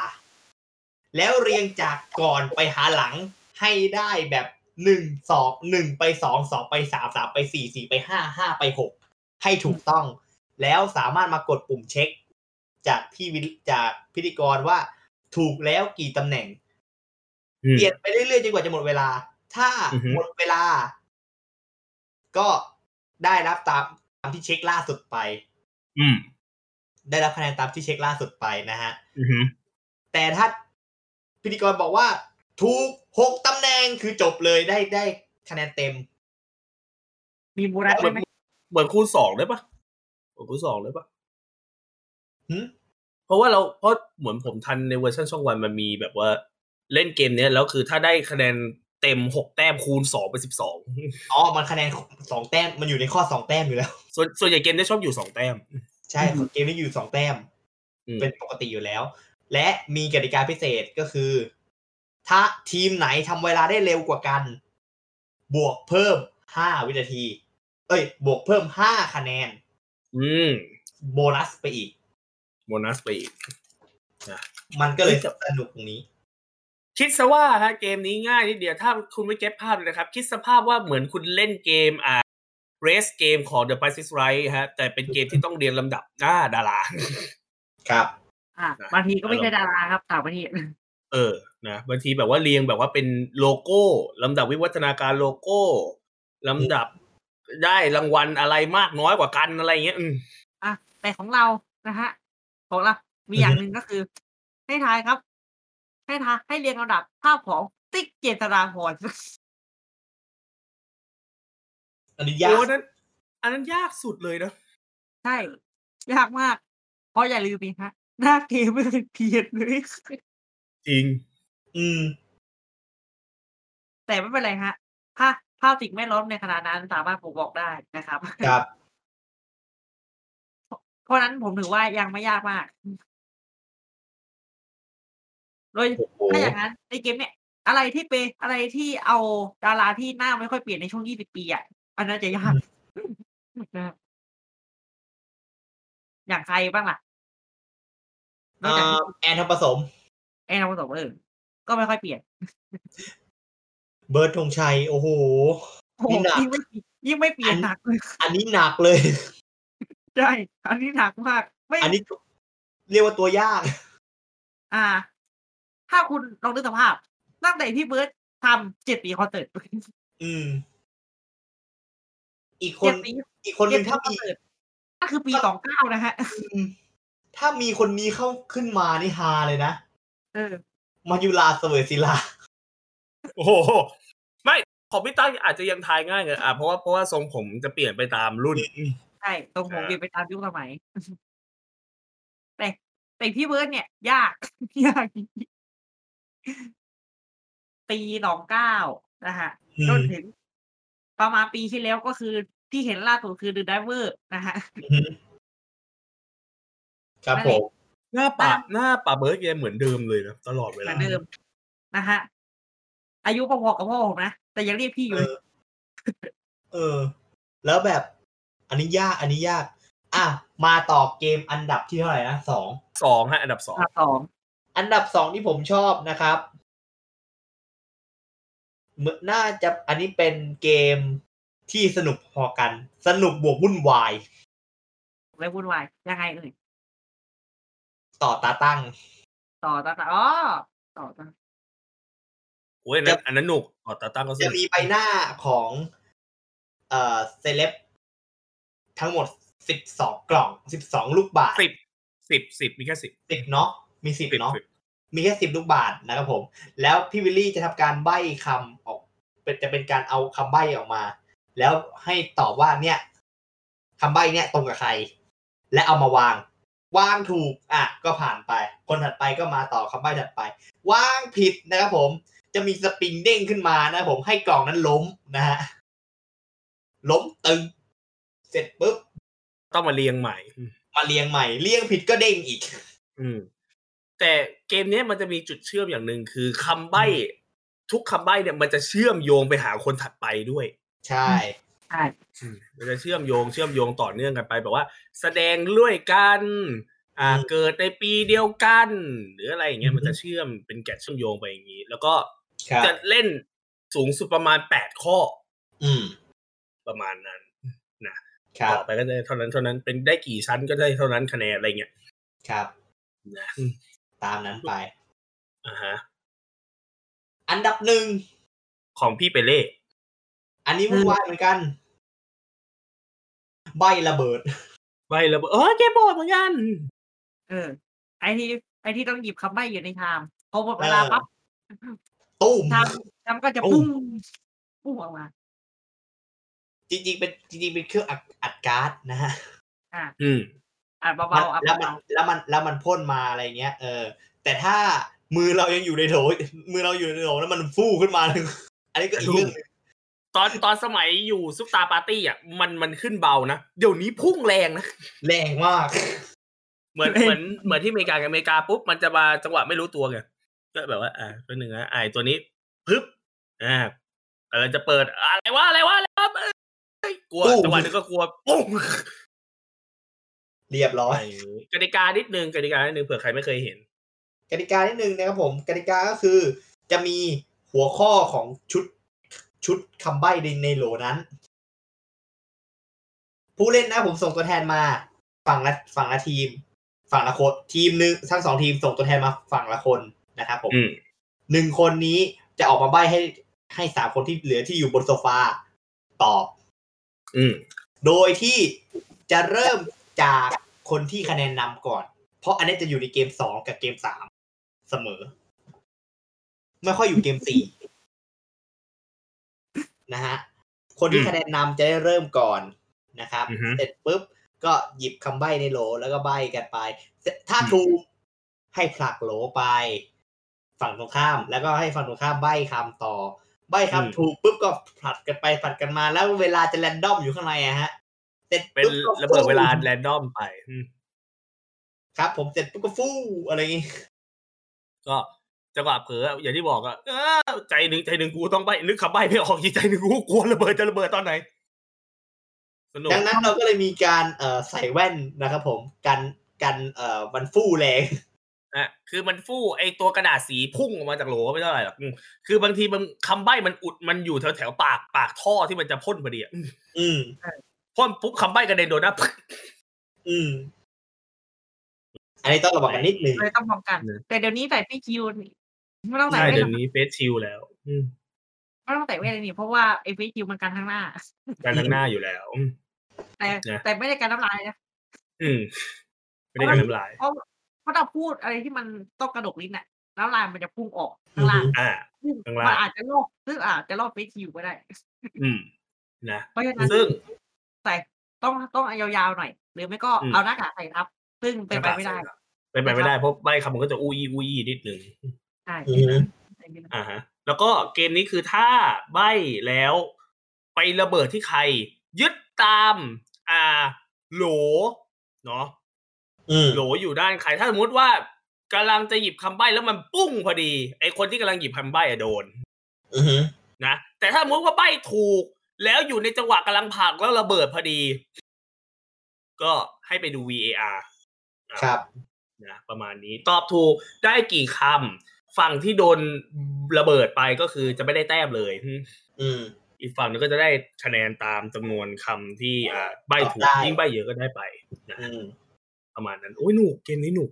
แล้วเรียงจากก่อนไปหาหลังให้ได้แบบหนึ่งสองหนึ่งไปสองสองไปสามสามไปสี่สี่ไปห้าห้าไปหก ให้ถูกต้อง แล้วสามารถมากดปุ่มเช็ค จากพี่วิจากพิธีกรว่าถูกแล้วกี่ตำแหน่งอืมเปลี่ยนไปเรื่อยๆจนกว่าจะหมดเวลา ถ้าอือฮึหมดเวลา ก็ได้รับตามตามที่เช็คล่าสุดไป อืม ได้รับคะแนนตามที่เช็คล่าสุดไปนะฮะอือฮึแต่ถ้าพิธีกรบอกว่า ถูกหกตำแหน่งคือจบเลยได้ได้คะแนนเต็ม มีโบนัสเหมืได้อนไหม เหมือนคูณสองได้ปะเหมือนคูณสองได้ปะหึเพราะว่าเราเพราะเหมือนผมทันในเวอร์ชันช่องวันมันมีแบบว่าเล่นเกมเนี้ยแล้วคือถ้าได้คะแนนเต็มหกแต้มคูณสองเป็นสิบสองอ๋อ มันคะแนนสองแต้มมันอยู่ในข้อสองแต้มอยู่แล้ว ส่วนส่วนใหญ่เกมเนี้ยชอบอยู่สองแต้ม ใช่เกมนี้อยู่สองแต้มอืมเป็นปกติอยู่แล้ว และมีกติกาพิเศษก็คือ ถ้าทีมไหนทำเวลาได้เร็วกว่ากัน บวกเพิ่มห้าวินาที เอ้ย บวกเพิ่มห้าคะแนน อืม โบนัสไปอีก โบนัสไปอีกมันก็เลยสนุกตรงนี้ คิดซะว่าฮะเกมนี้ง่ายนิดเดียวถ้าคุณไม่เก็ตภาพเลยนะครับ คิดสภาพว่าเหมือนคุณเล่นเกมอ่าเรสเกมของ The Price is Right ฮะ แต่เป็นเกมที่ต้องเรียนลำดับหน้าดารา ครับ อะบางทีก็ไม่ใช่ดาราครับต่างประเทศเออ นะบางทีแบบว่าเรียงแบบว่าเป็นโลโก้ลำดับวิวัฒนาการโลโก้ลำดับ ได้รางวัลอะไรมากน้อยกว่ากันอะไรเงี้ยอืมอะแต่ของเรานะฮะของเรา มีอย่างหนึ่งก็คือ ให้ทายครับ ให้ทายให้เรียงลำดับภาพของติ๊กเจษฎาพรอันนี้ยาโอ้กอันนั้น อันนั้นยากสุดเลยนะใช่ยากมาก เพราะอย่าลืมนะฮะหน้าเกมไม่เคยเปลี่ยนเลยจริง อืม แต่ไม่เป็นไรฮะภาพภาพสิ่งแวดล้อมในขณะนั้นสามารถบ่งบอกได้นะครับ ครับ เพราะฉะนั้นผมถือว่ายังไม่ยากมาก โดยโอ้โหถ้าอย่างนั้นในเกมเนี่ย อะไรที่เป็นอะไรที่เอาดาราที่หน้าไม่ค่อยเปลี่ยนในช่วง20ปีอะ อันนั้นจะยากนะครับอย่างใครบ้างล่ะนอกจากอ่าแอนทองผสม แอนนาผสมเออก็ไม่ค่อยเปลี่ยน เบิร์ดธงชัยโอ้โหโอ้โหนี่หนักยิ่งไม่ยิ่งไม่เปลี่ยนหนักเลยอันนี้หนักเลยใช่อันนี้หนักมาก ไม่อันนี้ เรียกว่าตัวยาก อ่า ถ้าคุณลองนึกสภาพ ตั้งแต่พี่เบิร์ดทำเจ็ดปีคอนเสิร์ตอืม อีกคเจ็นดปีอีกคนหเจ็นึ่ดงปีถ้าคอนมีเสิร์ตนั่นคือปีสองเก้านะฮะอืมถ้ามีคนนี้เข้าขึ้นมานี่ฮาเลยนะเออมายุลาเสวยศิลา โอ้โหไม่ของพี่ตั้งอาจจะยังทายง่ายเลยอะเพราะว่าเพราะว่าทรงผมจะเปลี่ยนไปตามรุ่นใช่ตรงผมอ่าเปลี่ยนไปตามยุคสมัยแต่แต่พี่เบิร์ดเนี่ย ยากยากจริงๆปีสองเก้านะฮะอืมจนถึง ประมาณปีที่แล้วก็คือที่เห็นล่าสุดคือ The Diver นะฮะอืมครับผมหน้าป่าหน้าป่าเบิร์ดแกเหมือนเดิมเลยนะตลอดเวเหมืลาอนเดิมนะฮะ อายุพอๆกับพ่อผมนะ แต่ยังเรียกพี่อยู่เอเลยอเออ แล้วแบบ อันนี้ยาก อันนี้ยาก อะ มาต่อเกมอันดับที่เท่าไหร่นะสองสองฮะ อันดับสองอันดับสองอันดับสองที่ผมชอบนะครับเหมือนน่าจะอันนี้เป็นเกมที่สนุกพอกัน สนุกบวกวุ่นวายไม่วุ่นวายยังไงเอ่ยต่อตาตั้ง ต่อต่อต่ออ๋อต่อต่อ โอ้ยอันนั้นอันนั้นหนุกอ๋อตาตั้งก็สจะนุกมีใบหน้าของเอ่อเซเลบทั้งหมดสิบสองกล่องสิบสองลูกบาทสิบสิบสิบมีแค่สิบสิบเนาะมีสิบสิบเนาะสิบมีแค่สิบลูกบาทนะครับผม แล้วพี่วิลลี่จะทำการใบ้คำออกเป็นจะเป็นการเอาคำใบ้ออกมา แล้วให้ตอบว่าเนี่ยคำใบ้เนี่ยตรงกับใคร และเอามาวาง วางถูกอะก็ผ่านไป คนถัดไปก็มาต่อคำใบ้ถัดไป วางผิดนะครับผม จะมีสปริงเด้งขึ้นมานะครับผมให้กล่องนั้นล้มนะฮะล้มตึง เสร็จปุ๊บ ต้องมาเรียงใหม่ มาเรียงใหม่เรียงผิดก็เด้งอีก อืม แต่เกมเนี้ยมันจะมีจุดเชื่อมอย่างหนึ่งคือคำใบ้ ทุกคำใบ้เนี่ยมันจะเชื่อมโยงไปหาคนถัดไปด้วย ใช่ใช่อืมมันจะเชื่อมโยงเชื่อมโยงต่อเนื่องกันไปแบบว่า แสดงด้วยกัน อ่าอืมเกิดในปีเดียวกัน หรืออะไรอย่างเงี้ยอือฮึมันจะเชื่อมเป็นแกะเชื่อมโยงไปอย่างนี้ แล้วก็ครับ จะเล่นสูงสุดประมาณแปดข้อ อืม ประมาณนั้นนะครับต่อไปก็ได้เท่านั้นเท่านั้นเป็นได้กี่ชั้นก็ได้เท่านั้นคะแนนอะไรเงี้ยครับนะตามนั้นไปอ่าฮะอันดับหนึ่งของพี่เปเล่อันนี้วุ่นวายเหมือนกัน ใบระเบิด ใบระเบิดเออเกมบอร์ดเหมือนกันเออไอที่ไอที่ต้องหยิบคำใบ้อยู่ในชามพอหมดเวลาเออปั๊บ ตุ้มชามชามก็จะปุ้งปุ้งออกมา จริงๆเป็นจริงๆเป็นเครื่องอัดอัดการ์ดนะฮะอะอืมอ่านมันเบาๆอะแล้วมันเบาแล้วมันแล้วมันพ่นมาอะไรเงี้ย เออ แต่ถ้ามือเรายังอยู่ในโถมือเราอยู่ในโถแล้วมันฟูขึ้นมาอันนี้ก็อีกเรื่องหนึ่งตอนตอนสมัยอยู่ซุปตาปาร์ตี้อะมันมันขึ้นเบานะเดี๋ยวนี้พุ่งแรงนะแรงมาก เหมือนเหมือนเหมือนที่อเมริกากับอเมริกาปุ๊บมันจะมาจังหวะไม่รู้ตัวไง ก็แบบว่า อ่าตัวหนึ่งนะไอ้ตัวนี้พึบอ่ากำลังจะเปิดอะไรวะอะไรวะอะไรวะเอ้ยกลัวปุ้งจังหวะนึงก็กลัวปุ้งเรียบร้อยกติกานิดนึงกติกานิดนึงเผื่อใครไม่เคยเห็นกติกานิดนึงนะครับผมกติกาก็คือ จะมีหัวข้อของชุดชุดคำใบ้ในในโหลนั้น ผู้เล่นนะผมส่งตัวแทนมา ฝั่งละฝั่งละทีม ฝั่งละคนทีมหนึ่งทั้งสองทีมส่งตัวแทนมาฝั่งละคน นะครับผมอืมหนึ่งคนนี้จะออกมาใบ้ให้ให้สามคนที่เหลือที่อยู่บนโซฟาตอบ อืมโดยที่จะเริ่มจากคนที่คะแนนนำก่อน เพราะอันนี้จะอยู่ในเกมสองกับเกมสามเสมอ ไม่ค่อยอยู่เกมสี่นะฮะคนที่อืมคะแนนนำจะได้เริ่มก่อนนะครับอือฮึเสร็จปุ๊บก็หยิบคำใบ้ในโหลแล้วก็ใบ้กันไปเสร็จถ้าถูกให้ผลักโหลไป ฝั่งตรงข้าม แล้วก็ให้ฝั่งตรงข้ามใบ้คำต่อ ใบ้อืมคำถูกปุ๊บก็ผลัดกันไปผลัดกันมาแล้วเวลาจะแรนดอมอยู่ข้างในอะฮะเสร็จเป็นปุ๊บก็ระเบิดเวลาฟู่แรนดอมไปอืมครับ ผมเสร็จปุ๊บก็ฟู่อะไรอย่างงี้ก็จังหวะเผลออย่างที่บอกอะเออใจหนึ่งใจหนึ่งกูต้องใบนึกคำใบไม่ออกอีกใจหนึ่งกูกลัวระเบิดจะระเบิดตอนไหนสนุกดังนั้นเราก็เลยมีการเอ่อใส่แว่นนะครับผมกันกันเอ่อมันฟู่แรง อะคือมันฟู่ไอตัวกระดาษสีพุ่งออกมาจากโหลไม่เท่าไหร่หรอกอืมคือบางทีมันคำใบ้มันอุดมันอยู่แถวแถวๆปากปากท่อที่มันจะพ่นพอดีอะอืมอืมพ่นปุ๊บคำใบ้กระเด็นโดนหน้าอืมอันนี้ต้องระวังกันนิดนึงเลยต้องป้องกันเนอะแต่เดี๋ยวนี้ใส่พี่คิวนี่ไม่ต้องใส่ใช่เวทเดี๋หยรวอกนี้เฟสชิลแล้ว อืมไม่ต้องใส่เวทเลยนี่เพราะว่าไอ้พี่คิวมันกันข้างหน้าการทั้งหน้าอยู่แล้วอืมแต่นะแต่ไม่ได้กันน้ำลายนะอืมไม่ได้กันน้ำลายเพราะ เพราะเราพูดอะไรที่มันต้องกระดกลิ้นน่ะน้ำลายมันจะพุ่งออกข้างล่างอ่าซึ่งข้างล่างมันอาจจะลอกซึ่งอาจจะลอกเฟซคิวก็ได้ อืมนะเพราะฉะนั้นซึ่งใส่ต้องต้องเอายาวๆหน่อย หรือไม่ก็อืมเอาหน้ากากใส่ทับ ซึ่งเป็นไปไม่ได้เป็นไปไม่ได้เพราะใบคำมันก็จะอุ้ยอุ้ยนิดนึงใช่อือฮึอ่าฮะ แล้วก็เกมนี้คือถ้าใบแล้ว ไประเบิดที่ใคร ยึดตาม อ่า โหลเนาะอืม โหลอยู่ด้านใคร ถ้าสมมติว่ากำลังจะหยิบคำใบ้แล้วมันปุ้งพอดี ไอคนที่กำลังหยิบคำใบ้อะโดนอือฮึนะ แต่ถ้าสมมติว่าใบ้ถูก แล้วอยู่ในจังหวะกำลังผลักแล้วระเบิดพอดี ก็ให้ไปดู VAR อะครับนะประมาณนี้ตอบถูกได้กี่คำฝั่งที่โดนระเบิดไปก็คือจะไม่ได้แต้มเลย อืมอืมอีกฝั่งนึงก็จะได้คะแนนตามจำนวนคำที่อ่าใบถูกได้ยิ่งใบเยอะก็ได้ไปนะอืม ประมาณนั้นโอ้ยหนุกเกมนี้หนุก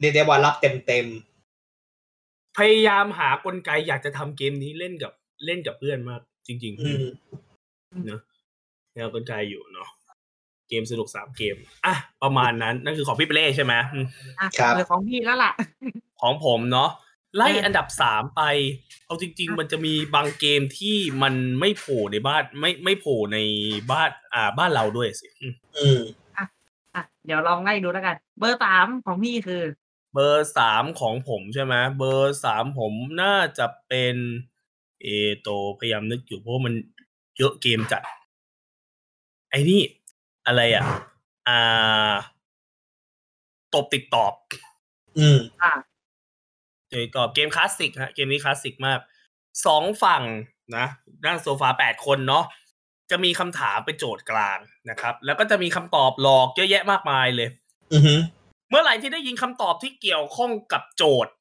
เรียกได้ว่ารับเต็มเต็มพยายามหากลไกอยากจะทำเกมนี้เล่นกับเล่นกับเพื่อนมาก จริงๆอืมๆเนอะแนวกลไกอยู่เนาะเกมสนุกสามเกมอะประมาณนั้น นั่นคือของพี่เปเล่ใช่ไหมอืมอะครับเออของพี่แล้วล่ะ ของผมเนาะไล่เอออัอันดับสามไป เอาจริง ๆ มันจะมีบางเกมที่มันไม่โผล่ในบ้านไม่ไม่โผล่ในบ้าน อ่าบ้านเราด้วยสิอืม อืมอะเดี๋ยวลองไล่ดูแล้วกัน เบอร์สามของพี่คือ เบอร์สามของผมใช่ไหมเบอร์สามผมน่าจะเป็น เอโตพยายามนึกอยู่เพราะว่ามันเยอะเกมจัด ไอ้นี่อะไรอะ อ่า ตบติดตอบ อืมอะเจอตอบเกมคลาสสิกฮะเกมนี้คลาสสิกมากสองฝั่งนะนั่งโซฟาแปดคนเนาะ จะมีคำถามเป็นโจทย์กลางนะครับ แล้วก็จะมีคำตอบหลอกเยอะแยะมากมายเลยอือฮึเมื่อไหร่ที่ได้ยินคำตอบที่เกี่ยวข้องกับโจทย์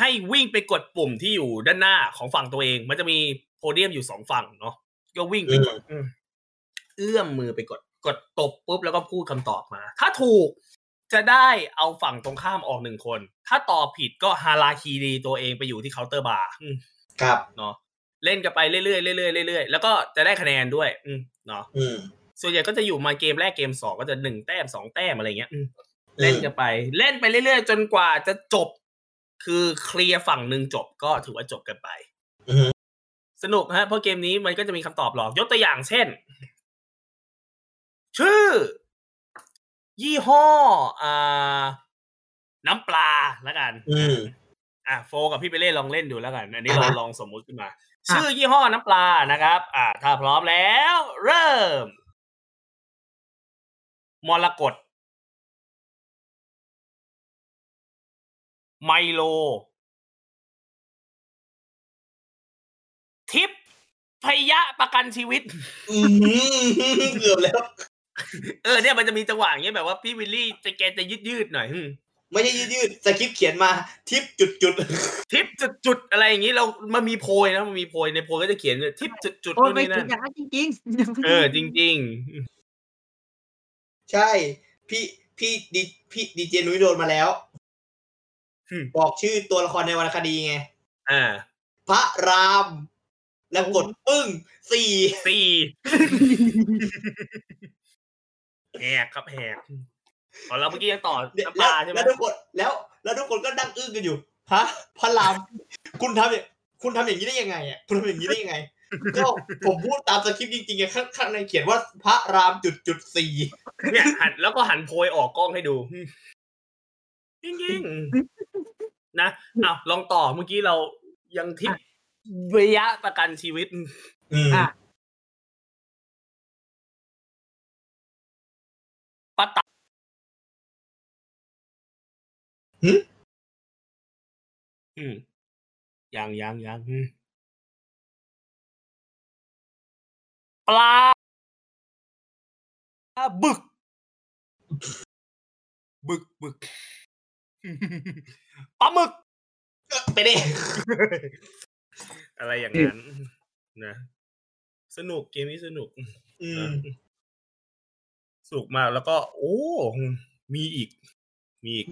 ให้วิ่งไปกดปุ่มที่อยู่ด้านหน้าของฝั่งตัวเอง มันจะมีโพเดียมอยู่สองฝั่งเนาะก็วิ่งไปกดอืมเอื้อมมือไปกด กดตบปุ๊บแล้วก็พูดคำตอบมา ถ้าถูกจะได้เอาฝั่งตรงข้ามออกหนึ่งคน ถ้าตอบผิดก็ฮาราคีรีตัวเองไปอยู่ที่เคาน์เตอร์บาร์อืมครับเนาะ เล่นกันไปเรื่อยๆเรื่อยๆเรื่อยๆแล้วก็จะได้คะแนนด้วย อืมเนาะอืมส่วนใหญ่ก็จะอยู่มาเกมแรกเกมสองก็จะหนึ่งแต้มสองแต้มอะไรเงี้ยอืมเล่นกันไป เล่นไปเรื่อยๆ จนกว่าจะจบ คือเคลียร์ฝั่งหนึ่งจบก็ถือว่าจบกันไปอือฮึสนุกฮะเพราะเกมนี้มันก็จะมีคำตอบหลอกยกตัวอย่างเช่น ชื่อ ยี่ห้ออ่าน้ำปลาแล้วกันอืมอะโฟกับพี่ไปเล่นลองเล่นดูแล้วกัน อันนี้เราอ่าฮะลองสมมุติขึ้นมา ชื่อยี่ห้อน้ำปลานะครับ อ่า ถ้าพร้อมแล้ว เริ่ม มรกตไมโล ทิปพยะประกันชีวิต อืมเกือบแล้ว เออเนี่ยมันจะมีจังหวะอย่างเงี้ยแบบว่าพี่วิลลี่จะแกจะยืดยืดๆหน่อยอืม ไม่ใช่ยืดๆสคริปต์เขียนมาทิปจุดจุดทิปจุดจุดๆอะไรอย่างงี้เรามันมีโพยนะมันมีโพยในโพยก็จะเขียนทิปจุดจุดๆโอ้ยนู่นไม่นี่ถึนั่งนอย่างนั้นจริงๆเออจริงๆใช่ พี่พี่ดีพี่ดีเจนุ้ยโดนมาแล้วอืมบอกชื่อตัวละครในวรรณคดีไงๆอ่าพระราม แล้วกดปึ้งสี่สี่แหกครับแหก ตอนเราเมื่อกี้ยังต่อน้ำปแล้วลาใช่ไหมแล้วทุกคนแล้วแล้วทุกคนก็นั่งอึ้งกันอยู่ฮะพระรามคุณทำเนี่ยคุณทำอย่างนี้ได้ยังไงอะคุณทำอย่างนี้ได้ยังไงก็ผมพูดตามสคริปต์จริงๆไงข้างข้างในเขียนว่าพระรามจุดจุดสี่เนี่ยหันแล้วก็หันโพยออกกล้องให้ดูจริงๆนะอ้าวลองต่อเมื่อกี้เรายังทิประยะประกันชีวิตอืมอะปะตะ หึอืมยังยังยังอืมปลาบึก บึกบึกปลาหมึก ไปดิอะไรอย่างนั้นนะสนุกเกมนี้สนุก อืมสนุกมากแล้วก็ โอ้ มีอีก มีอีก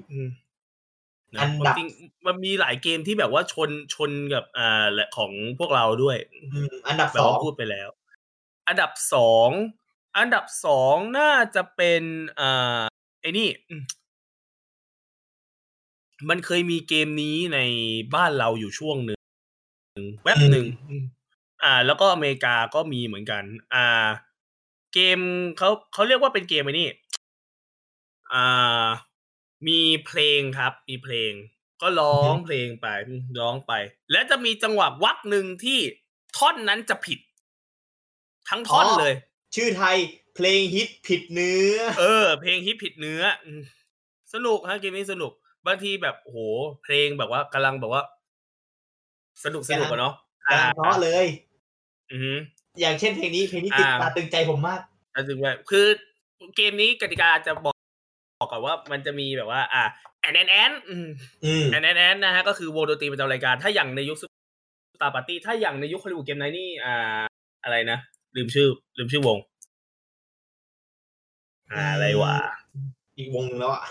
อืมนะอันดับจริงๆมันมีหลายเกมที่แบบว่าชนชนกับอ่าและของพวกเราด้วยอืมอันดับแบสบองว่าพูดไปแล้ว อันดับสองอันดับสองน่าจะเป็นอ่าไอ้นี่อืมมันเคยมีเกมนี้ในบ้านเราอยู่ช่วงหนึ่งแวบหนึ่งอืมอ่า แล้วก็อเมริกาก็มีเหมือนกัน อ่า เกมเขาเขาเรียกว่าเป็นเกมไอ้นี่ อ่า มีเพลงครับ มีเพลง ก็ร้องเพลงไปร้องไป และจะมีจังหวะวักหนึ่งที่ท่อนนั้นจะผิด ทั้งท่อนเลย ชื่อไทยเพลงฮิตผิดเนื้อ เออ เพลงฮิตผิดเนื้ออืมสนุกฮะเกมนี้สนุก บางทีแบบโห เพลงแบบว่ากำลังแบบว่า สนุกสนุกอะเนาะกำลังเพราะเลย อือฮึอย่างเช่นเพลงนี้เพลงนี้ติดอ่าตาตึงใจผมมากแต่ถึงแบบคือเกมนี้กติกาจะบอก บอกก่อนว่ามันจะมีแบบว่า อ่าแอนแอนแอนอืมอืมแอนแอนแอนนะฮะก็คือวงดนตรีประจำรายการ ถ้าอย่างในยุคตาปาร์ตี้ถ้าอย่างในยุค Hollywood Game Night นี่อ่า อะไรนะ ลืมชื่อ ลืมชื่อวงอ่าอะไรวะ อีกวงหนึ่งแล้วอะ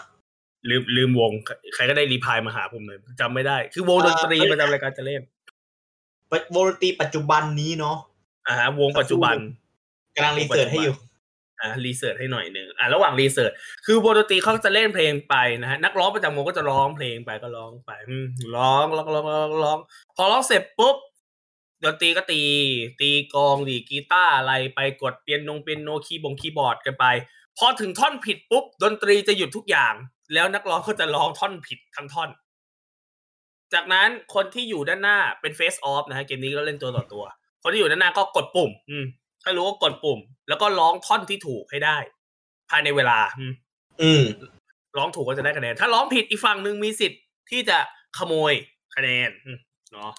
ลืมลืมวง ใครก็ได้ reply มาหาผมหน่อยจำไม่ได้ คือวงดนตรีประจำรายการจะเล่นวงดนตรีปัจจุบันนี้เนาะอ่าฮะวงปัจจุบันกำลัง research ให้อยู่ อ่า research ให้หน่อยหนึ่งอ่าระหว่าง research คือวงดนตรีเขาจะเล่นเพลงไปนะฮะนักร้องประจำวงก็จะร้องเพลงไปก็ร้องไปร้องร้องร้องร้องร้องพอร้องเสร็จปุ๊บดนตรีก็ตี ตีกองดีกีตาร์อะไรไปกดเปียโนเปียโนคีย์บงคีย์บอร์ดกันไป พอถึงท่อนผิดปุ๊บ ดนตรีจะหยุดทุกอย่าง แล้วนักร้องก็จะร้องท่อนผิดทั้งท่อน จากนั้นคนที่อยู่ด้านหน้าเป็นเฟสออฟนะฮะเกมนี้ก็เล่นตัวต่อตัว คนที่อยู่ด้านหน้าก็กดปุ่ม อืมถ้ารู้ก็กดปุ่ม แล้วก็ร้องท่อนที่ถูกให้ได้ ภายในเวลาอืมอืมร้องถูกก็จะได้คะแนน ถ้าร้องผิดอีกฝั่งหนึ่งมีสิทธิ์ที่จะขโมยคะแนนอืมเนาะ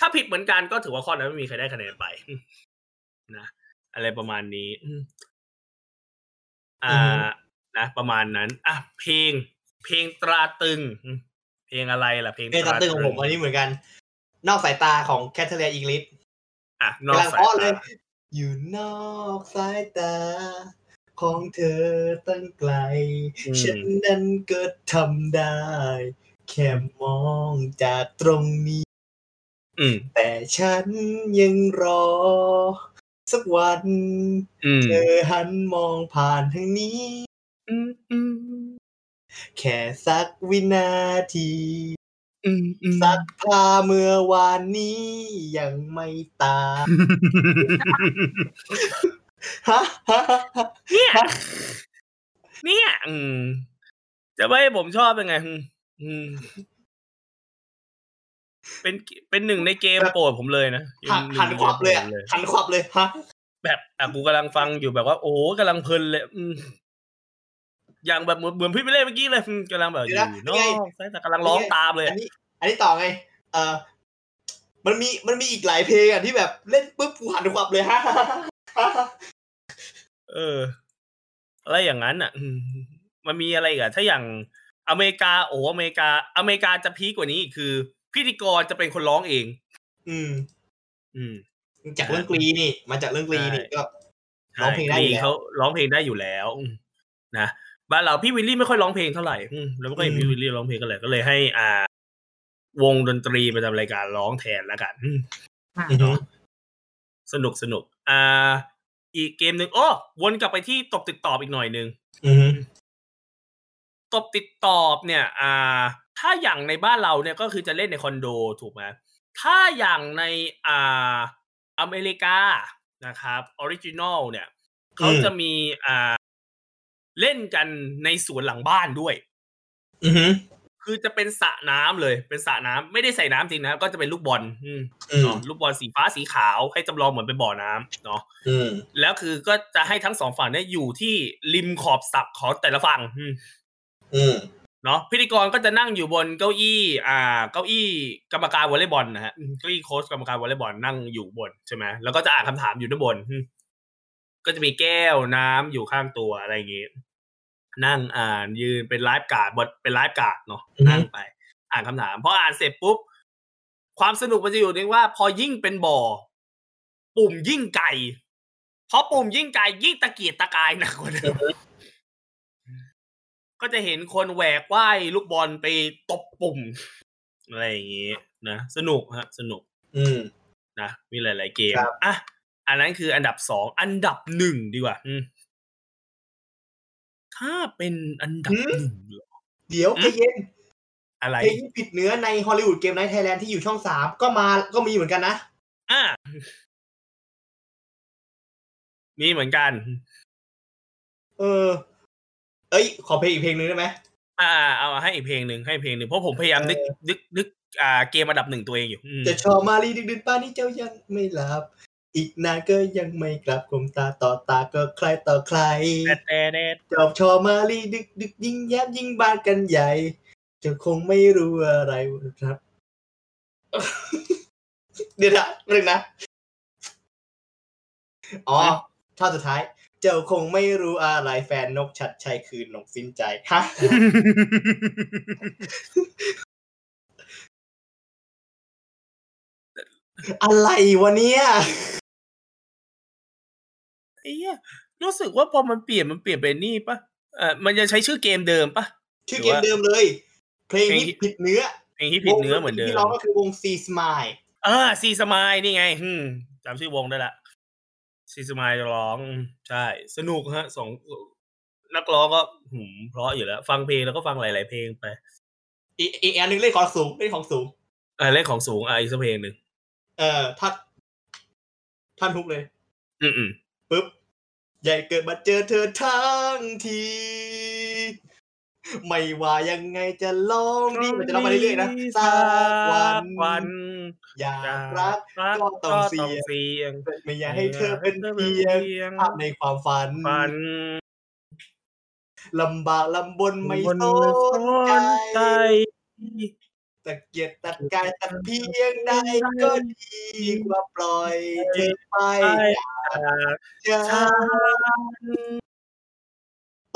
ถ้าผิดเหมือนกันก็ถือว่าข้อนั้นไม่มีใครได้คะแนนไปอืมนะอะไรประมาณนี้อืมอ่าอือฮึนะประมาณนั้นอะเพลง เพลงตราตรึงอืมเพลงอะไรล่ะเพลงเพลงตัดตึงของผมอันนี้เหมือนกัน นอกสายตาของแคทเธอรีนอิงลิสอะนอกกำลังสายเพราะเลตาย อยู่นอกสายตา ของเธอตั้งไกลอืมฉันนั้นก็ทำได้ แค่มองจากตรงนี้อืมแต่ฉันยังรอ สักวันอืมเธอหันมองผ่านทางนี้อืมอืมแค่สักวินาที อืมอืมสักพาเมื่อวานนี้ยังไม่ตายฮะฮะฮะเนี่ยเนี่ยอืม จะไม่ให้ผมชอบยังไงอืมอืมเป็นเป็นหนึ่งในเกมโปรดผมเลยนะหันหันงใเกขวัมบโปรเลยดอะผมหันขวับเลยฮะแบบอะกูกำลังฟังอยู่แบบว่า โอ้โหกำลังเพลินเลย อืมอย่างแบบเหมือนเหมือนพี่ไปเล่นเมื่อกี้เลยอืมกำลังแบบอยู่นอกสายแต่กำลังร้องตามเลยอันนี้ อันนี้ต่อไง เออมันมีมันมีอีกหลายเพลงอะที่แบบเล่นปุ๊บกูหันขวับเลยฮะเออ อะไรอย่างนั้นอะอืมมันมีอะไรอีกอะถ้าอย่างอเมริกาโอ้อเมริกา อเมริกาจะพีกกว่านี้อีกคือ พิธีกรจะเป็นคนร้องเอง อืม อืม จากเรื่องกรีนี่ มาจากเรื่องกรีนี่ใช่ก็ร้องเพลงได้อยู่แล้วเขาร้องเพลงได้อยู่แล้วอืมนะ บ้านเราพี่วิลลี่ไม่ค่อยร้องเพลงเท่าไหร่อืมแล้วไม่ค่อยเห็นอืมพี่วิลลี่ร้องเพลงกันเลยก็เลยให้อ่า วงดนตรีประจำรายการร้องแทนแล้วกันอืมอะอือฮึสนุกสนุก อ่า อีกเกมหนึ่งโอ้วนกลับไปที่ตบติดตอบอีกหน่อยหนึ่งอือฮึตบติดตอบเนี่ย อ่า ถ้าอย่างในบ้านเราเนี่ยก็คือจะเล่นในคอนโดถูกไหมถ้าอย่างในอ่าอเมริกานะครับ original เนี่ยเขาจะมีอ่า เล่นกันในสวนหลังบ้านด้วย อือฮึคือจะเป็นสระน้ำเลย เป็นสระน้ำไม่ได้ใส่น้ำจริงนะ ก็จะเป็นลูกบอลอืมอืมเนาะลูกบอลสีฟ้าสีขาวให้จำลองเหมือนเป็นบ่อน้ำเนาะอืมแล้วคือก็จะให้ทั้งสองฝั่งเนี่ยอยู่ที่ริมขอบสระของแต่ละฝั่งอืมอืมเนาะพิธีกรก็จะนั่งอยู่บนเก้าอี้ อ่า เก้าอี้กรรมการวอลเลย์บอลนะฮะอืมเก้าอี้โค้ชกรรมการวอลเลย์บอลนั่งอยู่บนใช่ไหมแล้วก็จะอ่านคำถามอยู่ด้านบนอืมก็จะมีแก้วน้ำอยู่ข้างตัวอะไรอย่างงี้ นั่งอ่านยืนเป็นไลฟ์การ์ดบทเป็นไลฟ์การ์ดเนาะอือฮึนั่งไป อ่านคำถามพออ่านเสร็จปุ๊บ ความสนุกมันจะอยู่ที่ว่า พอยิ่งเป็นบ่อ ปุ่มยิ่งไกลเพราะปุ่มยิ่งไกลยิ่งตะเกียกตะกายหนักกว่าเดิมก็จะเห็นคนแหวกว่ายลูกบอลไปตบปุ่ม อะไรอย่างงี้นะสนุกฮะ สนุก อืมนะมีหลาย ๆ เกมครับอะอันนั้นคืออันดับสองอันดับหนึ่งดีกว่าอืม ถ้าเป็นอันดับหนึ่งเหรอเดี๋ยวอืใจมเย็นอะไรเพลงที่ผิดเนื้อในฮอลลีวูดเกมไนท์ไทยแลนด์ที่อยู่ช่องสามก็มาก็มีเหมือนกันนะ อะมีเหมือนกัน เออ เอ้ย ขอเพลงอีกเพลงนึงได้ไหมอ่า เอาให้อีกเพลงหนึ่งให้เพลงหนึ่งเพราะผมพยายามนึกเออนึกนึกอ่าเกมอันดับหนึ่งตัวเองอยู่อืมจะชอบมาลีดึกดื่นป้านนี้เจ้ายังไม่หลับ อีกนานก็ยังไม่กลับกลมตาต่อตาก็ใครต่อใครแต่แต่แต่จอบชอมาลีดึกดึกยิ่งแย้มยิ่งบานกันใหญ่จะคงไม่รู้อะไรครับ เดี๋ยวนะเรื่องนะอ๋อท่าสุดท้าย เจ้าคงไม่รู้อะไรแฟนนกชัดชัยคือนกสินใจฮะ อะไรวะเนี่ยไอ้เหี้ยรู้สึกว่าพอมันเปลี่ยนมันเปลี่ยนเป็นนี่ปะเออมันจะใช้ชื่อเกมเดิมปะชื่อเกมเดิมเลย เพลงนี้ผิดเนื้อเพลงที่ผิดเนื้อเหมือนเดิมที่ร้องก็คือวง C Smile เออซีสมายนี่ไงอืมจำชื่อวงได้ละซีสมายร้องใช่ สนุกฮะสองนักร้องก็หืมเพราะอยู่แล้ว ฟังเพลงแล้วก็ฟังหลาย ๆ เพลงไป อีกอีกอันหนึงเล่นของสูงเล่นของสูงอ่าเล่นของสูงอะอีกสักเพลงหนึ่ง เอ่อท่านท่านทุกเลย อืมอืมปุ๊บใหญ่เกิดมาเจอเธอทั้งที ไม่ว่ายังไงจะลองดีมันจะร้องมาเรื่อยๆนะสักวันวันอยากรักรักก็ต้องเสี่ยงเสี่ยงไม่อยากให้เธอเป็นเพียงภาพในความฝันฝันลำบากลำบนไม่บนสนใจใจ ตะเกียกตะกายตะเพียงใดก็ดีกว่าปล่อยเธอไปไปจะฉัน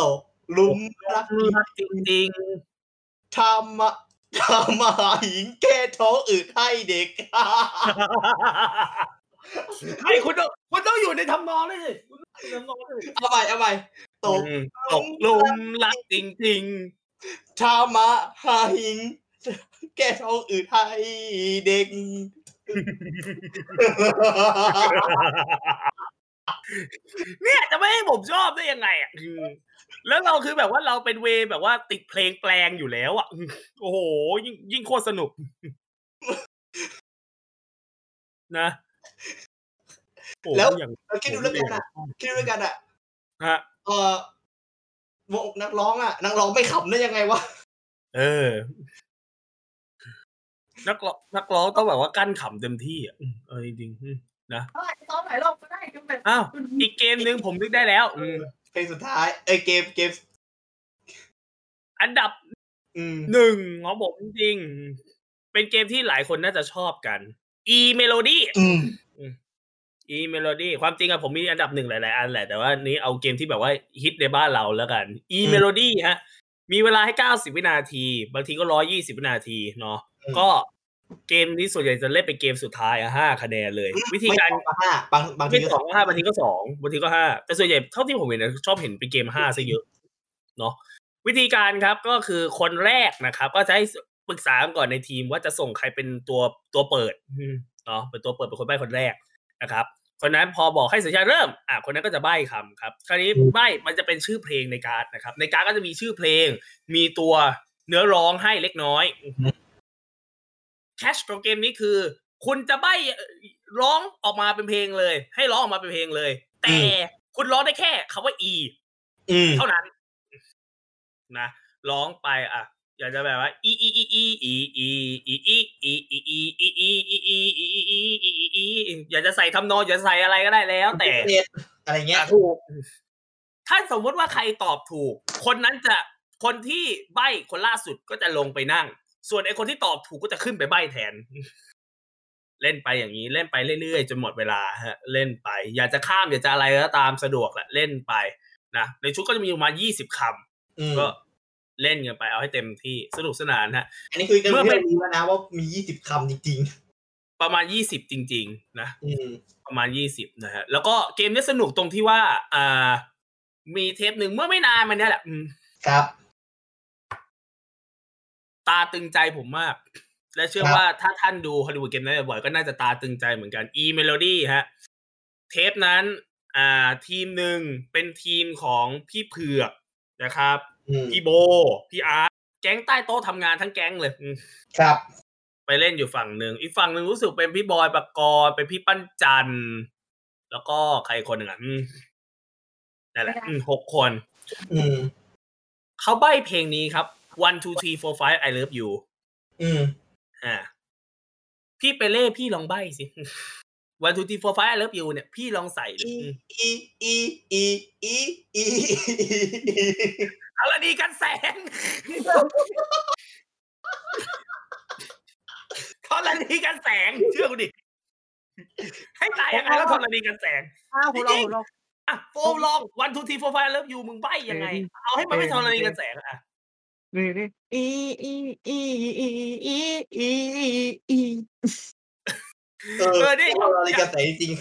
ตกหลุมรักอีกรักจริงทำมาทำมาหาหญิงแก้ท้องอืดให้เด็กๆไอ้คุณต้องคุณต้องอยู่ในทำนองเลยสิคุณต้องอยู่ในทำนองเลยเอาไปเอาไปตกอืมตกหลุมรักจริงทำมาหาหญิง แก้ท้องอืดให้เด็กๆเนี่ยจะไม่ให้ผมชอบได้ยังไงอะอืมแล้วเราคือแบบว่าเราเป็นเวย์แบบว่าติดเพลงแปลงอยู่แล้วอะโอ้โห ยิ่งยิ่งโคตรสนุก นะโอ้โหแล้วอย่างเราคิดดูแล้วกันอะคิดดูแล้วกันอะฮะเออวงนักร้องอะนักร้องไม่ขำได้ยังไงวะเออ นักร้องนักร้องต้องแบบว่ากั้นขำเต็มที่อะอืมเออจริงๆอืมนะตอนไหนรอบก็ได้ก็เป็นอ้าวอีกเกมหนึ่งผมนึกได้แล้วอืมเพลงสุดท้ายเอ้ยเกมเกม อันดับอืมหนึ่งของผมจริงๆเป็นเกมที่หลายคนน่าจะชอบกัน e melody อืม e melody ความจริงอะผมมีอันดับหนึ่งหลาย ๆ อันแหละแต่ว่านี้เอาเกมที่แบบว่าฮิตในบ้านเราแล้วกัน e melody ฮะมีเวลาให้90วินาที บางทีก็120วินาทีเนาะอืม ก็เกมนี้ส่วนใหญ่จะเล่นเป็นเกมสุดท้ายอะห้าคะแนนเลย วิธีไม่การสองก็ห้าบางบางทีไม่ก็สองก็ห้าบางทีก็สองบางทีก็ห้าแต่ส่วนใหญ่เท่าที่ผมเห็นนะชอบเห็นเป็นเกมห้าซะเยอะเนาะวิธีการครับก็คือคนแรกนะครับ ก็จะให้ปรึกษากันก่อนในทีมว่าจะส่งใครเป็นตัวตัวเปิดอืมเนาะเป็นตัวเปิดเป็นคนใบ้คนแรกนะครับ คนนั้นพอบอกให้สัญญาณเริ่มอะคนนั้นก็จะใบ้คำครับ คราวนี้ใบ้มันจะเป็นชื่อเพลงในการ์ดนะครับ ในการ์ดก็จะมีชื่อเพลง มีตัวเนื้อร้องให้เล็กน้อย แคชของเกมนี้คือ คุณจะใบ้ร้องออกมาเป็นเพลงเลย ให้ร้องออกมาเป็นเพลงเลย แต่คุณร้องได้แค่คำว่า e อืมเท่านั้น นะร้องไปอะอยากจะแบบว่าอีอีอีอีอีอีอีอีอีอีอีอีอีอีอีอีอีอีอีอยากจะใส่ทำนองอยากจะใส่อะไรก็ได้แล้ว แต่อะไรเงี้ยอะถูกถ้าสมมติว่าใครตอบถูก คนนั้นจะคนที่ใบ้คนล่าสุดก็จะลงไปนั่ง ส่วนไอ้คนที่ตอบถูกก็จะขึ้นไปใบ้แทน เล่นไปอย่างนี้ เล่นไปเรื่อยๆจนหมดเวลาฮะ เล่นไป อยากจะข้ามอยากจะอะไรก็ตามสะดวกแหละเล่นไปนะในชุดก็จะมีประมาณยี่สิบคอืมำก็เล่นกันไปเอาให้เต็มที่สนุกสนานฮะอันนี้คือเรื่องเมื่อที่ไม่เรารู้แล้วนะว่ามียี่สิบคำจริงประมาณยี่สิบจริง ๆ นะๆอืมประมาณยี่สิบนะฮะแล้วก็เกมนี้สนุกตรงที่ว่าอ่ามีเทปหนึ่งเมื่อไม่นานมาเนี้ยแหละอืมครับ ตาตึงใจผมมาก และเชื่อครับว่าถ้าท่านดูฮอลลีวูดเกมนั้นบ่อยๆก็น่าจะตาตึงใจเหมือนกัน e melody ฮะ เทปนั้น อ่า ทีมหนึ่งเป็นทีมของพี่เผือกนะครับอืมพี่โบ พี่อาร์ตแก๊งใต้โต๊ะทำงานทั้งแก๊งเลยอืมครับ ไปเล่นอยู่ฝั่งหนึ่งอีกฝั่งหนึ่งรู้สึกเป็นพี่บอยปกรณ์เป็นพี่ปั้นจันทร์แล้วก็ใครคนหนึ่งอะอืมนั่นแหละอืมหกคนอืมเขาใบ้เพลงนี้ครับ one two three four five I love you อืมอ่าพี่ไปเล่พี่ลองใบ้สิ one two three four five I love you เนี่ยพี่ลองใส่ดิอีอืมอีอีอีอีอีเอาละดีกันแสงทรณีกันแสง เชื่อกูดิ ให้ตายยังไงแล้วทรณีกันแสงอ้าวผมลองผมลองอะโฟมลอง one two three four five I love you มึงใบ้ยังไง เอาให้มันไม่ทรณีกันแสงอะ นี่นี่อีอีอีอีอีอีอีเออเออนี่อะไรกันแต่จริง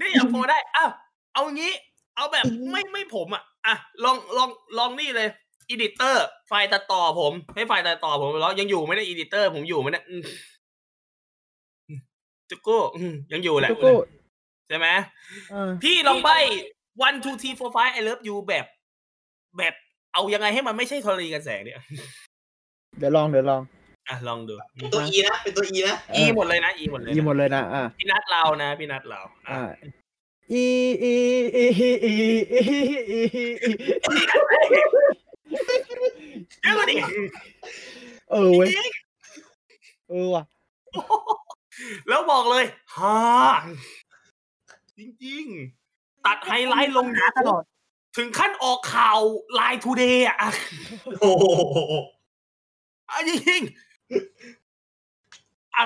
นี่อย่าโฟได้อ้าวเอางี้ เอาแบบไม่ไม่ผมอะอะลองลองลองนี่เลยอีดิเตอร์ ไฟล์ตัดต่อผม ให้ไฟล์ตัดต่อผมแล้วยังอยู่ไหมเนี่ได้อีดิเตอร์ ผมอยู่ไหมเนี่ยอืมจุกกูอืมยังอยู่แหละจุกกูใช่ไหมเออพี่ลองใบ one two three four five I love you แบบ แบบ เอายังไงให้มันไม่ใช่ธรณีกันแสงเนี่ย เดี๋ยวลองเดี๋ยวลอง อะลองดูๆตัวอีนะเป็นตัวอีนะเออีอหมดเลยนะอีหมดเลยยีหมนะดเลยนะอ่าพี่นัดเรานะพี่นัดเราอะอ่าอีอีอีอีอีอีอีอีเดี๋ยวก่อนดิเออเว้ยเออว่ะแล้วบอกเลยฮ่าจริง ๆ ตัดไฮไลท์ลงหาตลอด ถึงขั้นออกข่าวไลน์ทูเดย์อะโอ้โหอะจริงๆอะ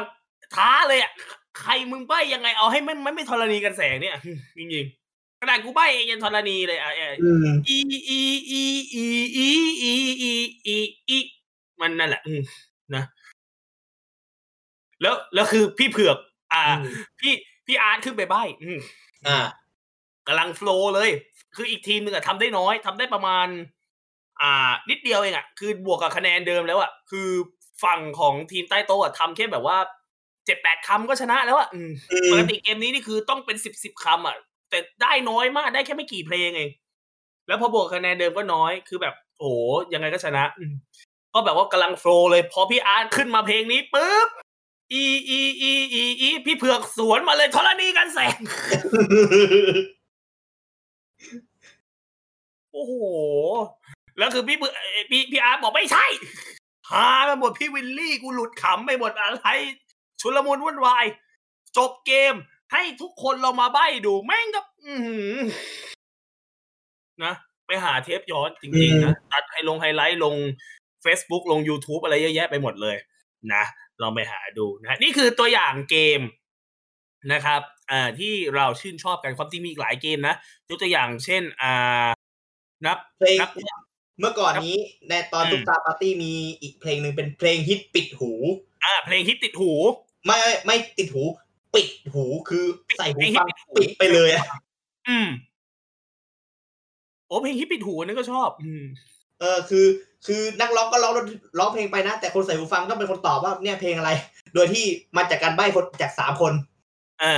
ท้าเลยอะใครมึงใบยังไงเอาให้ไม่ไม่ไม่ธรณีกันแสงเนี่ยจริงๆขนาดกูใบเองยังธรณีเลยอะเอ่ออืมอีอีอีอีอีอีอีอีอีมันนั่นแหละอืมนะ แล้วแล้วคือพี่เผือก อ่า พี่พี่อาร์ตขึ้นไปใบ้อืมอ่ากำลังโฟลว์เลย คืออีกทีมหนึ่งอะทำได้น้อยทำได้ประมาณ อ่า นิดเดียวเองอะคือบวกกับคะแนนเดิมแล้วอะคือฝั่งของทีมใต้โต๊ะอะทำแค่แบบว่าเจ็ดแปดคำก็ชนะแล้วอะอืมอืปมกติเกมนี้นี่คือต้องเป็นสิบสิบคำอะแต่ได้น้อยมากได้แค่ไม่กี่เพลงเอง แล้วพอบวกคะแนนเดิมก็น้อยคือแบบโอ้โหยังไงก็ชนะอืมก็แบบว่ากำลังโฟลว์เลย พอพี่อาร์ตขึ้นมาเพลงนี้ปุ๊บอีอีอีอีอีพี่เผือกสวนมาเลยธรณีกันแสง โอ้โห แล้วคือพี่เผือกเอ่อพี่พี่อาร์ตบอกไม่ใช่ หาไปหมดพี่วิลลี่กูหลุดขำไปหมดอะไรชุลมุนวุ่นวาย จบเกมให้ทุกคนเรามาใบ้ดูแม่งก็อือหือนะ ไปหาเทปย้อนจริงๆนะ ตัดให้ลงไฮไลท์ลง Facebook ลง YouTube อะไรเยอะแยะไปหมดเลย นะลองไปหาดูนะนี่คือตัวอย่างเกมนะครับอ่าที่เราชื่นชอบกันความจริงมีอีกหลายเกมนะยกตัวอย่างเช่นอ่า นับเพลงนับเมื่อก่อนนี้ในตอนอืมตุ๊กตาปาร์ตี้มีอีกเพลงหนึ่งเป็นเพลงฮิตปิดหู อ่า เพลงฮิตติดหู ไม่ไม่ไม่ติดหู ปิดหูคือใส่หูเพลงฟังฮิตปิดหูปิดไปเลยอะอืมโอ้เพลงฮิตปิดหูอันนี่ก็ชอบ อืมเออคือ คือนักร้องก็ร้องร้องเพลงไปนะ แต่คนใส่หูฟังก็เป็นคนตอบว่าเนี่ยเพลงอะไร โดยที่มาจากการใบ้คนจากสามคน อ่า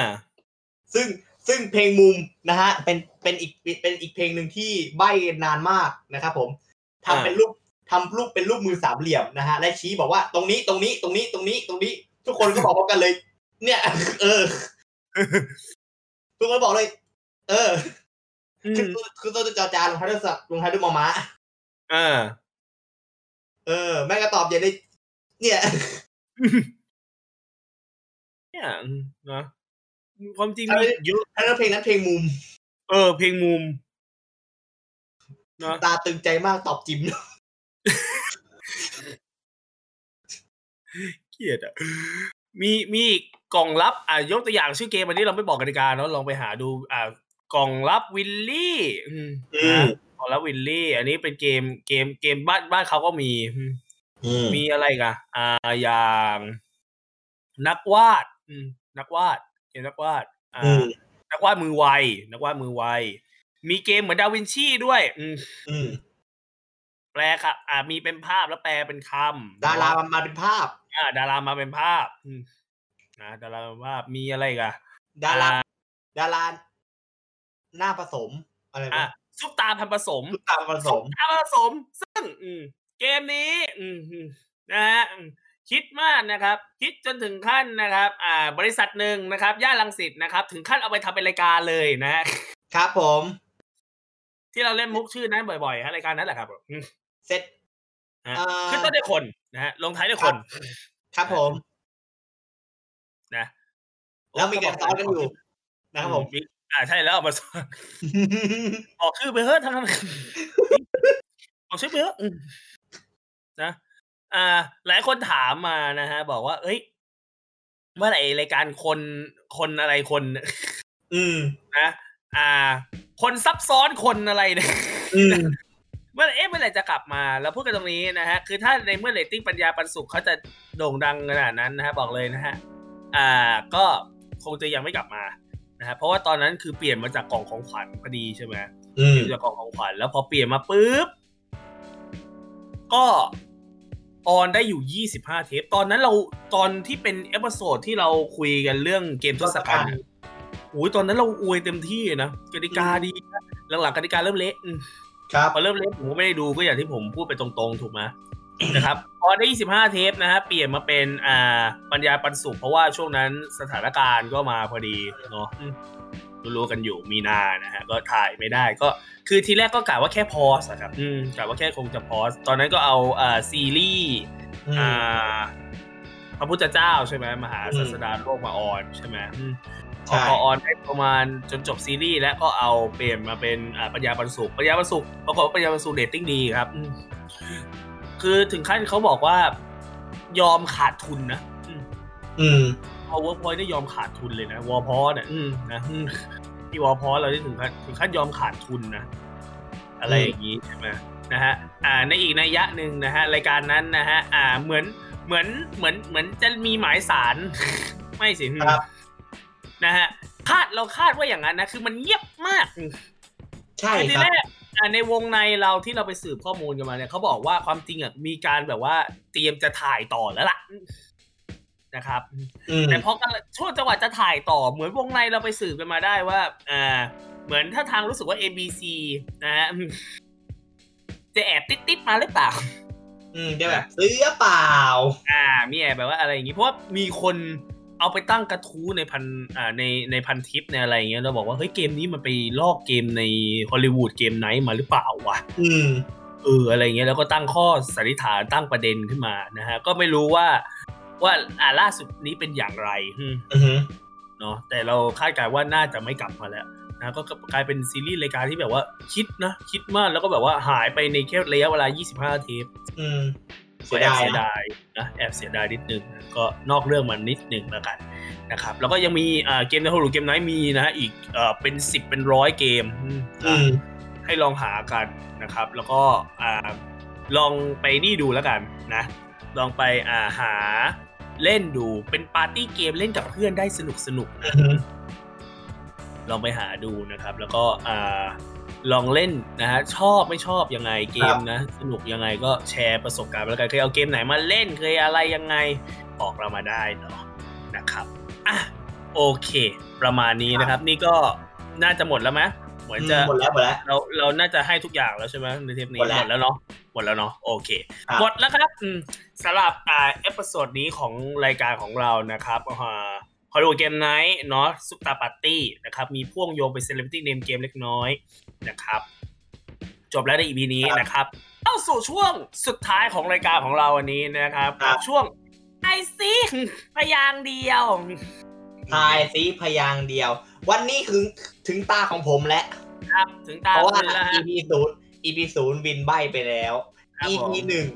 ซึ่ง ซึ่งเพลงมุมนะฮะเป็นเป็นอีกเป็นอีกเพลงหนึ่งที่ใบ้นานมากนะครับผมทำอ่าเป็นรูปทำรูปเป็นรูปมือสามเหลี่ยมนะฮะและชี้บอกว่าตรงนี้ตรงนี้ตรงนี้ตรงนี้ตรงนี้ ทุกคนก็บอกพร้อมกันเลย เนี่ย เออ ทุกคนบอกเลย เอออืคือมคือตัวจอจานลงท้ายด้วยสักลงท้ายด้วยมอม้าอ่าเออ แม่งก็ตอบอย่างนี้เนี่ย เนี่ยอืมนะ ความจริงมีเยอะถ้าเพลงนั้นเพลงมุม เออ เพลงมุมนะตาตึงใจมากตอบจิมเกลียดอะ มีมีอีกกล่องลับ อ่ายกตัวอย่างชื่อเกมอันนี้เราไม่บอกกติกาเนาะลองไปหาดู อ่ากล่องลับวิลลี่อืมอืมนะกล่องลับวิลลี่ อันนี้เป็นเกมเกมเกมบ้านบ้านเขาก็มีอืมมีอะไรกันอ่าอย่าง นักวาดอืมนักวาด เกมนักวาดอ่าอืมนักวาดมือไว นักวาดมือไว มีเกมเหมือนดาวินชีด้วย อืมอืมแปลครับ อ่า มีเป็นภาพแล้วแปลเป็นคำดารามันมาเป็นภาพ อ่า ดารามาเป็นภาพ อืมนะดารามาเป็นภาพมีอะไรอีกันดาราดาราหน้าผสมอะไรอะนะซุปตาพันผสมลูกตาผสมซุปตาพันผสม ซึ่ง อืม เกมนี้ อืมอืมนะฮะอืม คิดมากนะครับ คิดจนถึงขั้นนะครับอ่าบริษัทหนึ่งนะครับ ย่านรังสิตนะครับ ถึงขั้นเอาไปทำเป็นรายการเลยนะฮะครับผม ที่เราเล่นมุกชื่อนั้นบ่อยๆฮะรายการนั้นแหละครับอืมเสร็จฮะอ่าขึ้นต้นด้วยคนนะฮะลงท้ายด้วยคน ครับผมนะแล้วมีการซ้อนกันอยู่นะครับผมอือ่าใช่แล้วเอามาซ้อนออกชื่อไปเฮ้ยทั้งนั้นออกชื่อไปเฮ้ยอืมนะ อ่า หลายคนถามมานะฮะ บอกว่า เอ้ย เมื่อไหร่รายการคนคนอะไรคน อืมนะอ่า คนซับซ้อนคนอะไรเนี่ยอืมเมื่อเอ๊ะเมื่อไหร่จะกลับมาแล้วพูดกันตรงนี้นะฮะ คือถ้าในเมื่อเรตติ้งปัญญาปันสุขเขาจะโด่งดังขนาดนั้นนะฮะ บอกเลยนะฮะ อ่า ก็คงจะยังไม่กลับมานะฮะเพราะว่าตอนนั้นคือเปลี่ยนมาจากกล่องของขวัญพอดีใช่ไหมอืมเปลี่ยนจากกล่องของขวัญแล้วพอเปลี่ยนมาปุ๊บก็ on ได้อยู่ 25 เทป ตอนนั้นเราตอนที่เป็น episode ที่เราคุยกันเรื่องเกมทศกัณฐ์อะโอ้ยตอนนั้นเราอวยเต็มที่นะกติกาดีนะหลังๆกติกาเริ่มเละอืมครับพอเริ่มเล่นผมก็ไม่ได้ดูก็อย่างที่ผมพูดไปตรงๆ ถูกไหมนะครับพอได้ 25 เทปนะฮะเปลี่ยนมาเป็นอ่าปัญญาปันสุขเพราะว่าช่วงนั้นสถานการณ์ก็มาพอดีเนาะอืม รู้ๆกันอยู่มีนานะฮะก็ถ่ายไม่ได้ก็คือทีแรกก็กะว่าแค่ pause อะครับอืมกะว่าแค่คงจะ pause ตอนนั้นก็เอาอ่าซีรีส์อืมอ่าพระพุทธเจ้าใช่ไหมมหาอืมศาสดาโลกมา on ใช่ไหมอืมพอใช่พอ on ได้ประมาณจนจบซีรีส์แล้วก็เอาเปลี่ยนมาเป็นอ่าปัญญาปันสุขปัญญาปันสุขปรากฏว่าปัญญาปันสุขเรตติ้งดีครับอืมคือถึงขั้นเขาบอกว่ายอมขาดทุนนะ อืม อืมพอเวิร์กพอยต์ได้ยอมขาดทุนเลยนะวอลพอเนี่ยอืมนะอืมที่วอลพอเราได้ถึงขั้นถึงขั้นยอมขาดทุนนะอะไรอย่างนี้ใช่ไหมนะฮะอ่าในอีกนัยยะหนึ่งนะฮะรายการนั้นนะฮะอ่าเหมือนเหมือนเหมือนเหมือนจะมีหมายสารไม่สิครับนะฮะคาดเราคาดว่าอย่างนั้นนะคือมันเงียบมาก ใช่คือทีครับแรกอ่าในวงในเราที่เราไปสืบข้อมูลกันมาเนี่ยเขาบอกว่าความจริงอะมีการแบบว่าเตรียมจะถ่ายต่อแล้วล่ะ นะครับอืมแต่พอกำลังช่วงจังหวะจะถ่ายต่อเหมือนวงในเราไปสืบกันมาได้ว่าอ่าเหมือนถ้าทางรู้สึกว่า ABC นะฮะจะแอบติดติดๆมาหรือเปล่า อืมจะแบบซื้อเปล่า อ่า มีแอบแบบว่าอะไรอย่างงี้ เพราะว่ามีคนเอาไปตั้งกระทู้ในพันอ่าในในพันทิปในอะไรอย่างเงี้ยเราบอกว่าเฮ้ยเกมนี้มันไปลอกเกมในฮอลลีวูดเกมไนท์มาหรือเปล่าวะอืมเอออะไรเงี้ยแล้วก็ตั้งข้อสันนิษฐานตั้งประเด็นขึ้นมานะฮะ ก็ไม่รู้ว่า ว่าอ่าล่าสุดนี้เป็นอย่างไรอืมอือหือเนาะแต่เราคาดการณ์ว่าน่าจะไม่กลับมาแล้วนะก็กลายเป็นซีรีส์รายการที่แบบว่าคิดนะคิดมากแล้วก็แบบว่าหายไปในแค่ระยะเวลา 25 เทปอืมก็เสียแอบดายเสียนะดายนะแอบเสียดายนิดนึงนะก็นอกเรื่องมานิดนึงแล้วกันนะครับ แล้วก็ยังมีอ่าเกมใน Hollywood Game Night มีนะฮะอีกเอ่อเป็นสิบเป็นร้อยเกมอืมอืมให้ลองหากันนะครับ แล้วก็อ่าลองไปนี่ดูแล้วกันนะ ลองไปอ่าหา เล่นดูเป็น party game เล่นกับเพื่อนได้สนุกสนุกๆอืนะอหือลองไปหาดูนะครับ แล้วก็อ่าลองเล่นนะฮะชอบไม่ชอบยังไงเกมนะสนุกยังไงก็แชร์ประสบการณ์มาแล้วกันเคยเอาเกมไหนมาเล่นเคยอะไรยังไงบอกเรามาได้เนาะนะครับอะโอเค ประมาณนี้นะครับ นี่ก็น่าจะหมดแล้วไหมเหมือนจะหมดแล้วหมดแล้วเราเราน่าจะให้ทุกอย่างแล้วใช่ไหมในเทปนี้หมดแล้วหมดแล้วเนาะห มดแล้วเนาะโอเคครับหมดแล้วครับอืมสำหรับอ่า episode นี้ของรายการของเรานะครับอ่า Hollywood Game Night เนาะซุปตาร์ปาร์ตี้นะครับมีพ่วงโยงไป Celebrity Name Game เล็กน้อยนะครับจบแล้วใน EP นี้นะครับเข้าสู่ช่วงสุดท้ายของรายการของเราวันนี้นะครับครับช่วงไอซีพยางค์เดียวทายซีพยางค์เดียว วันนี้ถึงถึงตาของผมแล้วครับ ถึงตาเพราะว่าคุณแล้วฮะ EP ศูนย์ EP ศูนย์วินใบไปแล้วครับ EP ผมหนึ่ง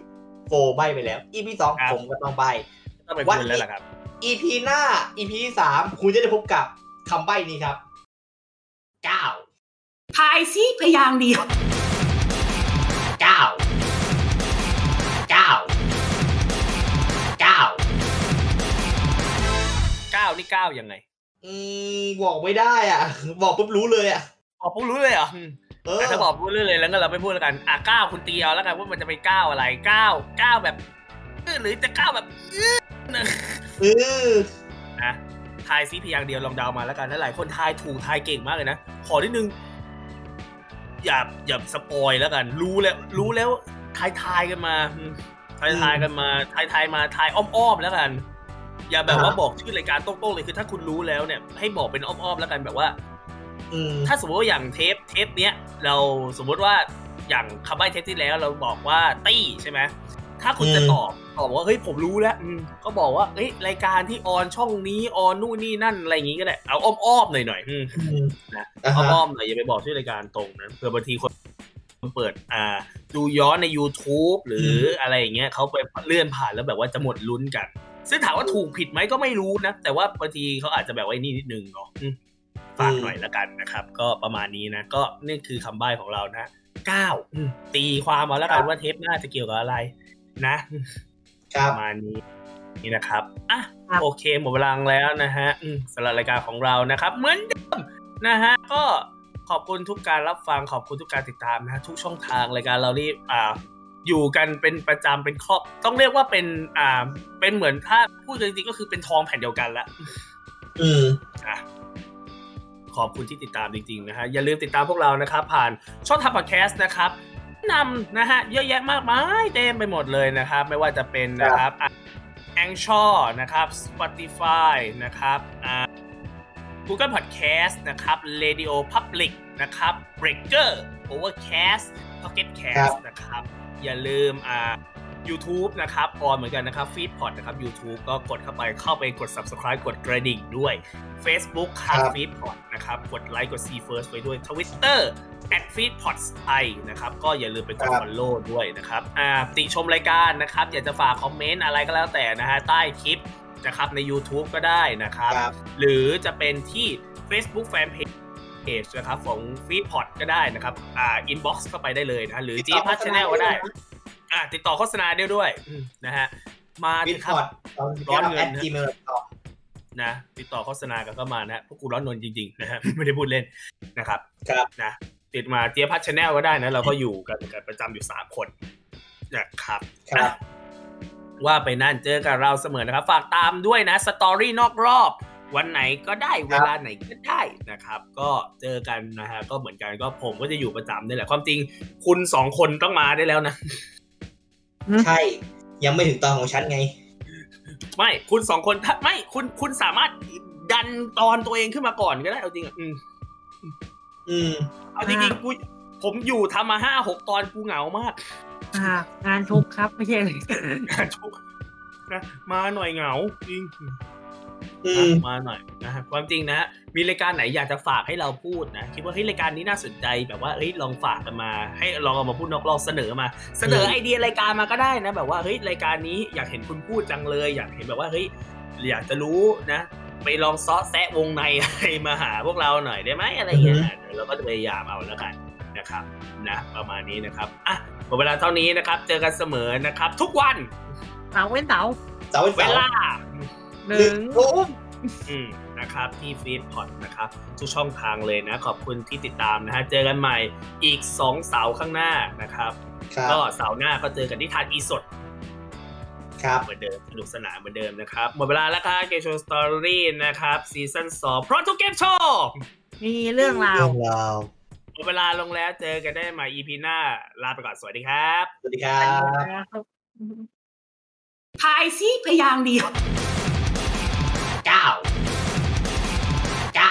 โฟใบไปแล้ว EP สองครับผมก็ต้องใบต้องเป็นวันคุณนี้แล้วล่ะครับ EP หน้า EP ที่สามคุณจะได้พบกับคำใบ้นี้ครับเก้าทายซีพยางค์เดียวเก้าเก้าเก้าเก้านี่เก้ายังไง อืมบอกไม่ได้อะ บอกปุ๊บรู้เลยอะ บอกปุ๊บรู้เลยเหรออืมเออแต่ถ้าบอกพูดเรื่อยเลยแล้วก็เราไม่พูดแล้วกันอะก้าวคุณตีเอาแล้วกันว่ามันจะเป็นก้าวอะไรก้าวก้าวแบบอื้อหรือจะก้าวแบบเออะนะทายซิพยางค์เดียวลองเดามาแล้วกันแล้วหลายคนทายถูกทายเก่งมากเลยนะขอนิดนึงอย่าอย่า spoil แล้วกัน รู้แล้ว รู้แล้วทายทายกันมาอืมทายทายกันมาทายทายมาทายอ้อมๆแล้วกัน อย่าแบบว่าบอกชื่อรายการโต้งๆเลยคือถ้าคุณรู้แล้วเนี่ย ให้บอกเป็นอ้อมๆแล้วกันแบบว่าอืม ถ้าสมมติว่าอย่างเทปเทปเนี้ยเราสมมติว่าอย่างคำใบ้เทปที่แล้วเราบอกว่าตี้ใช่ไหมถ้าคุณจะอืมตอบตอบว่าเฮ้ยผมรู้แล้วอืมก็บอกว่าเฮ้ยรายการที่ออนช่องนี้ออนนู่นนี่นั่นอะไรอย่างงี้ก็ได้เอาอ้อมๆหน่อยๆอืมอืมนะอ่าฮะอ้อมๆหน่อยอย่าไปบอกชื่อรายการตรงนะเผื่อบางทีคนเปิดอ่าดูย้อนใน YouTube หรืออะไรอย่างเงี้ยเขาไปเลื่อนผ่านแล้วแบบว่าจะหมดลุ้นกันซึ่งถามว่าถูกผิดไหมก็ไม่รู้นะ แต่ว่าบางทีเขาอาจจะแบบว่านี่นิดนึงเนาะอืม ฝากหน่อยละกันนะครับ ก็ประมาณนี้นะก็นี่คือคำใบ้ของเรานะเก้าอืมตีความมาแล้วกันว่าเทปหน้าจะเกี่ยวกับอะไร นะครัปบระมาณนี้นี่นะครับอะครับโอเคหมดเวลาแล้วนะฮะอืมสำหรับรายการของเรานะครับ เหมือนเดิมนะฮะก็ขอบคุณทุกการรับฟังขอบคุณทุกการติดตามนะฮะทุกช่องทางรายการเรานี่อ่าอยู่กันเป็นประจำเป็นครอบ ต้องเรียกว่าเป็นอ่าเป็นเหมือนถ้าพูดจริงๆก็คือเป็นทองแผ่นเดียวกันละอืมอะ ขอบคุณที่ติดตามจริงๆนะฮะอย่าลืมติดตามพวกเรานะครับผ่านช่องทางพอดแคสต์นะครับนำนะฮะเยอะแยะมากมายเต็มไปหมดเลยนะครับ ไม่ว่าจะเป็นนะครับแองชอนะครับ Spotify นะครับอ่า Google Podcast นะครับ Radio Public นะครับ Breaker Overcast Pocket ครั Cast บนะครับ อย่าลืมอ่า YouTube นะครับออนเหมือนกันนะครับ Feedpot นะครับ YouTube ก็กดเข้าไปเข้าไปกด Subscribe กดกระดิ่งด้วย Facebook ครับครับ Feedpot นะครับ กดไลค์กด See First ไว้ด้วย Twitter at feedpot ไทยนะครับ ก็อย่าลืมไปกดครับ follow ด้วยนะครับอ่าติชมรายการนะครับ อยากจะฝากคอมเมนต์อะไรก็แล้วแต่นะฮะใต้คลิปนะครับใน YouTube ก็ได้นะครับครับหรือจะเป็นที่ Facebook Fanpage นะครับของ Feedpot ก็ได้นะครับอ่า inbox เข้าไปได้เลยนะหรือติด G ต่อพัโฆษชณาแนลก็ได้ ด้วยนะอ่าติดต่อโฆษณาได้ด้วยอืมนะฮะมาวิเถดอะพครับอร์ตตอนร้อนเงินแอดจีเมลต่อนะติดต่อโฆษณากันก็มานะพวกกูร้อนนนจริงๆนะฮะไม่ได้พูดเล่นนะครับ ครับนะติดมาเจี๊ยบพัชแนลก็ได้นะ เราก็อยู่กันกันประจำอยู่สามคนนะครับครับอะว่าไปนั่นเจอกับเราเสมอนะครับ ฝากตามด้วยนะสตอรี่นอกรอบ วันไหนก็ได้เวลาไหนก็ได้นะครับ ก็เจอกันนะฮะก็เหมือนกันก็ผมก็จะอยู่ประจำนี่แหละความจริงคุณสองคนต้องมาได้แล้วนะ ใช่ ยังไม่ถึงตอนของฉันไง ไม่คุณสองคนถ้าไม่คุณคุณสามารถดันตอนตัวเองขึ้นมาก่อนก็ได้เอาจริงอะอืมอืมเอาจริงๆกูผมอยู่ทำมาห้าหกตอนกูเหงามากอ่างานทุกครับไม่ใช่เลยชุกนะมาหน่อยเหงาจริงอื มมาหน่อยนะฮะความจริงนะฮะมีรายการไหนอยากจะฝากให้เราพูดนะคิดว่าเฮ้ยรายการนี้น่าสนใจแบบว่าเฮ้ยลองฝากกันมา ให้ลองเอามาพูดนอกรอบเสนอมา เสนออืมไอเดียรายการมาก็ได้นะ แบบว่าเฮ้ยรายการนี้อยากเห็นคุณพูดจังเลย อยากเห็นแบบว่าเฮ้ยอยากจะรู้นะ ไปลองซ้อแซะวงในอะไรมาหาพวกเราหน่อยได้ไหมอะไรอย่างเงี้ยเดี๋ยวเราก็จะพยายามเอาแล้วกันนะครับนะประมาณนี้นะครับอะหมดเวลาเท่านี้นะครับ เจอกันเสมอนะครับ ทุกวันเสาร์เว้นเสาร์เสาร์วันเวเสาร์ลา หนึ่งทุ่มอืมนะครับที่ฟีดพอดนะครับทุกช่องทางเลยนะ ขอบคุณที่ติดตามนะฮะเจอกันใหม่อีก2เสาร์ข้างหน้านะครับครับก็เสาร์หน้าก็เจอกันที่ทานอีสดครับเหมือนเดิมสนุกสนานเหมือนเดิมนะครับ หมดเวลาแล้วครับเกมโชว์ story นะครับซีซั่น2เพราะทุกเกมโชว์มีเรื่องราวเรื่องราวหมดเวลาลงแล้วเจอกันได้ใหม่ EP หน้าลาไปก่อนสวัสดีครับ สวัสดีครับทายซิพยางค์เดียว เก้